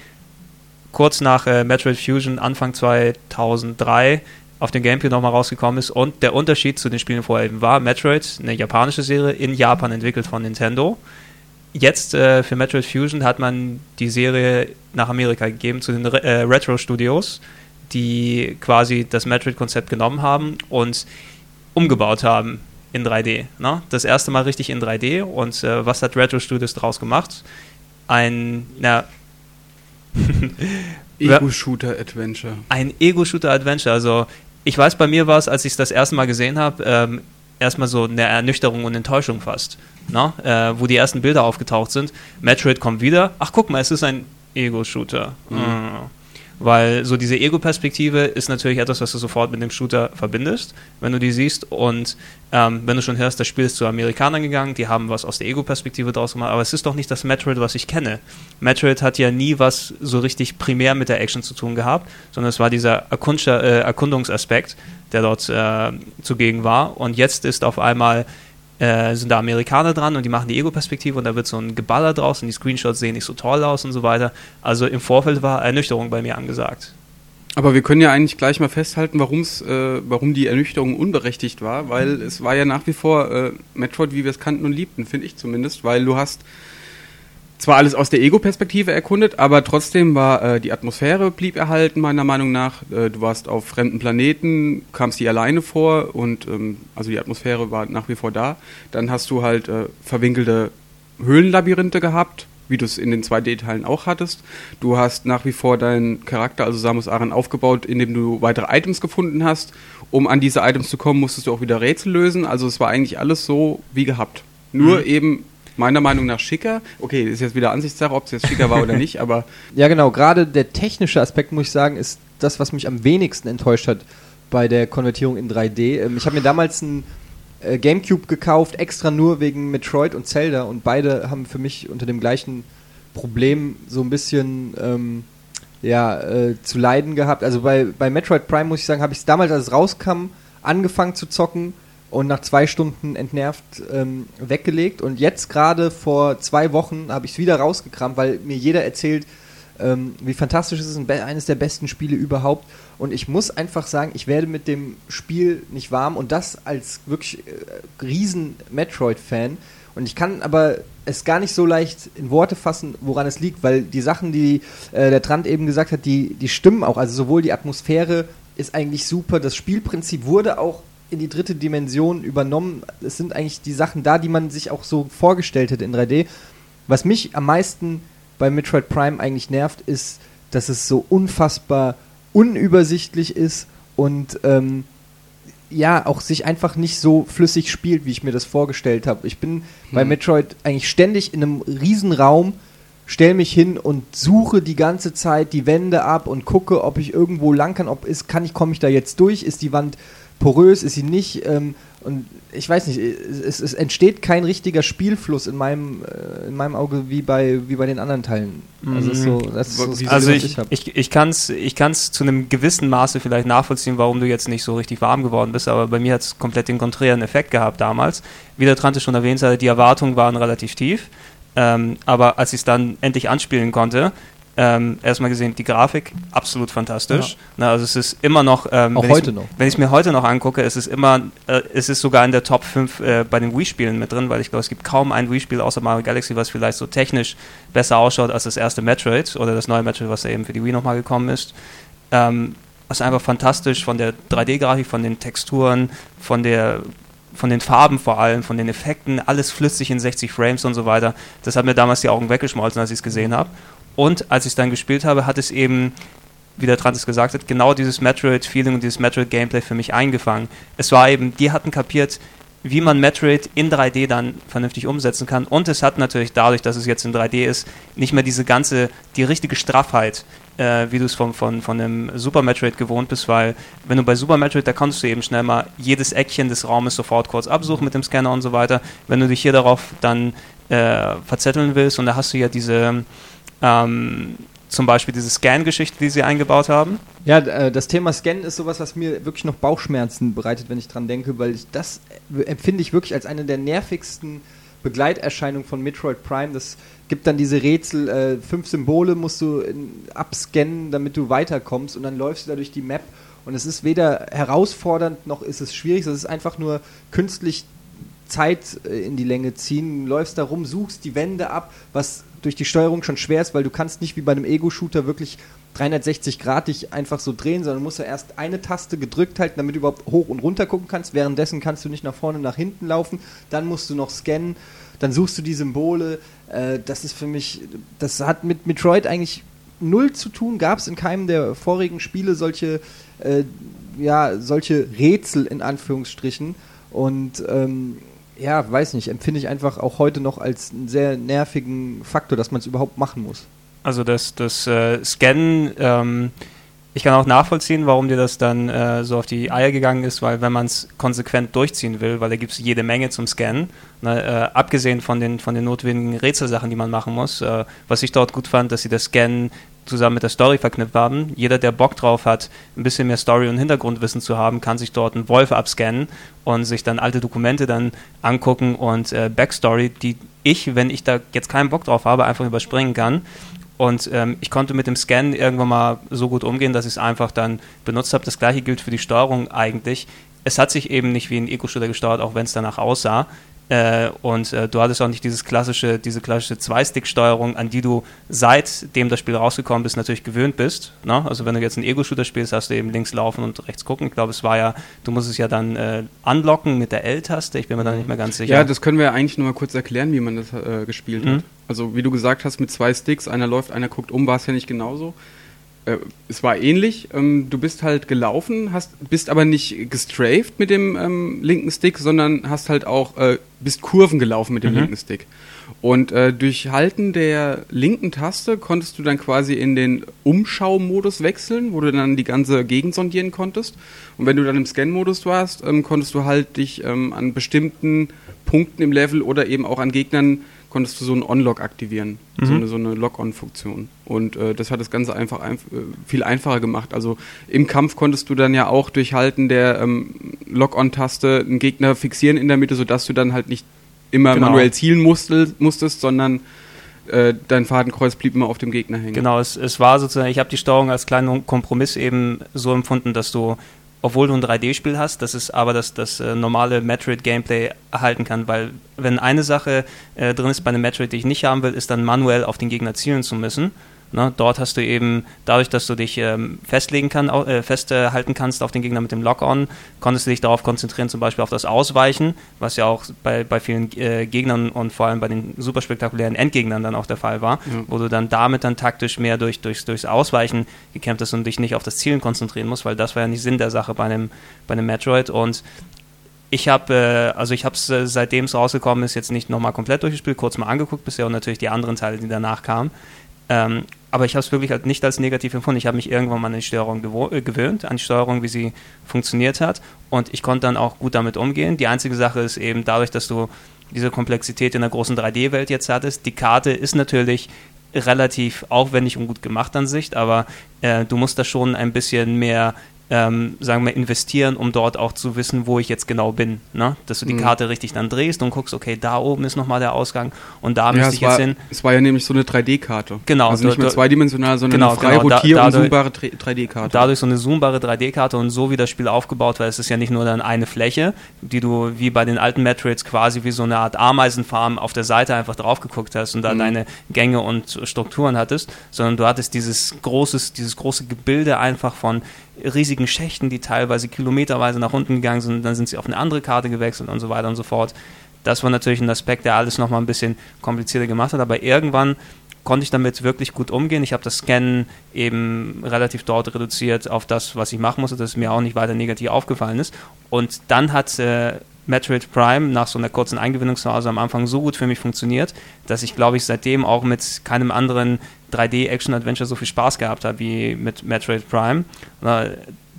kurz nach äh, Metroid Fusion Anfang 2003 auf dem Gamecube nochmal rausgekommen ist. Und der Unterschied zu den Spielen vorher eben war, Metroid, eine japanische Serie, in Japan entwickelt von Nintendo. Jetzt äh, für Metroid Fusion hat man die Serie nach Amerika gegeben zu den Re äh, Retro Studios, die quasi das Metroid-Konzept genommen haben und umgebaut haben in 3D. Ne? Das erste Mal richtig in 3D. Und äh, was hat Retro Studios daraus gemacht? Ein, na, <laughs> Ego-Shooter-Adventure. Ein Ego-Shooter-Adventure. Also ich weiß, bei mir war es, als ich es das erste Mal gesehen habe, ähm, erstmal so eine Ernüchterung und Enttäuschung fast. Ne? Äh, wo die ersten Bilder aufgetaucht sind. Metroid kommt wieder. Ach, guck mal, es ist ein Ego-Shooter. Mhm. Mhm. Weil so diese Ego-Perspektive ist natürlich etwas, was du sofort mit dem Shooter verbindest, wenn du die siehst. Und ähm, wenn du schon hörst, das Spiel ist zu Amerikanern gegangen, die haben was aus der Ego-Perspektive draus gemacht, aber es ist doch nicht das Metroid, was ich kenne. Metroid hat ja nie was so richtig primär mit der Action zu tun gehabt, sondern es war dieser äh, Erkundungsaspekt, der dort äh, zugegen war. Und jetzt ist auf einmal äh, sind da Amerikaner dran und die machen die Ego-Perspektive und da wird so ein Geballer draus und die Screenshots sehen nicht so toll aus und so weiter. Also im Vorfeld war Ernüchterung bei mir angesagt. Aber wir können ja eigentlich gleich mal festhalten, äh, warum die Ernüchterung unberechtigt war, weil es war ja nach wie vor äh, Metroid, wie wir es kannten und liebten, finde ich zumindest, weil du hast zwar alles aus der Ego-Perspektive erkundet, aber trotzdem war äh, die Atmosphäre blieb erhalten, meiner Meinung nach. Äh, du warst auf fremden Planeten, kamst die alleine vor und ähm, also die Atmosphäre war nach wie vor da. Dann hast du halt äh, verwinkelte Höhlenlabyrinthe gehabt, wie du es in den 2D-Teilen auch hattest. Du hast nach wie vor deinen Charakter, also Samus Aran, aufgebaut, indem du weitere Items gefunden hast. Um an diese Items zu kommen, musstest du auch wieder Rätsel lösen. Also es war eigentlich alles so wie gehabt. Nur mhm. eben meiner Meinung nach schicker. Okay, ist jetzt wieder Ansichtssache, ob es jetzt schicker war oder nicht, aber. <laughs> Ja, genau. Gerade der technische Aspekt, muss ich sagen, ist das, was mich am wenigsten enttäuscht hat bei der Konvertierung in 3D. Ähm, ich habe mir damals ein äh, Gamecube gekauft, extra nur wegen Metroid und Zelda und beide haben für mich unter dem gleichen Problem so ein bisschen. Ähm, ja, äh, zu leiden gehabt. Also bei, bei Metroid Prime muss ich sagen, habe ich es damals, als es rauskam, angefangen zu zocken und nach zwei Stunden entnervt ähm, weggelegt. Und jetzt gerade vor zwei Wochen habe ich es wieder rausgekramt, weil mir jeder erzählt, ähm, wie fantastisch es ist, eines der besten Spiele überhaupt. Und ich muss einfach sagen, ich werde mit dem Spiel nicht warm und das als wirklich äh, riesen Metroid-Fan. Und ich kann aber es gar nicht so leicht in Worte fassen, woran es liegt, weil die Sachen, die äh, der Trant eben gesagt hat, die, die stimmen auch. Also sowohl die Atmosphäre ist eigentlich super, das Spielprinzip wurde auch in die dritte Dimension übernommen. Es sind eigentlich die Sachen da, die man sich auch so vorgestellt hätte in 3D. Was mich am meisten bei Metroid Prime eigentlich nervt, ist, dass es so unfassbar unübersichtlich ist und ähm, ja, auch sich einfach nicht so flüssig spielt, wie ich mir das vorgestellt habe. Ich bin hm. bei Metroid eigentlich ständig in einem Riesenraum, stelle mich hin und suche die ganze Zeit die Wände ab und gucke, ob ich irgendwo lang kann, ob ist, kann ich, komme ich da jetzt durch, ist die Wand porös, ist sie nicht. Ähm, und ich weiß nicht, es, es, entsteht kein richtiger Spielfluss in meinem, äh, in meinem Auge wie bei, wie bei den anderen Teilen. Also, so, so also ich, ich, ich kann es ich kann's zu einem gewissen Maße vielleicht nachvollziehen, warum du jetzt nicht so richtig warm geworden bist, aber bei mir hat es komplett den konträren Effekt gehabt damals. Wie der Trante schon erwähnt hat, die Erwartungen waren relativ tief. Ähm, aber als ich es dann endlich anspielen konnte, ähm, erstmal gesehen, die Grafik absolut fantastisch. Ja. Na, also es ist immer noch, ähm, auch heute noch. Wenn ich es mir heute noch angucke, ist es immer, äh, es ist sogar in der Top 5 äh, bei den Wii-Spielen mit drin, weil ich glaube, es gibt kaum ein Wii-Spiel außer Mario Galaxy, was vielleicht so technisch besser ausschaut als das erste Metroid oder das neue Metroid, was da eben für die Wii nochmal gekommen ist. Ähm, ist einfach fantastisch von der 3D-Grafik, von den Texturen, von der von den Farben vor allem, von den Effekten, alles flüssig in 60 Frames und so weiter. Das hat mir damals die Augen weggeschmolzen, als ich es gesehen habe. Und als ich es dann gespielt habe, hat es eben, wie der Trantis gesagt hat, genau dieses Metroid-Feeling und dieses Metroid-Gameplay für mich eingefangen. Es war eben, die hatten kapiert, wie man Metroid in 3D dann vernünftig umsetzen kann. Und es hat natürlich dadurch, dass es jetzt in 3D ist, nicht mehr diese ganze, die richtige Straffheit, äh, wie du es von, von, von einem Super Metroid gewohnt bist, weil wenn du bei Super Metroid, da konntest du eben schnell mal jedes Eckchen des Raumes sofort kurz absuchen mit dem Scanner und so weiter. Wenn du dich hier darauf dann äh, verzetteln willst und da hast du ja diese ähm, zum Beispiel diese Scan-Geschichte, die sie eingebaut haben. Ja, äh, das Thema Scan ist sowas, was mir wirklich noch Bauchschmerzen bereitet, wenn ich dran denke, weil ich das empfinde ich wirklich als eine der nervigsten Begleiterscheinungen von Metroid Prime. Das gibt dann diese Rätsel, äh, fünf Symbole musst du in, abscannen, damit du weiterkommst und dann läufst du da durch die Map und es ist weder herausfordernd noch ist es schwierig, es ist einfach nur künstlich Zeit äh, in die Länge ziehen, läufst da rum, suchst die Wände ab, was durch die Steuerung schon schwer ist, weil du kannst nicht wie bei einem Ego-Shooter wirklich 360 Grad dich einfach so drehen, sondern musst ja erst eine Taste gedrückt halten, damit du überhaupt hoch und runter gucken kannst. Währenddessen kannst du nicht nach vorne, nach hinten laufen. Dann musst du noch scannen, dann suchst du die Symbole. Äh, das ist für mich, das hat mit Metroid eigentlich null zu tun. Gab es in keinem der vorigen Spiele solche, äh, ja, solche Rätsel in Anführungsstrichen. Und ähm, ja, weiß nicht, empfinde ich einfach auch heute noch als einen sehr nervigen Faktor, dass man es überhaupt machen muss. Also das, das äh, Scannen, ähm, ich kann auch nachvollziehen, warum dir das dann äh, so auf die Eier gegangen ist, weil wenn man es konsequent durchziehen will, weil da gibt es jede Menge zum Scannen, ne, äh, abgesehen von den, von den notwendigen Rätselsachen, die man machen muss, äh, was ich dort gut fand, dass sie das Scannen zusammen mit der Story verknüpft haben. Jeder, der Bock drauf hat, ein bisschen mehr Story und Hintergrundwissen zu haben, kann sich dort einen Wolf abscannen und sich dann alte Dokumente dann angucken und äh, Backstory, die ich, wenn ich da jetzt keinen Bock drauf habe, einfach überspringen kann. Und ähm, ich konnte mit dem Scan irgendwann mal so gut umgehen, dass ich es einfach dann benutzt habe. Das gleiche gilt für die Steuerung eigentlich. Es hat sich eben nicht wie ein Eco-Shooter gesteuert, auch wenn es danach aussah. Äh, und äh, du hattest auch nicht dieses klassische, diese klassische Zwei-Stick-Steuerung, an die du seitdem das Spiel rausgekommen bist, natürlich gewöhnt bist. Ne? Also wenn du jetzt einen Ego-Shooter spielst, hast du eben links laufen und rechts gucken. Ich glaube, es war ja, du musst es ja dann äh, unlocken mit der L-Taste. Ich bin mir da nicht mehr ganz sicher. Ja, das können wir ja eigentlich nur mal kurz erklären, wie man das äh, gespielt mhm. hat. Also wie du gesagt hast, mit zwei Sticks, einer läuft, einer guckt um, war es ja nicht genauso äh, es war ähnlich. Ähm, du bist halt gelaufen, hast, bist aber nicht gestrafed mit dem ähm, linken Stick, sondern hast halt auch, äh, bist Kurven gelaufen mit dem mhm. linken Stick. Und äh, durch Halten der linken Taste konntest du dann quasi in den Umschaumodus wechseln, wo du dann die ganze Gegend sondieren konntest. Und wenn du dann im Scan-Modus warst, ähm, konntest du halt dich ähm, an bestimmten Punkten im Level oder eben auch an Gegnern konntest du so einen On-Log aktivieren, mhm. so eine, so eine Log-On-Funktion. Und äh, das hat das Ganze einfach ein, äh, viel einfacher gemacht. Also im Kampf konntest du dann ja auch durch Halten der ähm, Log-On-Taste einen Gegner fixieren in der Mitte, sodass du dann halt nicht immer genau. manuell zielen musstest, musstest sondern äh, dein Fadenkreuz blieb immer auf dem Gegner hängen. Genau, es, es war sozusagen, ich habe die Steuerung als kleinen Kompromiss eben so empfunden, dass du obwohl du ein 3D-Spiel hast, dass es aber das, das äh, normale Metroid-Gameplay erhalten kann, weil wenn eine Sache äh, drin ist bei einem Metroid, die ich nicht haben will, ist dann manuell auf den Gegner zielen zu müssen. Ne? Dort hast du eben, dadurch, dass du dich ähm, festlegen kann, äh, festhalten kannst auf den Gegner mit dem Lock-On, konntest du dich darauf konzentrieren, zum Beispiel auf das Ausweichen, was ja auch bei, bei vielen äh, Gegnern und vor allem bei den super spektakulären Endgegnern dann auch der Fall war, ja. wo du dann damit dann taktisch mehr durch, durchs, durchs Ausweichen gekämpft hast und dich nicht auf das Zielen konzentrieren musst, weil das war ja nicht Sinn der Sache bei einem, bei einem Metroid und ich habe, äh, also ich habe es, äh, seitdem es rausgekommen ist, jetzt nicht nochmal komplett durchgespielt, kurz mal angeguckt bisher und natürlich die anderen Teile, die danach kamen Ähm, aber ich habe es wirklich halt nicht als negativ empfunden. Ich habe mich irgendwann mal an die Steuerung äh, gewöhnt, an die Steuerung, wie sie funktioniert hat. Und ich konnte dann auch gut damit umgehen. Die einzige Sache ist eben dadurch, dass du diese Komplexität in der großen 3D-Welt jetzt hattest. Die Karte ist natürlich relativ aufwendig und gut gemacht an sich, aber äh, du musst da schon ein bisschen mehr ähm, sagen wir, investieren, um dort auch zu wissen, wo ich jetzt genau bin. Ne? Dass du die mhm. Karte richtig dann drehst und guckst, okay, da oben ist nochmal der Ausgang und da ja, müsste ich war, jetzt hin. Es war ja nämlich so eine 3D-Karte. Genau. Also nicht mehr zweidimensional, sondern genau, eine frei genau, rotier- da, und zoombare 3D-Karte. Dadurch so eine zoombare 3D-Karte und so wie das Spiel aufgebaut war, ist es ja nicht nur dann eine Fläche, die du wie bei den alten Metroids quasi wie so eine Art Ameisenfarm auf der Seite einfach drauf geguckt hast und da mhm. deine Gänge und Strukturen hattest, sondern du hattest dieses großes, dieses große Gebilde einfach von riesigen Schächten, die teilweise kilometerweise nach unten gegangen sind. Dann sind sie auf eine andere Karte gewechselt und so weiter und so fort. Das war natürlich ein Aspekt, der alles nochmal ein bisschen komplizierter gemacht hat. Aber irgendwann konnte ich damit wirklich gut umgehen. Ich habe das Scannen eben relativ dort reduziert auf das, was ich machen musste, dass es mir auch nicht weiter negativ aufgefallen ist. Und dann hat äh, Metroid Prime nach so einer kurzen Eingewöhnungsphase am Anfang so gut für mich funktioniert, dass ich, glaube ich, seitdem auch mit keinem anderen 3D-Action-Adventure so viel Spaß gehabt habe wie mit Metroid Prime.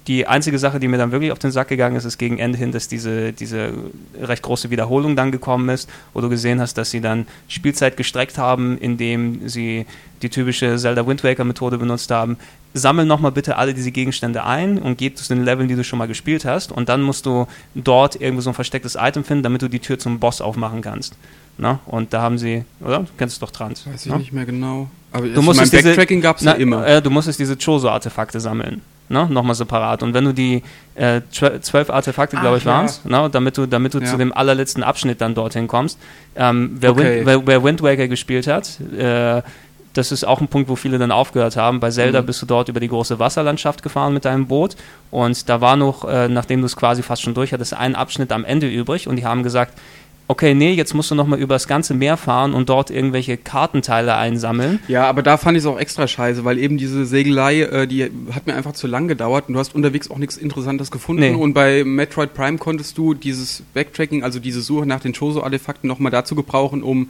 Die einzige Sache, die mir dann wirklich auf den Sack gegangen ist, ist gegen Ende hin, dass diese, diese recht große Wiederholung dann gekommen ist, wo du gesehen hast, dass sie dann Spielzeit gestreckt haben, indem sie die typische Zelda Wind Waker Methode benutzt haben. Sammel nochmal bitte alle diese Gegenstände ein und geh zu den Leveln, die du schon mal gespielt hast. Und dann musst du dort irgendwo so ein verstecktes Item finden, damit du die Tür zum Boss aufmachen kannst. Na? Und da haben sie, oder? Du kennst es doch Trans. Weiß ich na? nicht mehr genau. Aber du musstest mein Backtracking gab es ja immer. Äh, du musstest diese Choso-Artefakte sammeln. Ne? Nochmal separat. Und wenn du die äh, zwölf Artefakte, glaube ich, waren es, ne? damit du, damit du ja. zu dem allerletzten Abschnitt dann dorthin kommst. Ähm, wer, okay. Wind, wer, wer, Wind Waker gespielt hat, äh, das ist auch ein Punkt, wo viele dann aufgehört haben. Bei Zelda mhm. bist du dort über die große Wasserlandschaft gefahren mit deinem Boot und da war noch, äh, nachdem du es quasi fast schon durch hattest, ein Abschnitt am Ende übrig und die haben gesagt, okay, nee, jetzt musst du nochmal über das ganze Meer fahren und dort irgendwelche Kartenteile einsammeln. Ja, aber da fand ich es auch extra scheiße, weil eben diese Segelei, äh, die hat mir einfach zu lang gedauert und du hast unterwegs auch nichts Interessantes gefunden. Nee. Und bei Metroid Prime konntest du dieses Backtracking, also diese Suche nach den Choso-Artefakten nochmal dazu gebrauchen, um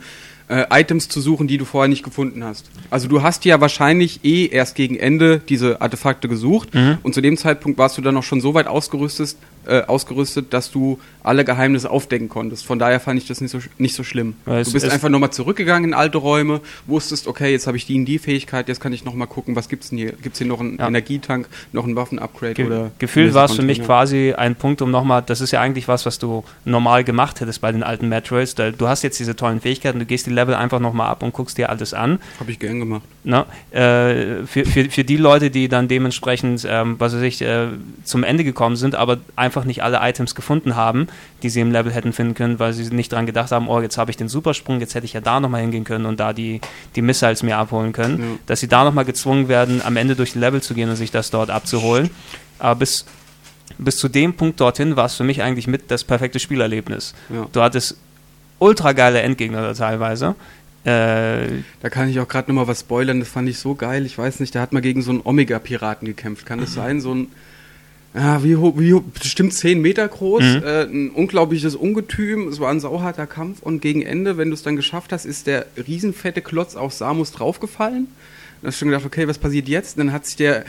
äh, Items zu suchen, die du vorher nicht gefunden hast. Also du hast ja wahrscheinlich eh erst gegen Ende diese Artefakte gesucht mhm. und zu dem Zeitpunkt warst du dann noch schon so weit ausgerüstet, äh, ausgerüstet, dass du alle Geheimnisse aufdecken konntest. Von daher fand ich das nicht so, nicht so schlimm. Weil du bist einfach nochmal zurückgegangen in alte Räume, wusstest, okay, jetzt habe ich die und die Fähigkeit, jetzt kann ich nochmal gucken, was gibt es denn hier? Gibt es hier noch einen ja. Energietank, noch ein Waffenupgrade Ge oder... Gefühlt war es für mich quasi ein Punkt, um nochmal, das ist ja eigentlich was, was du normal gemacht hättest bei den alten Metroids. Du hast jetzt diese tollen Fähigkeiten, du gehst die Level einfach nochmal ab und guckst dir alles an. Habe ich gern gemacht. Na, äh, für, für, für die Leute, die dann dementsprechend, ähm, was weiß ich, äh, zum Ende gekommen sind, aber einfach nicht alle Items gefunden haben, die sie im Level hätten finden können, weil sie nicht dran gedacht haben, oh, jetzt habe ich den Supersprung, jetzt hätte ich ja da nochmal hingehen können und da die, die Missiles mir abholen können, ja. dass sie da nochmal gezwungen werden, am Ende durch die Level zu gehen und sich das dort abzuholen. Aber bis, bis zu dem Punkt dorthin war es für mich eigentlich mit das perfekte Spielerlebnis. Ja. Du hattest ultra geile Endgegner teilweise. Äh, da kann ich auch gerade nochmal was spoilern, das fand ich so geil. Ich weiß nicht, der hat mal gegen so einen Omega-Piraten gekämpft. Kann das sein? So ein, ja, wie hoch, wie hoch, bestimmt 10 Meter groß, mhm. äh, ein unglaubliches Ungetüm. Es war ein sauharter Kampf und gegen Ende, wenn du es dann geschafft hast, ist der riesenfette Klotz auf Samus draufgefallen. Da hast du schon gedacht, okay, was passiert jetzt? Und dann hat sich der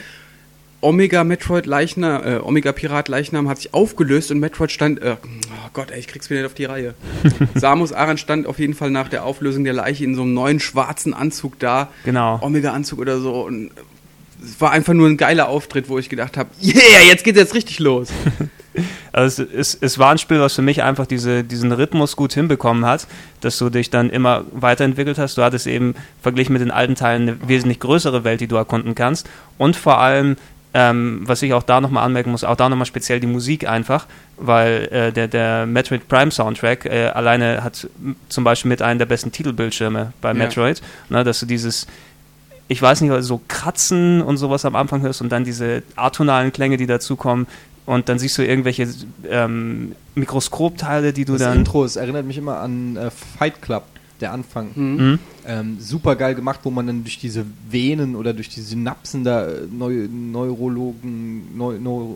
Omega Metroid Leichnam, äh, Omega Pirat Leichnam hat sich aufgelöst und Metroid stand, äh, oh Gott, ey, ich krieg's wieder nicht auf die Reihe. <laughs> Samus Aran stand auf jeden Fall nach der Auflösung der Leiche in so einem neuen schwarzen Anzug da. Genau. Omega Anzug oder so und es war einfach nur ein geiler Auftritt, wo ich gedacht habe, <laughs> yeah, jetzt geht's jetzt richtig los. <laughs> Also es, es, war ein Spiel, was für mich einfach diese, diesen Rhythmus gut hinbekommen hat, dass du dich dann immer weiterentwickelt hast. Du hattest eben verglichen mit den alten Teilen eine wesentlich größere Welt, die du erkunden kannst. Und vor allem ähm, was ich auch da nochmal anmerken muss, auch da nochmal speziell die Musik einfach, weil äh, der, der Metroid Prime Soundtrack äh, alleine hat zum Beispiel mit einem der besten Titelbildschirme bei Metroid, ja. ne, dass du dieses ich weiß nicht, so Kratzen und sowas am Anfang hörst und dann diese atonalen Klänge, die dazukommen, und dann siehst du irgendwelche ähm, Mikroskopteile, die du das dann. Das Intro, es erinnert mich immer an äh, Fight Club der Anfang. Mhm. mhm. Ähm, super geil gemacht, wo man dann durch diese Venen oder durch die Synapsen da äh, Neu Neurologen, Neu Neu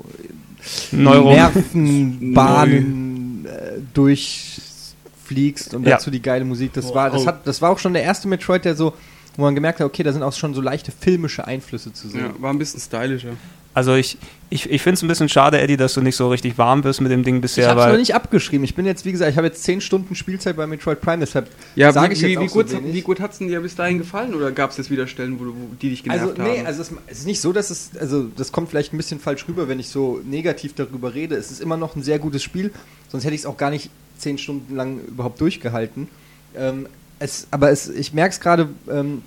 Neuro Nervenbahnen äh, durchfliegst und ja. dazu die geile Musik. Das war, das hat, das war auch schon der erste Metroid, der so wo man gemerkt hat, okay, da sind auch schon so leichte filmische Einflüsse zu sehen. Ja, war ein bisschen stylischer. Also ich, ich, ich finde es ein bisschen schade, Eddie, dass du nicht so richtig warm bist mit dem Ding bisher. Ich habe es noch nicht abgeschrieben. Ich bin jetzt, wie gesagt, ich habe jetzt 10 Stunden Spielzeit bei Metroid Prime, deshalb ja, sage ich wie, jetzt wie, gut, so wie gut hat es dir bis dahin gefallen oder gab es jetzt wieder Stellen, wo, du, wo die dich genervt also, nee, haben? Also es, es, ist nicht so, dass es, also das kommt vielleicht ein bisschen falsch rüber, wenn ich so negativ darüber rede. Es ist immer noch ein sehr gutes Spiel, sonst hätte ich es auch gar nicht 10 Stunden lang überhaupt durchgehalten. Ähm, es, aber es, ich merke es gerade, ähm,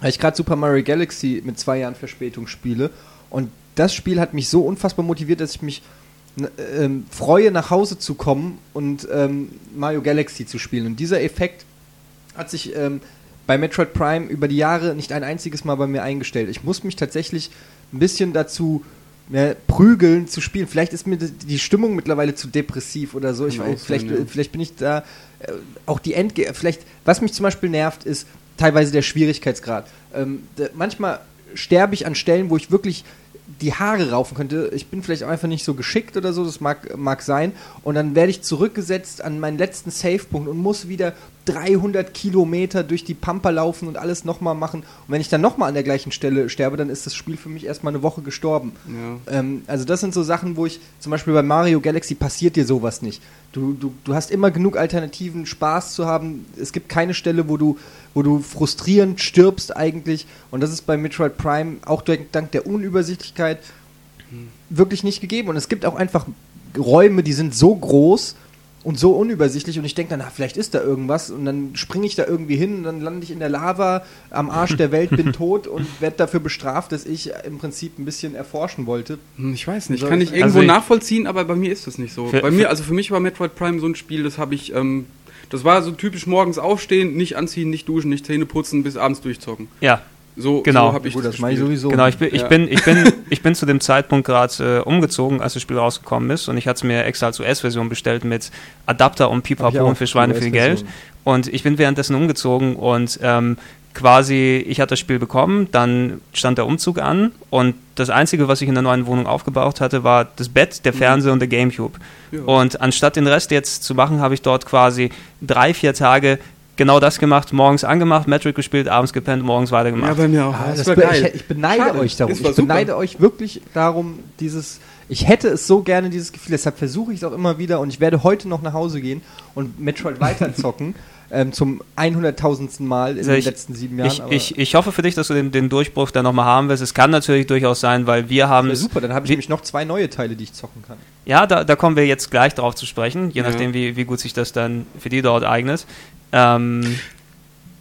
weil ich gerade Super Mario Galaxy mit zwei Jahren Verspätung spiele und das Spiel hat mich so unfassbar motiviert, dass ich mich ähm, freue, nach Hause zu kommen und ähm, Mario Galaxy zu spielen. Und dieser Effekt hat sich ähm, bei Metroid Prime über die Jahre nicht ein einziges Mal bei mir eingestellt. Ich muss mich tatsächlich ein bisschen dazu ja, prügeln zu spielen. Vielleicht ist mir die Stimmung mittlerweile zu depressiv oder so. Ich weiß, vielleicht, sein, ja. vielleicht bin ich da äh, auch die Endge. Vielleicht, was mich zum Beispiel nervt, ist teilweise der Schwierigkeitsgrad. Ähm, manchmal sterbe ich an Stellen, wo ich wirklich die Haare raufen könnte. Ich bin vielleicht einfach nicht so geschickt oder so, das mag, mag sein. Und dann werde ich zurückgesetzt an meinen letzten Savepunkt und muss wieder 300 Kilometer durch die Pampa laufen und alles nochmal machen. Und wenn ich dann nochmal an der gleichen Stelle sterbe, dann ist das Spiel für mich erstmal eine Woche gestorben. Ja. Ähm, also das sind so Sachen, wo ich, zum Beispiel bei Mario Galaxy passiert dir sowas nicht. Du, du, du hast immer genug Alternativen, Spaß zu haben. Es gibt keine Stelle, wo du, wo du frustrierend stirbst eigentlich. Und das ist bei Metroid Prime auch dank der Unübersichtlichkeit hm. wirklich nicht gegeben. Und es gibt auch einfach Räume, die sind so groß, und so unübersichtlich und ich denke dann, na, vielleicht ist da irgendwas und dann springe ich da irgendwie hin und dann lande ich in der Lava am Arsch der Welt, bin <laughs> tot und werde dafür bestraft, dass ich im Prinzip ein bisschen erforschen wollte. Hm, ich weiß nicht, also, kann ich irgendwo also ich nachvollziehen, aber bei mir ist das nicht so. bei mir, also für mich war Metroid Prime so ein Spiel, das habe ich, ähm, das war so typisch morgens aufstehen, nicht anziehen, nicht duschen, nicht Zähne putzen, bis abends durchzocken. Ja, so, genau. so habe ich Gut, das, das ich sowieso. Genau, ich bin, ich ja. bin, ich bin, <laughs> ich bin zu dem Zeitpunkt gerade äh, umgezogen, als das Spiel rausgekommen ist und ich hatte es mir extra als US-Version bestellt mit Adapter und Pipapo und für Schweine viel Geld. Und ich bin währenddessen umgezogen und ähm, quasi, ich hatte das Spiel bekommen, dann stand der Umzug an und das Einzige, was ich in der neuen Wohnung aufgebaut hatte, war das Bett, der mhm. Fernseher und der Gamecube. Ja. Und anstatt den Rest jetzt zu machen, habe ich dort quasi drei, vier Tage genau das gemacht, morgens angemacht, Metric gespielt, abends gepennt, morgens weitergemacht. Ja, bei mir auch. Ah, das das ich, ich, beneide Schade. euch darum. Ich beneide euch wirklich darum, dieses. Ich hätte es so gerne, dieses Gefühl, deshalb versuche ich es auch immer wieder und ich werde heute noch nach Hause gehen und Metroid weiterzocken. <laughs> ähm, zum 100.000. Mal in also den letzten sieben Jahren. Ich, ich, ich, hoffe für dich, dass du den, den Durchbruch dann nochmal haben wirst. Es kann natürlich durchaus sein, weil wir haben. Das super, dann habe ich nämlich noch zwei neue Teile, die ich zocken kann. Ja, da, da kommen wir jetzt gleich drauf zu sprechen, je ja. nachdem, wie, wie gut sich das dann für die dort eignet. Ähm,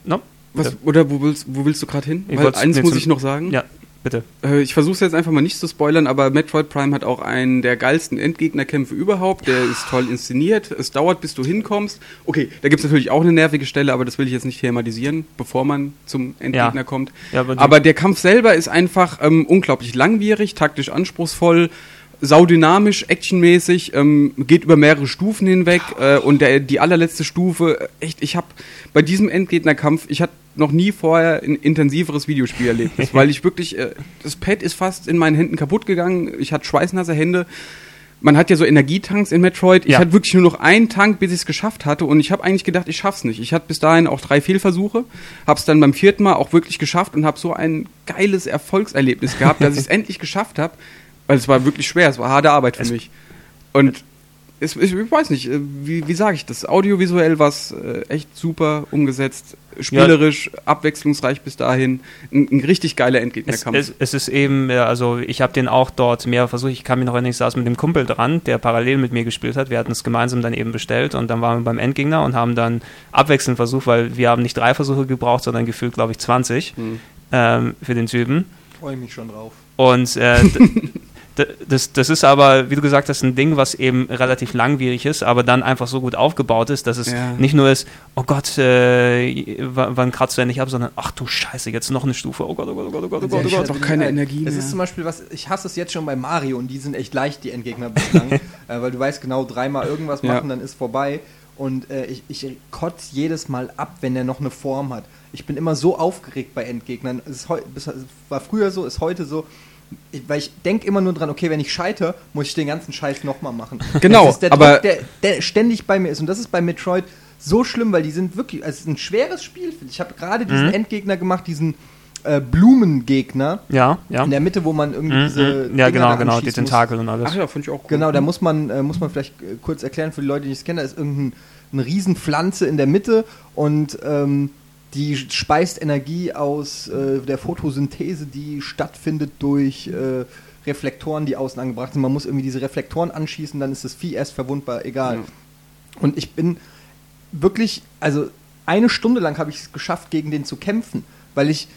no? Was, oder wo willst, wo willst du gerade hin? Ich Weil eins muss ich noch sagen. Ja, bitte. Äh, ich versuche es jetzt einfach mal nicht zu spoilern, aber Metroid Prime hat auch einen der geilsten Endgegnerkämpfe überhaupt. Der ist toll inszeniert. Es dauert, bis du hinkommst. Okay, da gibt es natürlich auch eine nervige Stelle, aber das will ich jetzt nicht thematisieren, bevor man zum Endgegner ja. kommt. Ja, aber, aber, der Kampf selber ist einfach ähm, unglaublich langwierig, taktisch anspruchsvoll saudynamisch, actionmäßig, ähm, geht über mehrere Stufen hinweg äh, und der, die allerletzte Stufe, echt, ich habe bei diesem Endgegnerkampf, ich hatte noch nie vorher ein intensiveres Videospiel erlebt, weil ich wirklich, äh, das Pad ist fast in meinen Händen kaputt gegangen, ich hatte schweißnasse Hände. Man hat ja so Energietanks in Metroid. Ich ja. hatte wirklich nur noch einen Tank, bis ich es geschafft hatte. Und ich habe eigentlich gedacht, ich schaff's nicht. Ich hatte bis dahin auch drei Fehlversuche, habe es dann beim vierten Mal auch wirklich geschafft und habe so ein geiles Erfolgserlebnis gehabt, dass ich es <laughs> endlich geschafft habe. Weil es war wirklich schwer, es war harte Arbeit für es mich. Und es, ich, ich weiß nicht, äh, wie, wie sage ich das? Audiovisuell war es äh, echt super umgesetzt, spielerisch, ja. abwechslungsreich bis dahin. Ein, ein richtig geiler Endgegnerkampf. Es, es, es, ist eben, also ich habe den auch dort mehr versucht. Ich kann mich noch erinnern, ich saß mit dem Kumpel dran, der parallel mit mir gespielt hat. Wir hatten es gemeinsam dann eben bestellt und dann waren wir beim Endgegner und haben dann abwechselnd versucht, weil wir haben nicht drei Versuche gebraucht, sondern gefühlt, glaube ich, 20 hm. ähm, für den Typen. Freue ich mich schon drauf. Und äh, <laughs> das, das ist aber, wie du gesagt hast, ein Ding, was eben relativ langwierig ist, aber dann einfach so gut aufgebaut ist, dass es ja. nicht nur ist, oh Gott, äh, wann kratzt du endlich ab, sondern ach du Scheiße, jetzt noch eine Stufe, oh Gott, oh Gott, oh Gott, oh Gott, oh Gott. Ich habe doch keine Energie mehr. Es ist zum Beispiel was, ich hasse es jetzt schon bei Mario und die sind echt leicht, die Endgegner bislang, <laughs> äh, weil du weißt genau, dreimal irgendwas machen, ja. dann ist vorbei. Und äh, ich, ich kotze jedes Mal ab, wenn er noch eine Form hat. Ich bin immer so aufgeregt bei Endgegnern. Es, ist, es war früher so, ist heute so weil ich denke immer nur dran, okay, wenn ich scheiter, muss ich den ganzen Scheiß nochmal machen. Genau, der aber Druck, der, der, ständig bei mir ist. Und das ist bei Metroid so schlimm, weil die sind wirklich, also es ist ein schweres Spiel. Ich habe gerade diesen mhm. Endgegner gemacht, diesen äh, Blumengegner. Ja, ja. In der Mitte, wo man irgendwie mhm. diese. Ja, Dinger genau, genau, die Tentakel und alles. Ach ja, finde ich auch gut. Genau, da muss man, äh, muss man vielleicht äh, kurz erklären für die Leute, die es kennen, da ist irgendein eine Riesenpflanze in der Mitte und ähm, die speist Energie aus äh, der Photosynthese, die stattfindet durch äh, Reflektoren, die außen angebracht sind. Man muss irgendwie diese Reflektoren anschießen, dann ist das Vieh erst verwundbar, egal. Ja. Und ich bin wirklich, also eine Stunde lang habe ich es geschafft, gegen den zu kämpfen, weil ich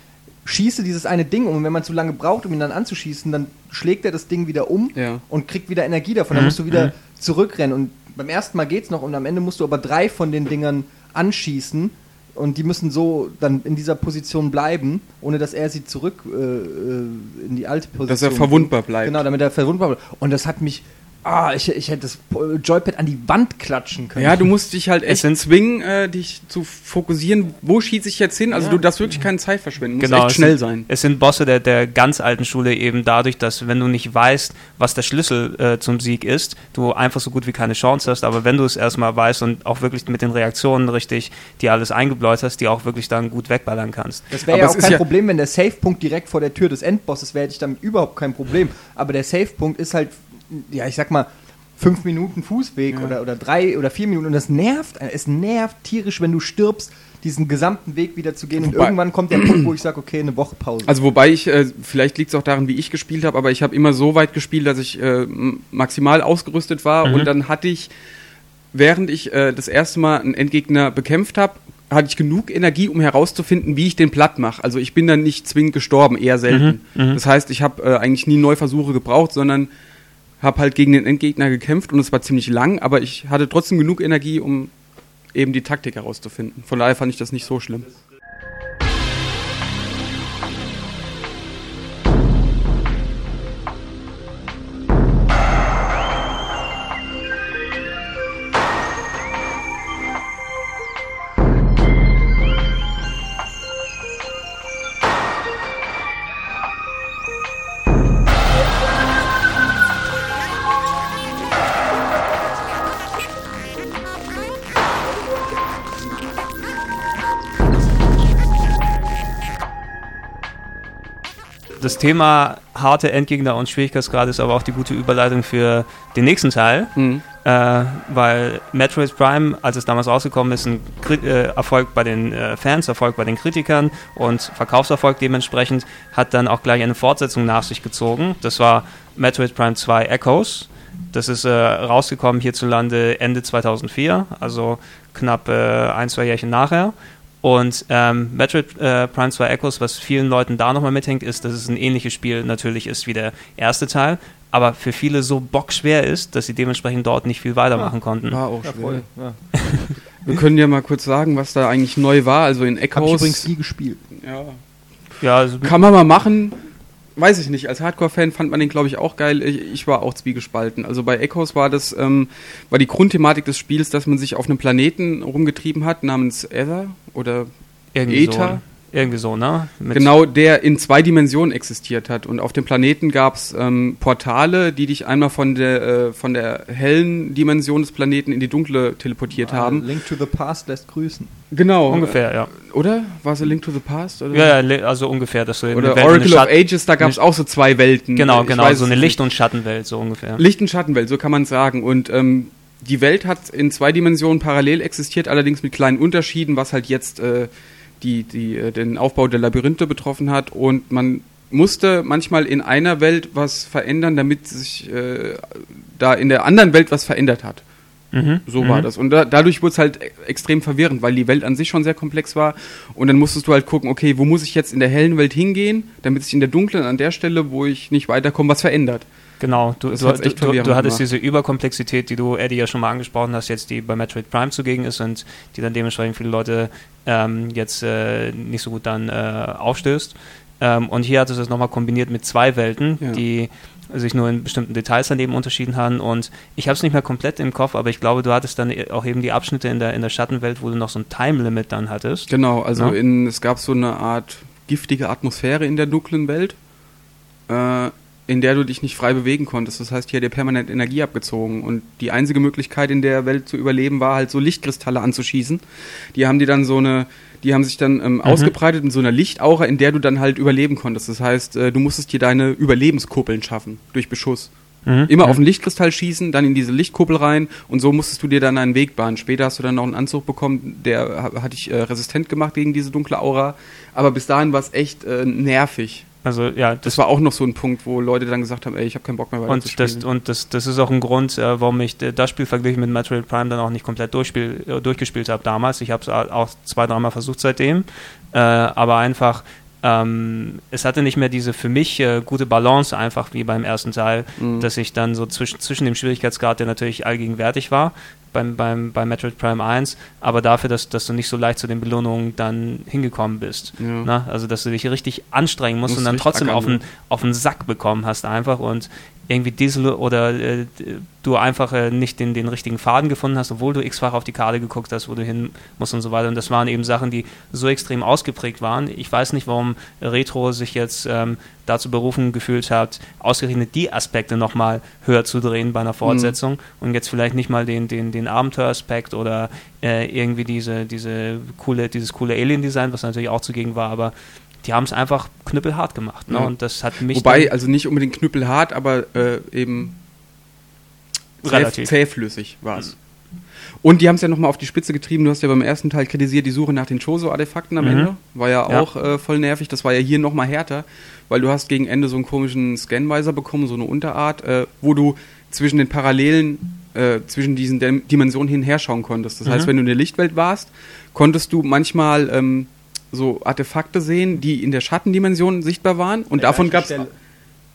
schieße dieses eine Ding um und wenn man zu lange braucht, um ihn dann anzuschießen, dann schlägt er das Ding wieder um ja. und kriegt wieder Energie davon. Dann mhm. musst du wieder mhm. zurückrennen und beim ersten Mal geht's noch und am Ende musst du aber drei von den Dingern anschießen und die müssen so dann in dieser Position bleiben, ohne dass er sie zurück äh, äh in die alte Position. Dass er verwundbar bleibt. Genau, damit er verwundbar bleibt. Und das hat mich Ah, ich, ich hätte das Joypad an die Wand klatschen können. Ja, du musst dich halt echt zwingen, äh, dich zu fokussieren, wo schieße ich jetzt hin. Also ja. du darfst wirklich keine Zeit verschwenden. Du genau, musst echt schnell sind, sein. Es sind Bosse der, der ganz alten Schule eben dadurch, dass wenn du nicht weißt, was der Schlüssel äh, zum Sieg ist, du einfach so gut wie keine Chance hast. Aber wenn du es erstmal weißt und auch wirklich mit den Reaktionen richtig die alles eingebläut hast, die auch wirklich dann gut wegballern kannst. Das wäre ja auch kein ja Problem, wenn der Safe-Punkt direkt vor der Tür des Endbosses wäre, hätte ich damit überhaupt kein Problem. Aber der Safe-Punkt ist halt ja, ich sag mal, fünf Minuten Fußweg ja. oder, oder drei oder vier Minuten. Und das nervt, es nervt tierisch, wenn du stirbst, diesen gesamten Weg wieder zu gehen. Wobei, und irgendwann kommt der Punkt, wo ich sage, okay, eine Woche Pause. Also wobei ich, äh, vielleicht liegt es auch daran, wie ich gespielt habe, aber ich habe immer so weit gespielt, dass ich äh, maximal ausgerüstet war. Mhm. Und dann hatte ich, während ich äh, das erste Mal einen Endgegner bekämpft habe, hatte ich genug Energie, um herauszufinden, wie ich den platt mache. Also ich bin dann nicht zwingend gestorben, eher selten. Mhm, mhm. das heißt, ich habe äh, eigentlich nie Neuversuche gebraucht, sondern habe halt gegen den Endgegner gekämpft und es war ziemlich lang, aber ich hatte trotzdem genug Energie, um eben die Taktik herauszufinden. Von daher fand ich das nicht so schlimm. Das Thema harte Endgegner und Schwierigkeitsgrad ist aber auch die gute Überleitung für den nächsten Teil, mhm. äh, weil Metroid Prime, als es damals rausgekommen ist, ein Kri äh, Erfolg bei den äh, Fans, Erfolg bei den Kritikern und Verkaufserfolg dementsprechend, hat dann auch gleich eine Fortsetzung nach sich gezogen. Das war Metroid Prime 2 Echoes. Das ist äh, rausgekommen hierzulande Ende 2004, also knapp äh, ein, zwei Jährchen nachher. Und ähm, Metroid äh, Prime 2 Echoes, was vielen Leuten da nochmal mithängt, ist, dass es ein ähnliches Spiel natürlich ist wie der erste Teil, aber für viele so bockschwer ist, dass sie dementsprechend dort nicht viel weitermachen ja, konnten. War auch schwer. Ja, <laughs> Wir können ja mal kurz sagen, was da eigentlich neu war. Also in Echoes. Hab ich übrigens nie gespielt. Ja. ja also Kann man mal machen weiß ich nicht, als Hardcore-Fan fand man den, glaube ich, auch geil. Ich, ich, war auch zwiegespalten. Also bei Echoes war das, ähm, war die Grundthematik des Spiels, dass man sich auf einem Planeten rumgetrieben hat, namens Ether oder Irgendwie Ether. So. Irgendwie so, ne? Mit genau, der in zwei Dimensionen existiert hat. Und auf dem Planeten gab es ähm, Portale, die dich einmal von der, äh, von der hellen Dimension des Planeten in die dunkle teleportiert ah, haben. Link to the Past lässt grüßen. Genau. Ungefähr, ja. Oder? War es Link to the Past? Oder? Ja, ja, also ungefähr. Dass du oder Oracle of Ages, da gab es auch so zwei Welten. Genau, genau, so eine Licht- und Schattenwelt, so ungefähr. Licht- und Schattenwelt, so kann man sagen. Und ähm, die Welt hat in zwei Dimensionen parallel existiert, allerdings mit kleinen Unterschieden, was halt jetzt äh, die, die äh, den Aufbau der Labyrinthe betroffen hat. Und man musste manchmal in einer Welt was verändern, damit sich äh, da in der anderen Welt was verändert hat. Mhm. So war mhm. das. Und da, dadurch wurde es halt e-, extrem verwirrend, weil die Welt an sich schon sehr komplex war. Und dann musstest du halt gucken, okay, wo muss ich jetzt in der hellen Welt hingehen, damit sich in der dunklen an der Stelle, wo ich nicht weiterkomme, was verändert. Genau, du, du, du, du, hattest diese Überkomplexität, die du, Eddie, ja schon mal angesprochen hast, jetzt die bei Metroid Prime zugegen ist und die dann dementsprechend viele Leute ähm, jetzt äh, nicht so gut dann äh, aufstößt. Ähm, und hier hat es das nochmal kombiniert mit zwei Welten, ja. die sich nur in bestimmten Details daneben unterschieden haben. Und ich habe es nicht mehr komplett im Kopf, aber ich glaube, du hattest dann auch eben die Abschnitte in der, in der Schattenwelt, wo du noch so ein Time-Limit dann hattest. Genau, also ja? in, es gab so eine Art giftige Atmosphäre in der dunklen Welt. Äh, in der du dich nicht frei bewegen konntest. Das heißt, hier hat dir permanent Energie abgezogen. Und die einzige Möglichkeit in der Welt zu überleben war halt so Lichtkristalle anzuschießen. Die haben die dann so eine, die haben sich dann ähm, mhm. ausgebreitet in so einer Lichtaura, in der du dann halt überleben konntest. Das heißt, äh, du musstest dir deine Überlebenskuppeln schaffen durch Beschuss. Mhm. Immer auf den Lichtkristall schießen, dann in diese Lichtkuppel rein und so musstest du dir dann einen Weg bahnen. Später hast du dann noch einen Anzug bekommen, der hat dich äh, resistent gemacht gegen diese dunkle Aura. Aber bis dahin war es echt äh, nervig. Also ja, das, das, war auch noch so ein Punkt, wo Leute dann gesagt haben, ey, ich habe keinen Bock mehr weiter und zu spielen. Das, und das, das ist auch ein Grund, äh, warum ich das Spiel verglichen mit Metroid Prime dann auch nicht komplett durchspiel, äh, durchgespielt habe damals. Ich habe es auch zwei, dreimal versucht seitdem. Äh, aber einfach, ähm, es hatte nicht mehr diese für mich äh, gute Balance einfach wie beim ersten Teil, mhm. dass ich dann so zwischen, zwischen dem Schwierigkeitsgrad, der natürlich allgegenwärtig war, beim, beim, bei Metroid Prime 1, aber dafür, dass, dass du nicht so leicht zu den Belohnungen dann hingekommen bist. Ja. Na, also, dass du dich richtig anstrengen musst, musst und dann trotzdem auf den, auf den Sack bekommen hast einfach und irgendwie Diesel oder äh, du einfach äh, nicht den, den richtigen Faden gefunden hast, obwohl du x-fach auf die Karte geguckt hast, wo du hin musst und so weiter. Und das waren eben Sachen, die so extrem ausgeprägt waren. Ich weiß nicht, warum Retro sich jetzt ähm, dazu berufen gefühlt hat, ausgerechnet die Aspekte nochmal höher zu drehen bei einer Fortsetzung mhm. und jetzt vielleicht nicht mal den, den, den Abenteueraspekt oder äh, irgendwie diese, diese coole, dieses coole Alien-Design, was natürlich auch zugegen war, aber die haben es einfach knüppelhart gemacht. Ne? Ja. Und das hat mich. Wobei, also nicht unbedingt knüppelhart, aber äh, eben relativ zähflüssig war es. Mhm. Und die haben es ja nochmal auf die Spitze getrieben. Du hast ja beim ersten Teil kritisiert die Suche nach den Chozo-Artefakten am mhm. Ende. War ja, ja. auch äh, voll nervig. Das war ja hier nochmal härter, weil du hast gegen Ende so einen komischen Scanweiser bekommen, so eine Unterart, äh, wo du zwischen den Parallelen, äh, zwischen diesen Dimensionen hin her schauen konntest. Das mhm. heißt, wenn du in der Lichtwelt warst, konntest du manchmal ähm, so Artefakte sehen, die in der Schattendimension sichtbar waren. Und der davon gab es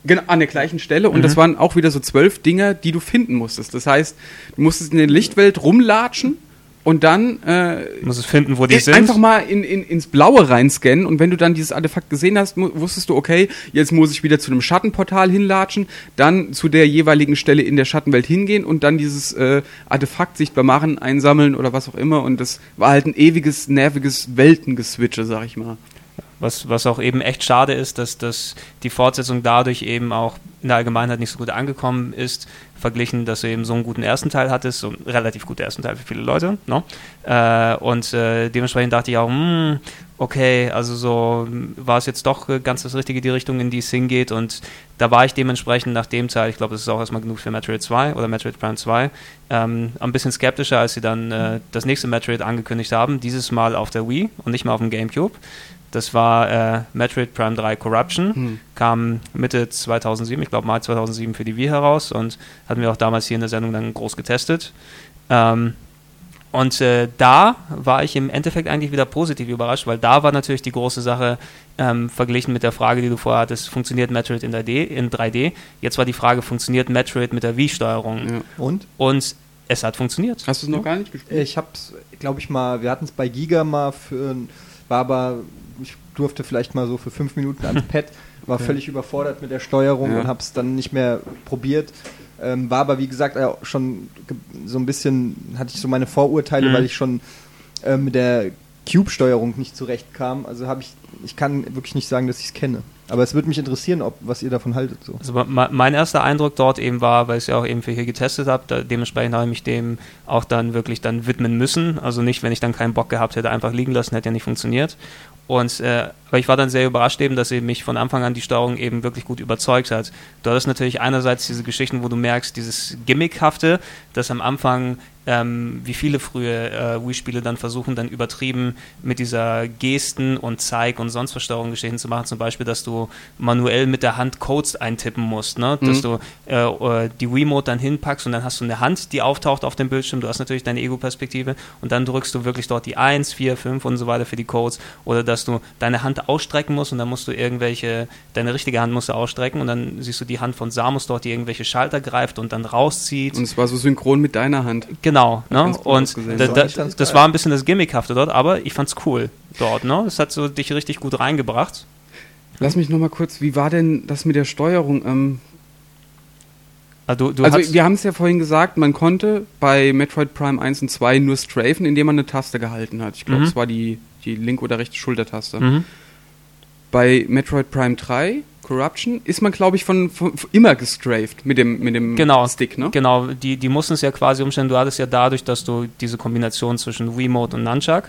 genau, an der gleichen Stelle. Und mhm. das waren auch wieder so zwölf Dinge, die du finden musstest. Das heißt, du musstest in der Lichtwelt rumlatschen und dann äh, muss es finden, wo die sind. Einfach mal in, in, ins Blaue reinscannen und wenn du dann dieses Artefakt gesehen hast, wusstest du, okay, jetzt muss ich wieder zu einem Schattenportal hinlatschen, dann zu der jeweiligen Stelle in der Schattenwelt hingehen und dann dieses äh, Artefakt sichtbar machen, einsammeln oder was auch immer und das war halt ein ewiges, nerviges Weltengeswitche, sag ich mal. Was, was auch eben echt schade ist, dass, dass die Fortsetzung dadurch eben auch in der Allgemeinheit nicht so gut angekommen ist, verglichen, dass du eben so einen guten ersten Teil hattest, so einen relativ guten ersten Teil für viele Leute. No? Äh, und äh, dementsprechend dachte ich auch, mh, hm, okay, also so war es jetzt doch ganz das Richtige, die Richtung, in die es hingeht. Und da war ich dementsprechend nach dem Teil, ich glaube, das ist auch erstmal genug für Metroid 2 oder Metroid Prime 2, ähm, ein bisschen skeptischer, als sie dann äh, das nächste Metroid angekündigt haben. Dieses Mal auf der Wii und nicht mal auf dem GameCube. Das war äh, Metroid Prime 3 Corruption, hm. kam Mitte 2007, ich glaube Mai 2007 für die Wii heraus und hatten wir auch damals hier in der Sendung dann groß getestet. Ähm, und äh, da war ich im Endeffekt eigentlich wieder positiv überrascht, weil da war natürlich die große Sache ähm, verglichen mit der Frage, die du vorher hattest, funktioniert Metroid in 3D, in 3D? Jetzt war die Frage, funktioniert Metroid mit der Wii-Steuerung? Ja. Und? Und es hat funktioniert. Hast du es noch ja. gar nicht gespielt? Ich hab's, glaube ich mal, wir hatten es bei Giga mal für, war aber ich durfte vielleicht mal so für fünf Minuten ans <laughs> Pad, war okay. völlig überfordert mit der Steuerung ja. und habe es dann nicht mehr probiert. Ähm, war aber wie gesagt äh, schon so ein bisschen, hatte ich so meine Vorurteile, mhm. weil ich schon äh, mit der Cube-Steuerung nicht zurechtkam. Also habe ich, ich kann wirklich nicht sagen, dass ich es kenne. Aber es würde mich interessieren, ob, was ihr davon haltet. So. Also mein erster Eindruck dort eben war, weil ich es ja auch eben für hier getestet habe, dementsprechend habe ich mich dem auch dann wirklich dann widmen müssen. Also nicht, wenn ich dann keinen Bock gehabt hätte, einfach liegen lassen, hätte ja nicht funktioniert. Und äh, aber ich war dann sehr überrascht eben, dass eben mich von Anfang an die Steuerung eben wirklich gut überzeugt hat. Du hattest natürlich einerseits diese Geschichten, wo du merkst, dieses Gimmickhafte, das am Anfang ähm, wie viele frühe äh, Wii-Spiele dann versuchen, dann übertrieben mit dieser Gesten und Zeig- und sonst Versteuerung Geschichten zu machen. Zum Beispiel, dass du manuell mit der Hand Codes eintippen musst, ne? Mhm. dass du äh, äh die Wii-Mode dann hinpackst und dann hast du eine Hand, die auftaucht auf dem Bildschirm. Du hast natürlich deine Ego-Perspektive und dann drückst du wirklich dort die 1, 4, 5 und so weiter für die Codes oder dass du deine Hand ausstrecken musst und dann musst du irgendwelche, deine richtige Hand musst du ausstrecken und dann siehst du die Hand von Samus dort, die irgendwelche Schalter greift und dann rauszieht. Und es war so synchron mit deiner Hand. Genau Genau, ne? und da, da, das war ein bisschen das Gimmickhafte dort, aber ich fand's cool dort, ne? Das hat so dich richtig gut reingebracht. Lass mich nochmal kurz, wie war denn das mit der Steuerung? Ähm, also, du also wir haben es ja vorhin gesagt, man konnte bei Metroid Prime 1 und 2 nur strafen, indem man eine Taste gehalten hat. Ich glaube, mhm. es war die, die linke oder rechte Schultertaste. Mhm. Bei Metroid Prime 3 Corruption ist man, glaube ich, von, von, von, immer gestrafed mit dem, mit dem genau, Stick, ne? Genau, die, die mussten es ja quasi umstellen. Du hattest ja dadurch, dass du diese Kombination zwischen Wiimote und Nunchuck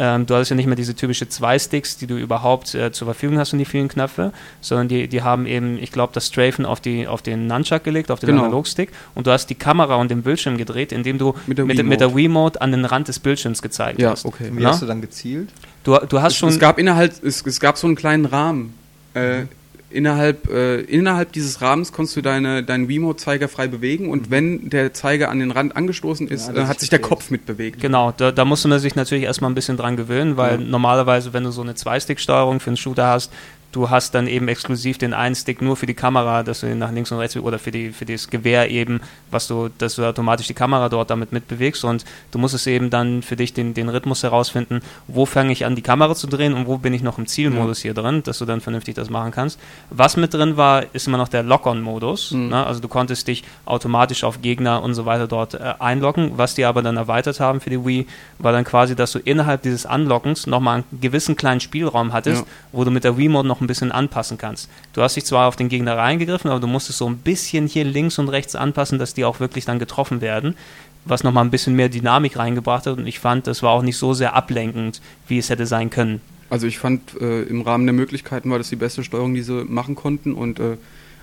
ähm, du hast ja nicht mehr diese typische zwei Sticks, die du überhaupt äh, zur Verfügung hast und die vielen Knöpfe, sondern die, die haben eben, ich glaube, das Strafen auf, die, auf den Nunchuck gelegt, auf den genau. Analogstick und du hast die Kamera und den Bildschirm gedreht, indem du mit der, mit, mit der Wiimote an den Rand des Bildschirms gezeigt ja, hast. Okay. Wie ja? hast du dann gezielt? Du, du hast es, schon. Es gab innerhalb, es, es gab so einen kleinen Rahmen. Äh, mhm innerhalb, äh, innerhalb dieses Rahmens konntest du deine, deinen Wiimote-Zeiger frei bewegen und mhm. wenn der Zeiger an den Rand angestoßen ist, ja, dann hat sich der Kopf mitbewegt. Genau, da, da musste man sich natürlich erstmal ein bisschen dran gewöhnen, weil ja. normalerweise, wenn du so eine Zwei-Stick-Steuerung für einen Shooter hast, du hast dann eben exklusiv den einen Stick nur für die Kamera, dass du ihn nach links und rechts oder für die für das Gewehr eben, was du, dass du automatisch die Kamera dort damit mitbewegst und du musst es eben dann für dich den, den Rhythmus herausfinden, wo fange ich an die Kamera zu drehen und wo bin ich noch im Zielmodus hier drin, dass du dann vernünftig das machen kannst. Was mit drin war, ist immer noch der Lock-on-Modus. Mhm. Ne? Also du konntest dich automatisch auf Gegner und so weiter dort äh, einloggen. Was die aber dann erweitert haben für die Wii, war dann quasi, dass du innerhalb dieses Unlockens nochmal einen gewissen kleinen Spielraum hattest, ja. wo du mit der Wii-Mode noch ein bisschen anpassen kannst. Du hast dich zwar auf den Gegner reingegriffen, aber du musstest so ein bisschen hier links und rechts anpassen, dass die auch wirklich dann getroffen werden, was nochmal ein bisschen mehr Dynamik reingebracht hat und ich fand, das war auch nicht so sehr ablenkend, wie es hätte sein können. Also ich fand, äh, im Rahmen der Möglichkeiten war das die beste Steuerung, die sie machen konnten und äh,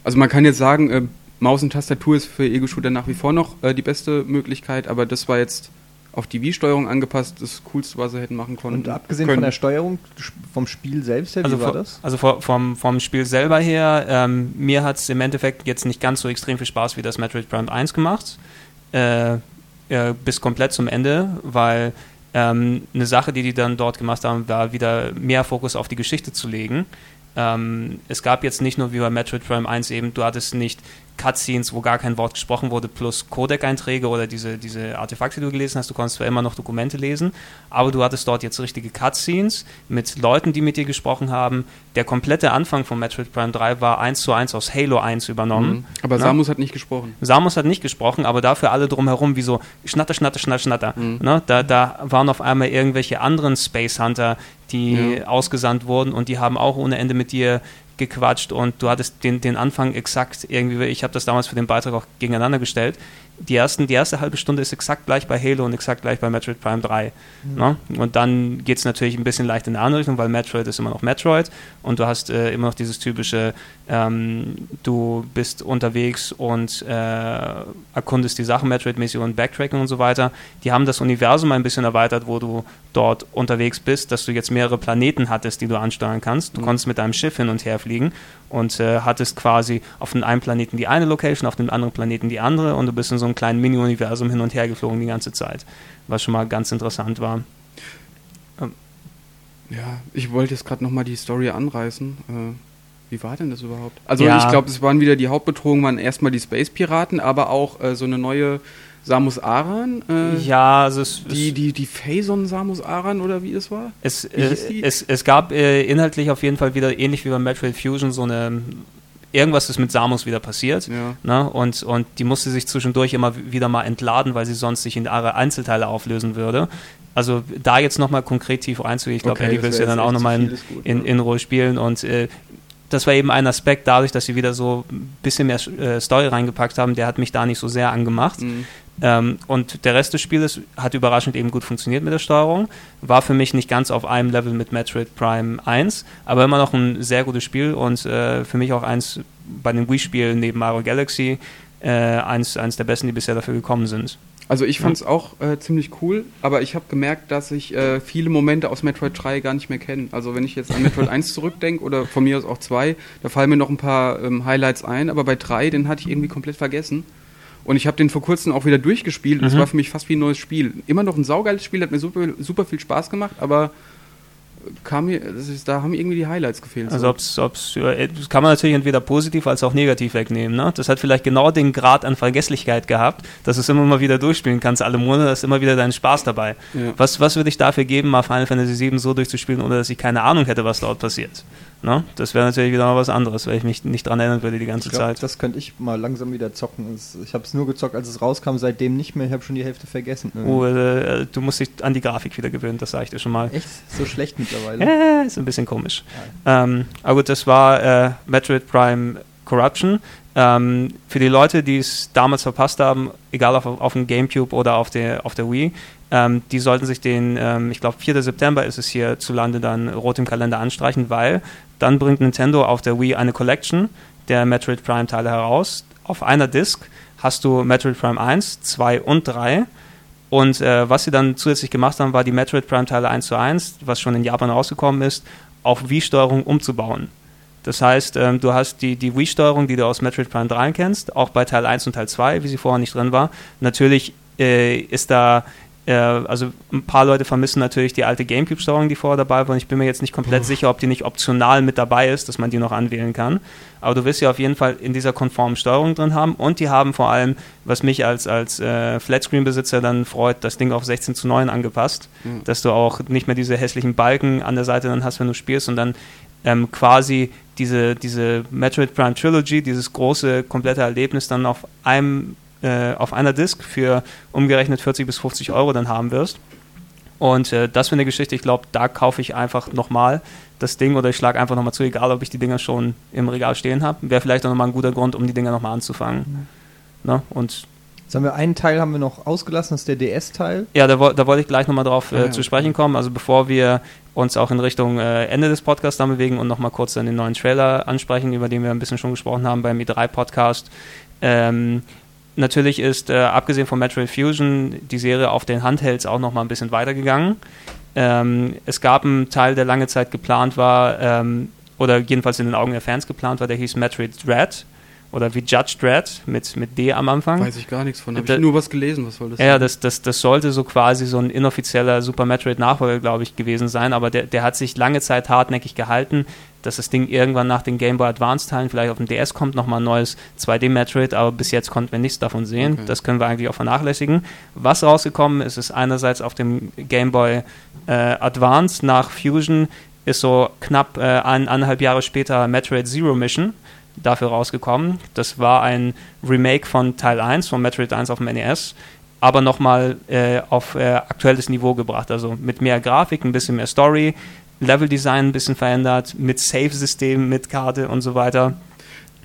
also man kann jetzt sagen, äh, Maus und Tastatur ist für Ego-Shooter nach wie vor noch äh, die beste Möglichkeit, aber das war jetzt auf die Wii-Steuerung angepasst, das Coolste, was sie hätten machen können. Und abgesehen können. von der Steuerung vom Spiel selbst her, also wie war das? Also vom, vom Spiel selber her, ähm, mir hat es im Endeffekt jetzt nicht ganz so extrem viel Spaß wie das Metroid Prime 1 gemacht, äh, äh, bis komplett zum Ende, weil ähm, eine Sache, die die dann dort gemacht haben, war wieder mehr Fokus auf die Geschichte zu legen. Ähm, es gab jetzt nicht nur wie bei Metroid Prime 1 eben, du hattest nicht Cutscenes, wo gar kein Wort gesprochen wurde, plus Codec-Einträge oder diese, diese Artefakte, die du gelesen hast. Du konntest zwar immer noch Dokumente lesen, aber du hattest dort jetzt richtige Cutscenes mit Leuten, die mit dir gesprochen haben. Der komplette Anfang von Metroid Prime 3 war eins zu eins aus Halo 1 übernommen. Mhm. Aber Na? Samus hat nicht gesprochen. Samus hat nicht gesprochen, aber dafür alle drumherum wie so Schnatter, Schnatter, Schnatter, Schnatter. Mhm. Na, da, da waren auf einmal irgendwelche anderen Space Hunter, die ja. ausgesandt wurden und die haben auch ohne Ende mit dir gequatscht und du hattest den, den Anfang exakt irgendwie, ich habe das damals für den Beitrag auch gegeneinander gestellt. Die, ersten, die erste halbe Stunde ist exakt gleich bei Halo und exakt gleich bei Metroid Prime 3. Mhm. Ne? Und dann geht es natürlich ein bisschen leicht in eine andere Richtung, weil Metroid ist immer noch Metroid und du hast äh, immer noch dieses typische, ähm, du bist unterwegs und äh, erkundest die Sachen Metroid-mäßig und Backtracking und so weiter. Die haben das Universum ein bisschen erweitert, wo du dort unterwegs bist, dass du jetzt mehrere Planeten hattest, die du ansteuern kannst. Du mhm. konntest mit deinem Schiff hin und her fliegen und äh, hattest quasi auf dem einen Planeten die eine Location, auf dem anderen Planeten die andere und du bist in so einem kleinen Mini-Universum hin und her geflogen die ganze Zeit, was schon mal ganz interessant war. Ähm. Ja, ich wollte jetzt gerade nochmal die Story anreißen. Äh, wie war denn das überhaupt? Also ja. ich glaube, es waren wieder die Hauptbedrohungen, waren erstmal die Space-Piraten, aber auch äh, so eine neue Samus Aran? Äh, ja, also es, die, die, die Phazon Samus Aran oder wie es war? Es, äh, es, es gab äh, inhaltlich auf jeden Fall wieder, ähnlich wie bei Metroid Fusion, so eine irgendwas ist mit Samus wieder passiert. Ja. Ne? Und, und die musste sich zwischendurch immer wieder mal entladen, weil sie sonst sich in Einzelteile auflösen würde. Also da jetzt nochmal konkret tief reinzugehen, ich glaube, okay, Eddie will es ja dann auch nochmal in, in, in Ruhe spielen und äh, das war eben ein Aspekt, dadurch, dass sie wieder so ein bisschen mehr äh, Story reingepackt haben, der hat mich da nicht so sehr angemacht. Mhm. Ähm, und der Rest des Spieles hat überraschend eben gut funktioniert mit der Steuerung. War für mich nicht ganz auf einem Level mit Metroid Prime 1, aber immer noch ein sehr gutes Spiel und äh, für mich auch eins bei den Wii-Spielen neben Mario Galaxy äh, eins, eins der besten, die bisher dafür gekommen sind. Also ich fand es ja. auch äh, ziemlich cool, aber ich habe gemerkt, dass ich äh, viele Momente aus Metroid 3 gar nicht mehr kenne. Also wenn ich jetzt an Metroid 1 zurückdenke oder von mir aus auch 2, da fallen mir noch ein paar ähm, Highlights ein, aber bei 3, den hatte ich irgendwie komplett vergessen. Und ich habe den vor kurzem auch wieder durchgespielt. Mhm. Das war für mich fast wie ein neues Spiel. Immer noch ein saugeiles Spiel, hat mir super, super viel Spaß gemacht, aber kam mir, ist, da haben irgendwie die Highlights gefehlt. Also ob's, ob's, das kann man natürlich entweder positiv als auch negativ wegnehmen. Ne? Das hat vielleicht genau den Grad an Vergesslichkeit gehabt, dass du es immer mal wieder durchspielen kannst, alle Monate, da ist immer wieder dein Spaß dabei. Ja. Was, was würde ich dafür geben, mal Final Fantasy VII so durchzuspielen, ohne dass ich keine Ahnung hätte, was dort passiert? Ne? Das wäre natürlich wieder mal was anderes, weil ich mich nicht dran erinnern würde die ganze glaub, Zeit. Das könnte ich mal langsam wieder zocken. Ich habe es nur gezockt, als es rauskam, seitdem nicht mehr. Ich habe schon die Hälfte vergessen. Oh, äh, du musst dich an die Grafik wieder gewöhnen, das sage ich dir schon mal. Echt? So schlecht mittlerweile? Äh, ist ein bisschen komisch. Ähm, aber gut, das war äh, Metroid Prime Corruption. Ähm, für die Leute, die es damals verpasst haben, egal auf, auf dem Gamecube oder auf der, auf der Wii, ähm, die sollten sich den, ähm, ich glaube 4. September ist es hier zu Lande dann rot im Kalender anstreichen, weil dann bringt Nintendo auf der Wii eine Collection der Metroid Prime Teile heraus. Auf einer Disc hast du Metroid Prime 1, 2 und 3. Und äh, was sie dann zusätzlich gemacht haben, war die Metroid Prime Teile 1 zu 1, was schon in Japan rausgekommen ist, auf Wii-Steuerung umzubauen. Das heißt, ähm, du hast die, die Wii-Steuerung, die du aus Metroid Prime 3 kennst, auch bei Teil 1 und Teil 2, wie sie vorher nicht drin war. Natürlich äh, ist da äh, also ein paar Leute vermissen natürlich die alte Gamecube-Steuerung, die vorher dabei war. Und ich bin mir jetzt nicht komplett Uff. sicher, ob die nicht optional mit dabei ist, dass man die noch anwählen kann. Aber du wirst sie auf jeden Fall in dieser konformen Steuerung drin haben. Und die haben vor allem, was mich als, als äh, Flatscreen-Besitzer dann freut, das Ding auf 16 zu 9 angepasst. Mhm. Dass du auch nicht mehr diese hässlichen Balken an der Seite dann hast, wenn du spielst und dann ähm, quasi diese, diese Metroid Prime Trilogy, dieses große, komplette Erlebnis dann auf einem äh, auf einer Disk für umgerechnet 40 bis 50 Euro dann haben wirst. Und äh, das für eine Geschichte, ich glaube, da kaufe ich einfach nochmal das Ding oder ich schlage einfach nochmal zu, egal ob ich die Dinger schon im Regal stehen habe. Wäre vielleicht auch nochmal ein guter Grund, um die Dinger nochmal anzufangen. Mhm. Ne? Und Jetzt haben wir einen Teil haben wir noch ausgelassen, das ist der DS-Teil. Ja, da, da wollte ich gleich nochmal drauf äh, ah, ja, zu sprechen kommen. Also bevor wir uns auch in Richtung äh, Ende des Podcasts dann bewegen und nochmal kurz dann den neuen Trailer ansprechen, über den wir ein bisschen schon gesprochen haben beim E3-Podcast. Ähm, natürlich ist, äh, abgesehen von Metroid Fusion, die Serie auf den Handhelds auch nochmal ein bisschen weitergegangen. Ähm, es gab einen Teil, der lange Zeit geplant war, ähm, oder jedenfalls in den Augen der Fans geplant war, der hieß Metroid Dread oder wie Judge Dredd mit, mit D am Anfang. Weiß ich gar nichts von. Habe ich nur was gelesen, was soll das Ja, sein? das, das, das sollte so quasi so ein inoffizieller Super Metroid-Nachfolger, glaube ich, gewesen sein, aber der, der hat sich lange Zeit hartnäckig gehalten, dass das Ding irgendwann nach den Game Boy Advance-Teilen vielleicht auf dem DS kommt, nochmal ein neues 2D-Metroid, aber bis jetzt konnten wir nichts davon sehen. Okay. Das können wir eigentlich auch vernachlässigen. Was rausgekommen ist, ist einerseits auf dem Game Boy äh, Advance nach Fusion ist so knapp äh, ein, eineinhalb Jahre später Metroid Zero Mission dafür rausgekommen. Das war ein Remake von Teil 1, von Metroid 1 auf dem NES, aber nochmal äh, auf äh, aktuelles Niveau gebracht. Also mit mehr Grafik, ein bisschen mehr Story, Leveldesign ein bisschen verändert, mit Save-System, mit Karte und so weiter.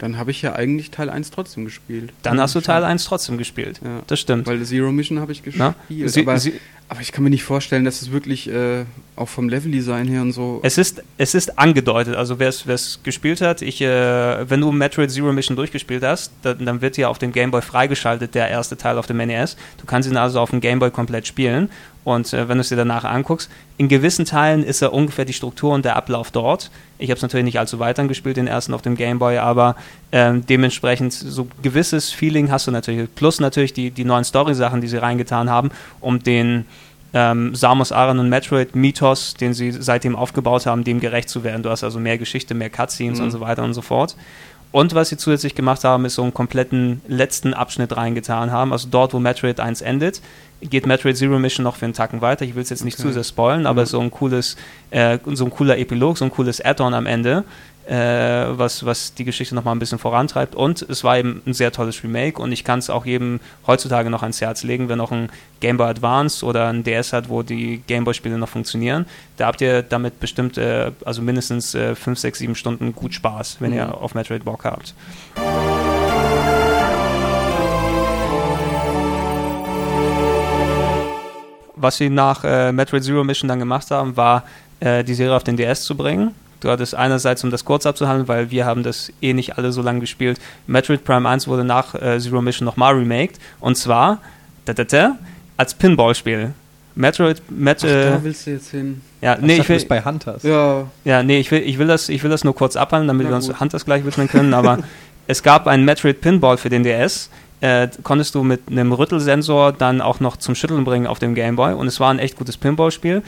Dann habe ich ja eigentlich Teil 1 trotzdem gespielt. Dann hast du Teil 1 trotzdem gespielt. Ja. Das stimmt. Weil Zero Mission habe ich gespielt. Sie, aber, Sie, aber, ich kann mir nicht vorstellen, dass es wirklich äh, auch vom Leveldesign her und so. Es ist, es ist angedeutet. Also wer es gespielt hat, ich, äh, wenn du Metroid Zero Mission durchgespielt hast, dann, dann wird ja auf dem Game Boy freigeschaltet, der erste Teil auf dem NES. Du kannst ihn also auf dem Game Boy komplett spielen. Und äh, wenn du es dir danach anguckst, in gewissen Teilen ist er ungefähr die Struktur und der Ablauf dort. Ich habe es natürlich nicht allzu weit angespielt, den ersten auf dem Game Boy, aber ähm, dementsprechend so gewisses Feeling hast du natürlich. Plus natürlich die, die neuen Story-Sachen, die sie reingetan haben, um den ähm, Samus Aran und Metroid Mythos, den sie seitdem aufgebaut haben, dem gerecht zu werden. Du hast also mehr Geschichte, mehr Cutscenes mhm. und so weiter und so fort. Und was sie zusätzlich gemacht haben, ist so einen kompletten letzten Abschnitt reingetan haben. Also dort, wo Metroid 1 endet, geht Metroid Zero Mission noch für einen Tacken weiter. Ich will es jetzt nicht okay. zu sehr spoilen, aber ja. so ein cooles, äh, so ein cooler Epilog, so ein cooles Add-on am Ende, äh, was, was die Geschichte nochmal ein bisschen vorantreibt. Und es war eben ein sehr tolles Remake und ich kann es auch jedem heutzutage noch ans Herz legen, wer noch ein Game Boy Advance oder ein DS hat, wo die Game Boy-Spiele noch funktionieren. Da habt ihr damit bestimmt, äh, also mindestens 5, 6, 7 Stunden gut Spaß, wenn mhm. ihr auf Metroid Bock habt. Was sie nach äh, Metroid Zero Mission dann gemacht haben, war äh, die Serie auf den DS zu bringen. Du hattest einerseits, um das kurz abzuhandeln, weil wir haben das eh nicht alle so lange gespielt, Metroid Prime 1 wurde nach äh, Zero Mission nochmal remaked und zwar da, da, da, als Pinball-Spiel. Metroid, Met, Ach, da äh, willst du jetzt hin. Ja, nee, ich will bei Hunters. Ja. Ja, nee, ich will, ich will das, ich will das nur kurz abhandeln, damit Na wir uns Hunters gleich widmen können. Aber <laughs> es gab einen Metroid Pinball für den DS, äh, konntest du mit einem Rüttelsensor dann auch noch zum Schütteln bringen auf dem Gameboy und es war ein echt gutes Pinball-Spiel.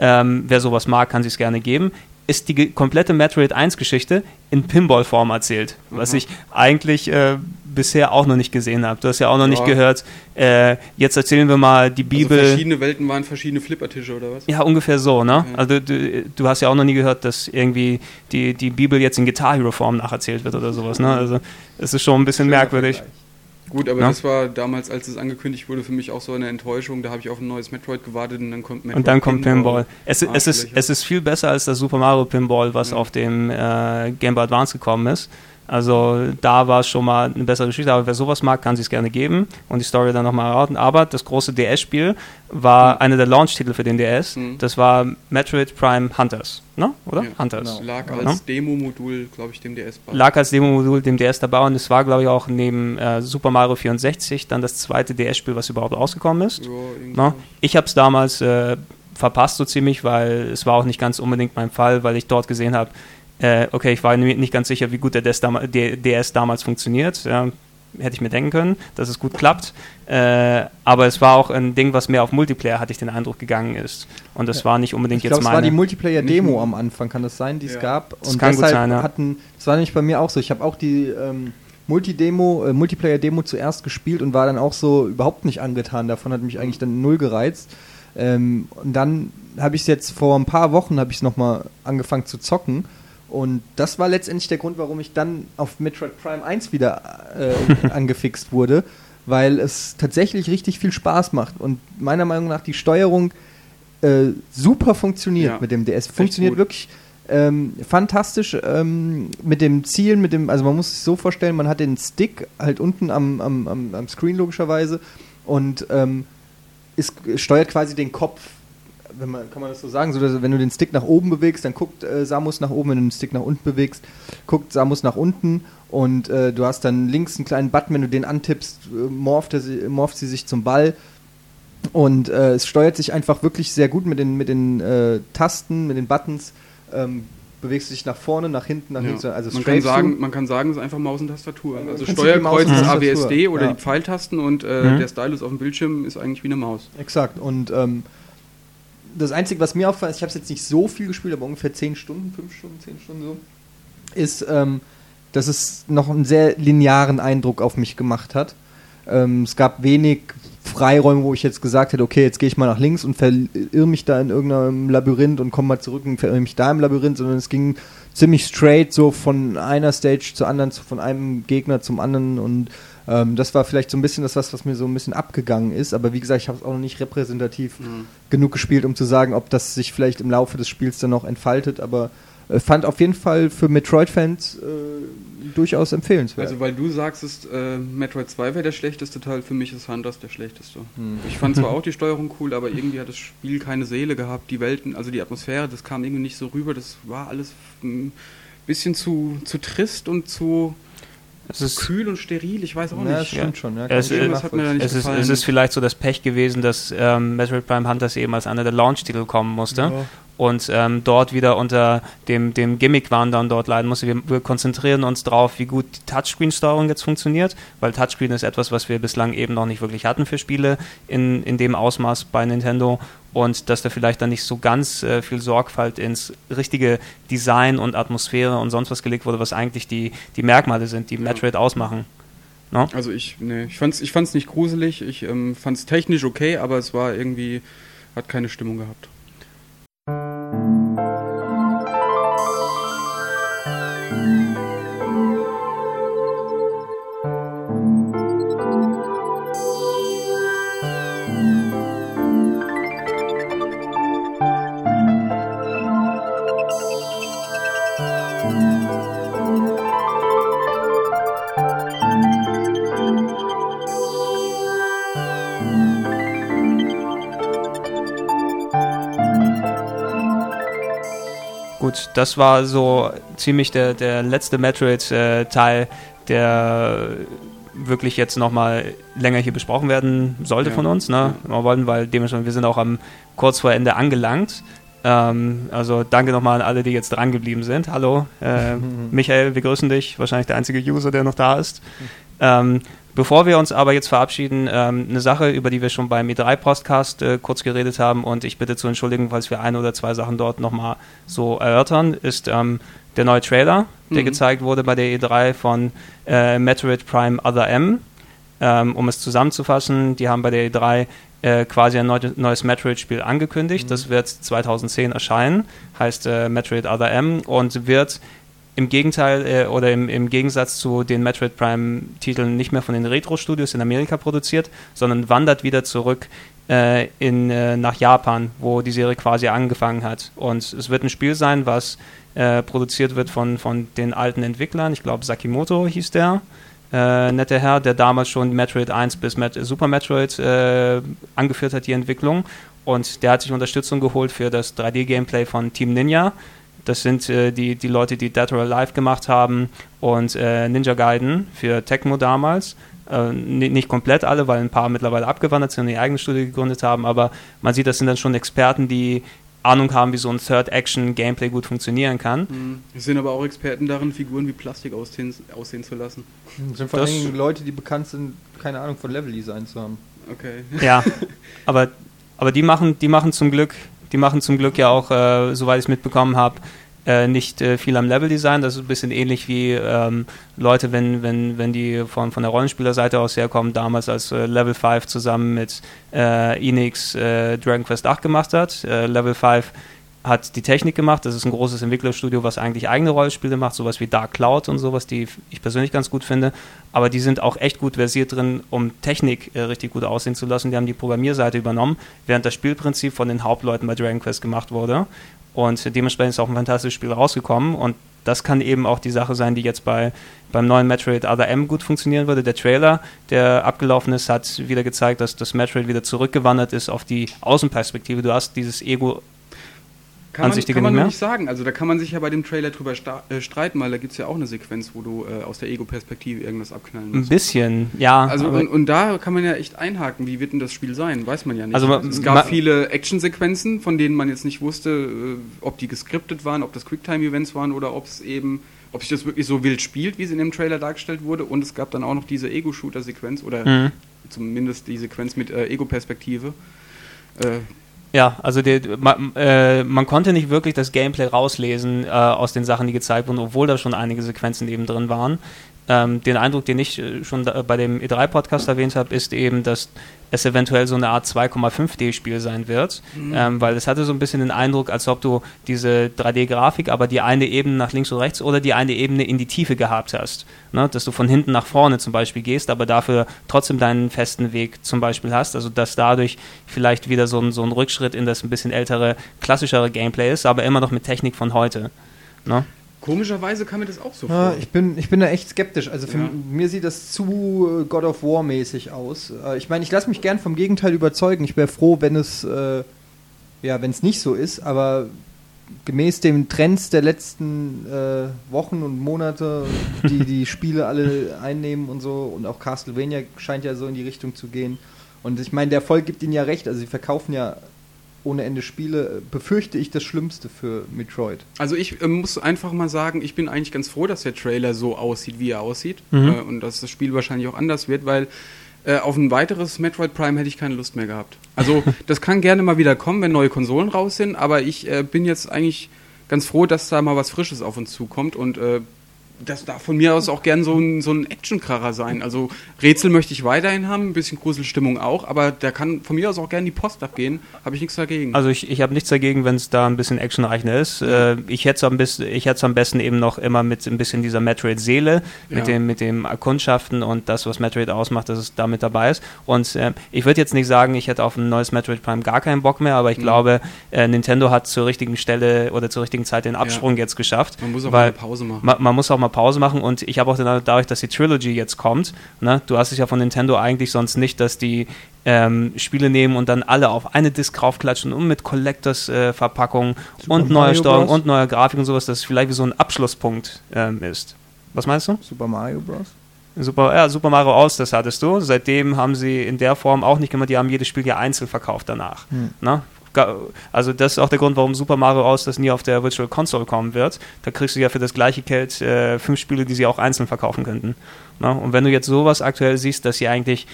Ähm, wer sowas mag, kann sich gerne geben. Ist die komplette Metroid 1 Geschichte in Pinball-Form erzählt, was mhm. ich eigentlich äh, bisher auch noch nicht gesehen habe. Du hast ja auch noch ja. nicht gehört, äh, jetzt erzählen wir mal die also Bibel. Also verschiedene Welten waren verschiedene Flippertische oder was? Ja, ungefähr so, ne? Ja. Also du, du, hast ja auch noch nie gehört, dass irgendwie die, die Bibel jetzt in Guitar Hero Form nacherzählt wird oder sowas, ne? Also es ist schon ein bisschen Schöner merkwürdig. Vergleich. Gut, aber ja? das war damals, als es angekündigt wurde, für mich auch so eine Enttäuschung. Da habe ich auf ein neues Metroid gewartet und dann kommt Metroid. Und dann kommt Pinball. Pinball. Es, es, ist, es ist viel besser als das Super Mario Pinball, was ja. auf dem äh, Game Boy Advance gekommen ist. Also da war es schon mal eine bessere Geschichte, aber wer sowas mag, kann sich gerne geben und die Story dann nochmal erraten. Aber das große DS-Spiel war mhm. einer der Launch-Titel für den DS. Mhm. Das war Metroid Prime Hunters, ne? oder? Ja, Hunters. Genau. Lag als ja. Demo-Modul, glaube ich, dem DS dabei. Lag als Demo-Modul dem DS dabei und es war, glaube ich, auch neben äh, Super Mario 64 dann das zweite DS-Spiel, was überhaupt rausgekommen ist. Ja, ne? Ich habe es damals äh, verpasst so ziemlich, weil es war auch nicht ganz unbedingt mein Fall, weil ich dort gesehen habe, äh, okay, ich war nicht ganz sicher, wie gut der DS, damals, der DS damals funktioniert. Ja, hätte ich mir denken können, dass es gut klappt. Äh, aber es war auch ein Ding, was mehr auf Multiplayer, hatte ich den Eindruck, gegangen ist. Und das war nicht unbedingt ich glaub, jetzt meine. Es war die Multiplayer-Demo am Anfang, kann das sein, die es gab? Das und kann gut sein, ja. hatten, das war nämlich bei mir auch so. Ich habe auch die ähm, Multi-Demo, äh, Multiplayer-Demo zuerst gespielt und war dann auch so überhaupt nicht angetan. Davon hat mich eigentlich dann null gereizt. Ähm, und dann habe ich es jetzt vor ein paar Wochen habe ich es nochmal angefangen zu zocken und das war letztendlich der Grund, warum ich dann auf Metroid Prime 1 wieder äh, <laughs> angefixt wurde, weil es tatsächlich richtig viel Spaß macht und meiner Meinung nach die Steuerung äh, super funktioniert ja, mit dem DS. Funktioniert wirklich ähm, fantastisch ähm, mit dem Ziel, mit dem, also man muss sich so vorstellen, man hat den Stick halt unten am, am, am, am Screen logischerweise und ähm, ist, steuert quasi den Kopf wenn man, kann man das so sagen, so dass wenn du den Stick nach oben bewegst, dann guckt äh, Samus nach oben, wenn du den Stick nach unten bewegst, guckt Samus nach unten und äh, du hast dann links einen kleinen Button, wenn du den antippst, äh, morpht, sie, morpht sie sich zum Ball und äh, es steuert sich einfach wirklich sehr gut mit den, mit den äh, Tasten, mit den Buttons. Ähm, bewegst du dich nach vorne, nach hinten, nach ja. hinten. Also man, kann sagen, man kann sagen, es ist einfach Maus und Tastatur. Also Steuerkreuz ist ABSD oder ja. die Pfeiltasten und äh, mhm. der Stylus auf dem Bildschirm ist eigentlich wie eine Maus. Exakt. Und ähm, das Einzige, was mir auffällt, ich habe es jetzt nicht so viel gespielt, aber ungefähr 10 Stunden, 5 Stunden, 10 Stunden so, ist, ähm, dass es noch einen sehr linearen Eindruck auf mich gemacht hat. Ähm, es gab wenig Freiräume, wo ich jetzt gesagt hätte, okay, jetzt gehe ich mal nach links und verirre mich da in irgendeinem Labyrinth und komme mal zurück und verirre mich da im Labyrinth, sondern es ging ziemlich straight so von einer Stage zur anderen, von einem Gegner zum anderen und ähm, das war vielleicht so ein bisschen das, was, was mir so ein bisschen abgegangen ist. Aber wie gesagt, ich habe es auch noch nicht repräsentativ mhm. genug gespielt, um zu sagen, ob das sich vielleicht im Laufe des Spiels dann noch entfaltet. Aber äh, fand auf jeden Fall für Metroid-Fans äh, durchaus empfehlenswert. Also weil du sagst, ist, äh, Metroid 2 wäre der schlechteste Teil, für mich ist Hunters der schlechteste. Hm. Ich fand zwar <laughs> auch die Steuerung cool, aber irgendwie hat das Spiel keine Seele gehabt. Die Welten, also die Atmosphäre, das kam irgendwie nicht so rüber. Das war alles ein bisschen zu, zu trist und zu es ist kühl und steril, ich weiß auch ja, nicht. Ja, stimmt schon. Ja, es, es, hat mir nicht es, ist, es ist vielleicht so das Pech gewesen, dass ähm, Metroid Prime Hunters eben als einer der Launch-Titel kommen musste. Ja und ähm, dort wieder unter dem, dem Gimmick waren dann dort leiden musste. Wir, wir konzentrieren uns darauf, wie gut die Touchscreen-Steuerung jetzt funktioniert, weil Touchscreen ist etwas, was wir bislang eben noch nicht wirklich hatten für Spiele in, in dem Ausmaß bei Nintendo und dass da vielleicht dann nicht so ganz äh, viel Sorgfalt ins richtige Design und Atmosphäre und sonst was gelegt wurde, was eigentlich die, die Merkmale sind, die Metroid ausmachen. No? Also ich, nee, ich fand's, ich fand's nicht gruselig, ich ähm, fand's technisch okay, aber es war irgendwie, hat keine Stimmung gehabt. Gut, das war so ziemlich der, der letzte Metroid-Teil, der wirklich jetzt nochmal länger hier besprochen werden sollte ja. von uns. Ne? Wir wollen, weil dementsprechend, wir sind auch am kurz vor Ende angelangt. Ähm, also danke nochmal an alle, die jetzt dran geblieben sind. Hallo, äh, <laughs> Michael, wir grüßen dich. Wahrscheinlich der einzige User, der noch da ist. <laughs> Ähm, Bevor wir uns aber jetzt verabschieden, ähm, eine Sache, über die wir schon beim E3-Podcast äh, kurz geredet haben und ich bitte zu entschuldigen, falls wir ein oder zwei Sachen dort nochmal so erörtern, ist, ähm, der neue Trailer, der mhm. gezeigt wurde bei der E3 von äh, Metroid Prime Other M. Ähm, um es zusammenzufassen, die haben bei der E3 äh, quasi ein neues Metroid-Spiel angekündigt. Mhm. Das wird 2010 erscheinen, heißt äh, Metroid Other M und wird im Gegenteil äh, oder im, im Gegensatz zu den Metroid Prime-Titeln nicht mehr von den Retro-Studios in Amerika produziert, sondern wandert wieder zurück äh, in, äh, nach Japan, wo die Serie quasi angefangen hat. Und es wird ein Spiel sein, was äh, produziert wird von, von den alten Entwicklern. Ich glaube, Sakimoto hieß der. Äh, netter Herr, der damals schon Metroid 1 bis Met Super Metroid äh, angeführt hat, die Entwicklung. Und der hat sich Unterstützung geholt für das 3D-Gameplay von Team Ninja. Das sind äh, die, die Leute, die Dead or Alive gemacht haben und äh, Ninja Gaiden für Tecmo damals. Äh, nicht komplett alle, weil ein paar mittlerweile abgewandert sind und ihre eigene Studie gegründet haben, aber man sieht, das sind dann schon Experten, die Ahnung haben, wie so ein Third-Action-Gameplay gut funktionieren kann. Mhm. Es sind aber auch Experten darin, Figuren wie Plastik aussehen, aussehen zu lassen. Das sind vor allem Leute, die bekannt sind, keine Ahnung von Level-Design zu haben. Okay. Ja, <laughs> aber, aber die, machen, die machen zum Glück die machen zum Glück ja auch, äh, soweit ich es mitbekommen habe, äh, nicht äh, viel am Level-Design. Das ist ein bisschen ähnlich wie ähm, Leute, wenn, wenn, wenn die von, von der Rollenspielerseite aus herkommen, damals als äh, Level 5 zusammen mit äh, Enix äh, Dragon Quest 8 gemacht hat. Äh, Level 5 hat die Technik gemacht. Das ist ein großes Entwicklerstudio, was eigentlich eigene Rollenspiele macht, sowas wie Dark Cloud und sowas, die ich persönlich ganz gut finde. Aber die sind auch echt gut versiert drin, um Technik äh, richtig gut aussehen zu lassen. Die haben die Programmierseite übernommen, während das Spielprinzip von den Hauptleuten bei Dragon Quest gemacht wurde. Und dementsprechend ist auch ein fantastisches Spiel rausgekommen. Und das kann eben auch die Sache sein, die jetzt bei, beim neuen Metroid Other M gut funktionieren würde. Der Trailer, der abgelaufen ist, hat wieder gezeigt, dass das Metroid wieder zurückgewandert ist auf die Außenperspektive. Du hast dieses Ego kann man, kann man nicht, nicht sagen. Also da kann man sich ja bei dem Trailer drüber äh, streiten, weil da gibt es ja auch eine Sequenz, wo du äh, aus der Ego-Perspektive irgendwas abknallen musst. Ein bisschen, ja. Also und, und, da kann man ja echt einhaken, wie wird denn das Spiel sein? Weiß man ja nicht. Also, es gab viele Action-Sequenzen, von denen man jetzt nicht wusste, äh, ob die geskriptet waren, ob das Quicktime-Events waren oder ob es eben ob sich das wirklich so wild spielt, wie es in dem Trailer dargestellt wurde. Und es gab dann auch noch diese Ego-Shooter-Sequenz oder mhm. zumindest die Sequenz mit äh, Ego-Perspektive. Ja, also die, man, äh, man, konnte nicht wirklich das Gameplay rauslesen äh, aus den Sachen, die gezeigt wurden, obwohl da schon einige Sequenzen eben drin waren. Ähm, den Eindruck, den ich äh, schon bei dem E3-Podcast erwähnt habe, ist eben, dass es eventuell so eine Art 2,5D-Spiel sein wird, mhm. ähm, weil es hatte so ein bisschen den Eindruck, als ob du diese 3D-Grafik, aber die eine Ebene nach links und rechts oder die eine Ebene in die Tiefe gehabt hast. Ne? Dass du von hinten nach vorne zum Beispiel gehst, aber dafür trotzdem deinen festen Weg zum Beispiel hast. Also dass dadurch vielleicht wieder so ein, so ein Rückschritt in das ein bisschen ältere, klassischere Gameplay ist, aber immer noch mit Technik von heute. Ne? Komischerweise kam mir das auch so ja, vor. Ich bin, ich bin da echt skeptisch. Also für ja. mir sieht das zu äh, God of War mäßig aus. Äh, ich meine, ich lasse mich gern vom Gegenteil überzeugen. Ich wäre froh, wenn es äh, ja, wenn es nicht so ist, aber gemäß den Trends der letzten äh, Wochen und Monate, die die <laughs> Spiele alle einnehmen und so, und auch Castlevania scheint ja so in die Richtung zu gehen. Und ich meine, der Erfolg gibt ihnen ja recht. Also sie verkaufen ja ohne Ende Spiele, befürchte ich das Schlimmste für Metroid. Also ich äh, muss einfach mal sagen, ich bin eigentlich ganz froh, dass der Trailer so aussieht, wie er aussieht. Mhm. Äh, und dass das Spiel wahrscheinlich auch anders wird, weil äh, auf ein weiteres Metroid Prime hätte ich keine Lust mehr gehabt. Also <laughs> das kann gerne mal wieder kommen, wenn neue Konsolen raus sind, aber ich äh, bin jetzt eigentlich ganz froh, dass da mal was Frisches auf uns zukommt und äh, das darf von mir aus auch gern so ein, so ein Actionkracher sein. Also Rätsel möchte ich weiterhin haben, ein bisschen Gruselstimmung auch, aber da kann von mir aus auch gern die Post abgehen. Habe ich nichts dagegen. Also ich, ich habe nichts dagegen, wenn es da ein bisschen actionreicher ist. Äh, ich hätte es am besten eben noch immer mit ein bisschen dieser Metroid-Seele, mit, ja. dem, mit dem Erkundschaften und das, was Metroid ausmacht, dass es damit dabei ist. Und äh, ich würde jetzt nicht sagen, ich hätte auf ein neues Metroid Prime gar keinen Bock mehr, aber ich mhm. glaube, äh, Nintendo hat zur richtigen Stelle oder zur richtigen Zeit den Absprung ja. jetzt geschafft. Man muss auch mal eine Pause machen. Man, man muss auch mal Pause machen und ich habe auch den dadurch, dass die Trilogy jetzt kommt, ne, du hast es ja von Nintendo eigentlich sonst nicht, dass die ähm, Spiele nehmen und dann alle auf eine Disc raufklatschen und mit Collectors-Verpackung äh, und neuer Steuerung und neuer Grafik und sowas, dass es vielleicht wie so ein Abschlusspunkt ähm, ist. Was meinst du? Super Mario Bros. Super, ja, Super Mario Aus, das hattest du. Seitdem haben sie in der Form auch nicht gemacht, die haben jedes Spiel ja einzeln verkauft danach. Hm. Ne? Also das ist auch der Grund, warum Super Mario Aus das nie auf der Virtual Console kommen wird. Da kriegst du ja für das gleiche Geld äh, fünf Spiele, die sie auch einzeln verkaufen könnten. Na? Und wenn du jetzt sowas aktuell siehst, dass sie eigentlich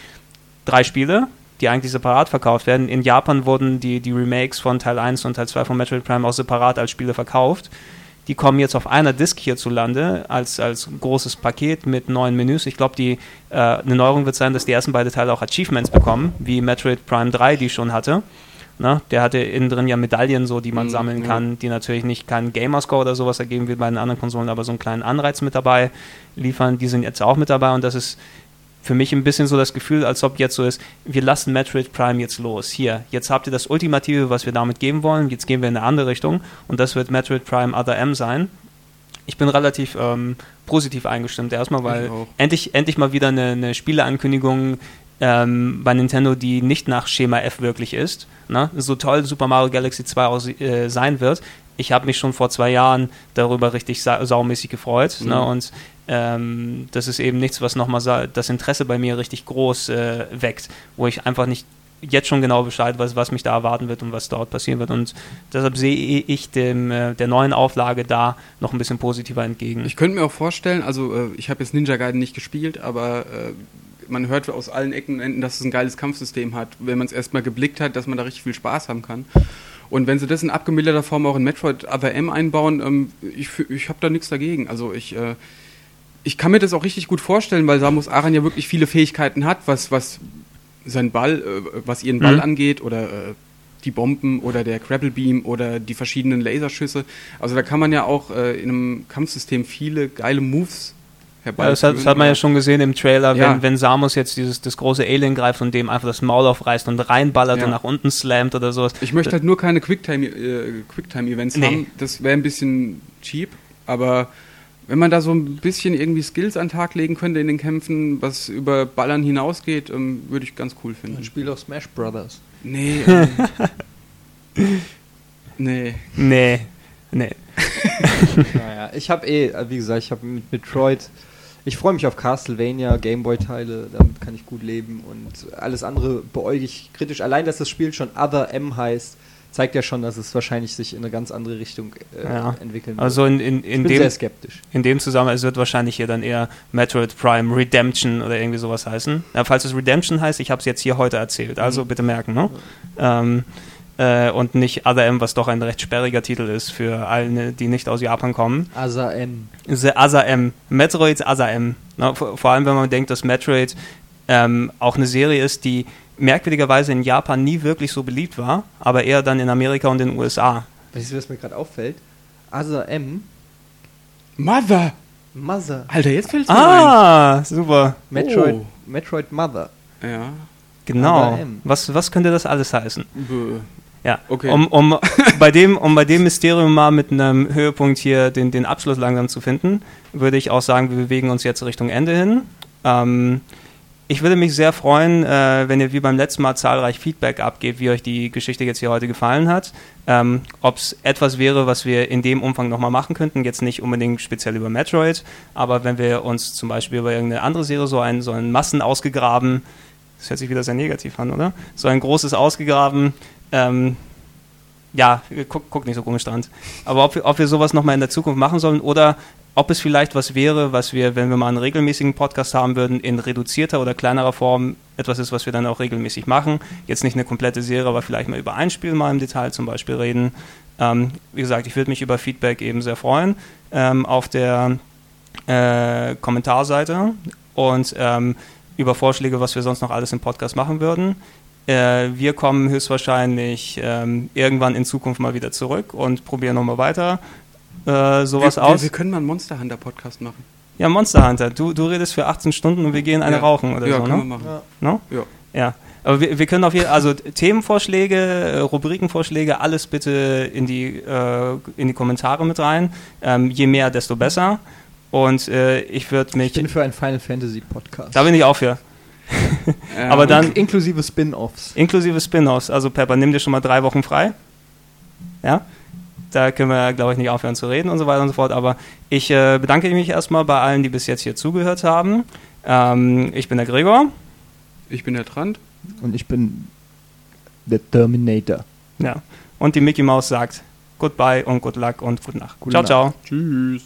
drei Spiele, die eigentlich separat verkauft werden. In Japan wurden die, die Remakes von Teil 1 und Teil 2 von Metroid Prime auch separat als Spiele verkauft. die kommen jetzt auf einer Disk hierzulande als, als großes Paket mit neuen Menüs. Ich glaube, die äh, eine Neuerung wird sein, dass die ersten beiden Teile auch Achievements bekommen, wie Metroid Prime 3 die schon hatte. Na, der hatte innen drin ja Medaillen, so, die man mhm, sammeln kann, die natürlich nicht keinen Gamerscore oder sowas ergeben wie bei den anderen Konsolen, aber so einen kleinen Anreiz mit dabei liefern. Die sind jetzt auch mit dabei und das ist für mich ein bisschen so das Gefühl, als ob jetzt so ist, wir lassen Metroid Prime jetzt los. Hier, jetzt habt ihr das Ultimative, was wir damit geben wollen, jetzt gehen wir in eine andere Richtung und das wird Metroid Prime Other M sein. Ich bin relativ ähm, positiv eingestimmt, erstmal, weil endlich, endlich mal wieder eine, eine Spieleankündigung ähm, bei Nintendo, die nicht nach Schema F wirklich ist. Ne? So toll Super Mario Galaxy 2 auch äh, sein wird. Ich habe mich schon vor zwei Jahren darüber richtig sa saumäßig gefreut. Ne? Mhm. Ne? Und ähm, das ist eben nichts, was nochmal das Interesse bei mir richtig groß äh, weckt, wo ich einfach nicht jetzt schon genau Bescheid weiß, was mich da erwarten wird und was dort passieren wird. Und deshalb sehe ich dem, äh, der neuen Auflage da noch ein bisschen positiver entgegen. Ich könnte mir auch vorstellen, also äh, ich habe jetzt Ninja Gaiden nicht gespielt, aber äh, man hört aus allen Ecken und Enden, dass es ein geiles Kampfsystem hat, wenn man es erstmal geblickt hat, dass man da richtig viel Spaß haben kann. Und wenn sie das in abgemilderter Form auch in Metroid Other M einbauen, ähm, ich, ich habe da nichts dagegen. Also ich äh, ich kann mir das auch richtig gut vorstellen, weil Samus Aran ja wirklich viele Fähigkeiten hat, was, was sein Ball, äh, was ihren Ball mhm. angeht oder äh, die Bomben oder der Grapple Beam oder die verschiedenen Laserschüsse. Also da kann man ja auch äh, in einem Kampfsystem viele geile Moves herbeiführen. Ja, das, hat, das hat man ja schon gesehen im Trailer, ja. wenn, wenn Samus jetzt dieses das große Alien greift und dem einfach das Maul aufreißt und reinballert ja. und nach unten slammt oder sowas. Ich möchte halt nur keine Quicktime-Events äh, Quicktime nee. haben. Das wäre ein bisschen cheap, aber wenn man da so ein bisschen irgendwie Skills an den Tag legen könnte in den Kämpfen, was über Ballern hinausgeht, ähm, würde ich ganz cool finden. Ein Spiel auf Smash Brothers. Nee. <laughs> Ähm, nee. Nee. Nee. <laughs> naja, ich habe eh, wie gesagt, ich habe mit Metroid. Ich freue mich auf Castlevania, Gameboy-Teile, damit kann ich gut leben und alles andere beäuge ich kritisch. Allein, dass das Spiel schon Other M heißt, zeigt ja schon, dass es wahrscheinlich sich in eine ganz andere Richtung äh, ja. entwickeln wird. Also in, in, in, ich bin dem, sehr skeptisch. In dem Zusammenhang, es wird wahrscheinlich hier dann eher Metroid Prime Redemption oder irgendwie sowas heißen. Ja, falls es Redemption heißt, ich habe es jetzt hier heute erzählt, also mhm. bitte merken, ne? Ja. Ähm, äh, und nicht Other M, was doch ein recht sperriger Titel ist für alle, die nicht aus Japan kommen. Asa M. Asa M. Metroids Asa M. Ne? Vor, vor, allem, wenn man denkt, dass Metroid ähm, auch eine Serie ist, die merkwürdigerweise in Japan nie wirklich so beliebt war, aber eher dann in Amerika und in den USA. Weißt du, was mir gerade auffällt? Asa M. Mother! Mother. Alter, jetzt fällt es mir Ah, ein. super. Metroid, oh. Metroid Mother. Ja. Genau. Was, was könnte das alles heißen? Bö. Ja, okay. um, um, <laughs> bei dem, um bei dem Mysterium mal mit einem Höhepunkt hier den, den Abschluss langsam zu finden, würde ich auch sagen, wir bewegen uns jetzt Richtung Ende hin. Ähm, ich würde mich sehr freuen, äh, wenn ihr wie beim letzten Mal zahlreich Feedback abgebt, wie euch die Geschichte jetzt hier heute gefallen hat. Ähm, Ob es etwas wäre, was wir in dem Umfang nochmal machen könnten, jetzt nicht unbedingt speziell über Metroid, aber wenn wir uns zum Beispiel über irgendeine andere Serie so einen, so einen Massen ausgegraben, das hört sich wieder sehr negativ an, oder? So ein großes ausgegraben, ähm, ja, guck, guck, nicht so komisch dran. Aber ob wir, ob wir sowas nochmal in der Zukunft machen sollen oder ob es vielleicht was wäre, was wir, wenn wir mal einen regelmäßigen Podcast haben würden, in reduzierter oder kleinerer Form etwas ist, was wir dann auch regelmäßig machen. Jetzt nicht eine komplette Serie, aber vielleicht mal über ein Spiel mal im Detail zum Beispiel reden. Ähm, wie gesagt, ich würde mich über Feedback eben sehr freuen ähm, auf der äh, Kommentarseite und ähm, über Vorschläge, was wir sonst noch alles im Podcast machen würden. Äh, wir kommen höchstwahrscheinlich ähm, irgendwann in Zukunft mal wieder zurück und probieren nochmal weiter äh, sowas wir, aus. Wir, können mal einen Monster Hunter Podcast machen. Ja, Monster Hunter. Du, du redest für 18 Stunden und wir gehen eine ja. rauchen oder ja, so, können ne? wir machen. Ja. No? Ja. ja. Aber wir, wir können auf jeden Fall, also Themenvorschläge, äh, Rubrikenvorschläge, alles bitte in die, äh, in die Kommentare mit rein. Ähm, je mehr, desto besser. Und äh, ich würde mich. Ich bin für einen Final Fantasy Podcast. Da bin ich auch für. Aber dann. Inklusive Spin-Offs. Inklusive Spin-Offs. Also Pepper, nimm dir schon mal drei Wochen frei. Ja? da können wir, glaube ich, nicht aufhören zu reden und so weiter und so fort. Aber ich äh, bedanke mich erstmal bei allen, die bis jetzt hier zugehört haben. Ähm, ich bin der Gregor. Ich bin der Trant. Und ich bin der Terminator. Ja. Und die Mickey Mouse sagt Goodbye und Good Luck und Gute Nacht. Gute ciao, Nacht. ciao. Tschüss.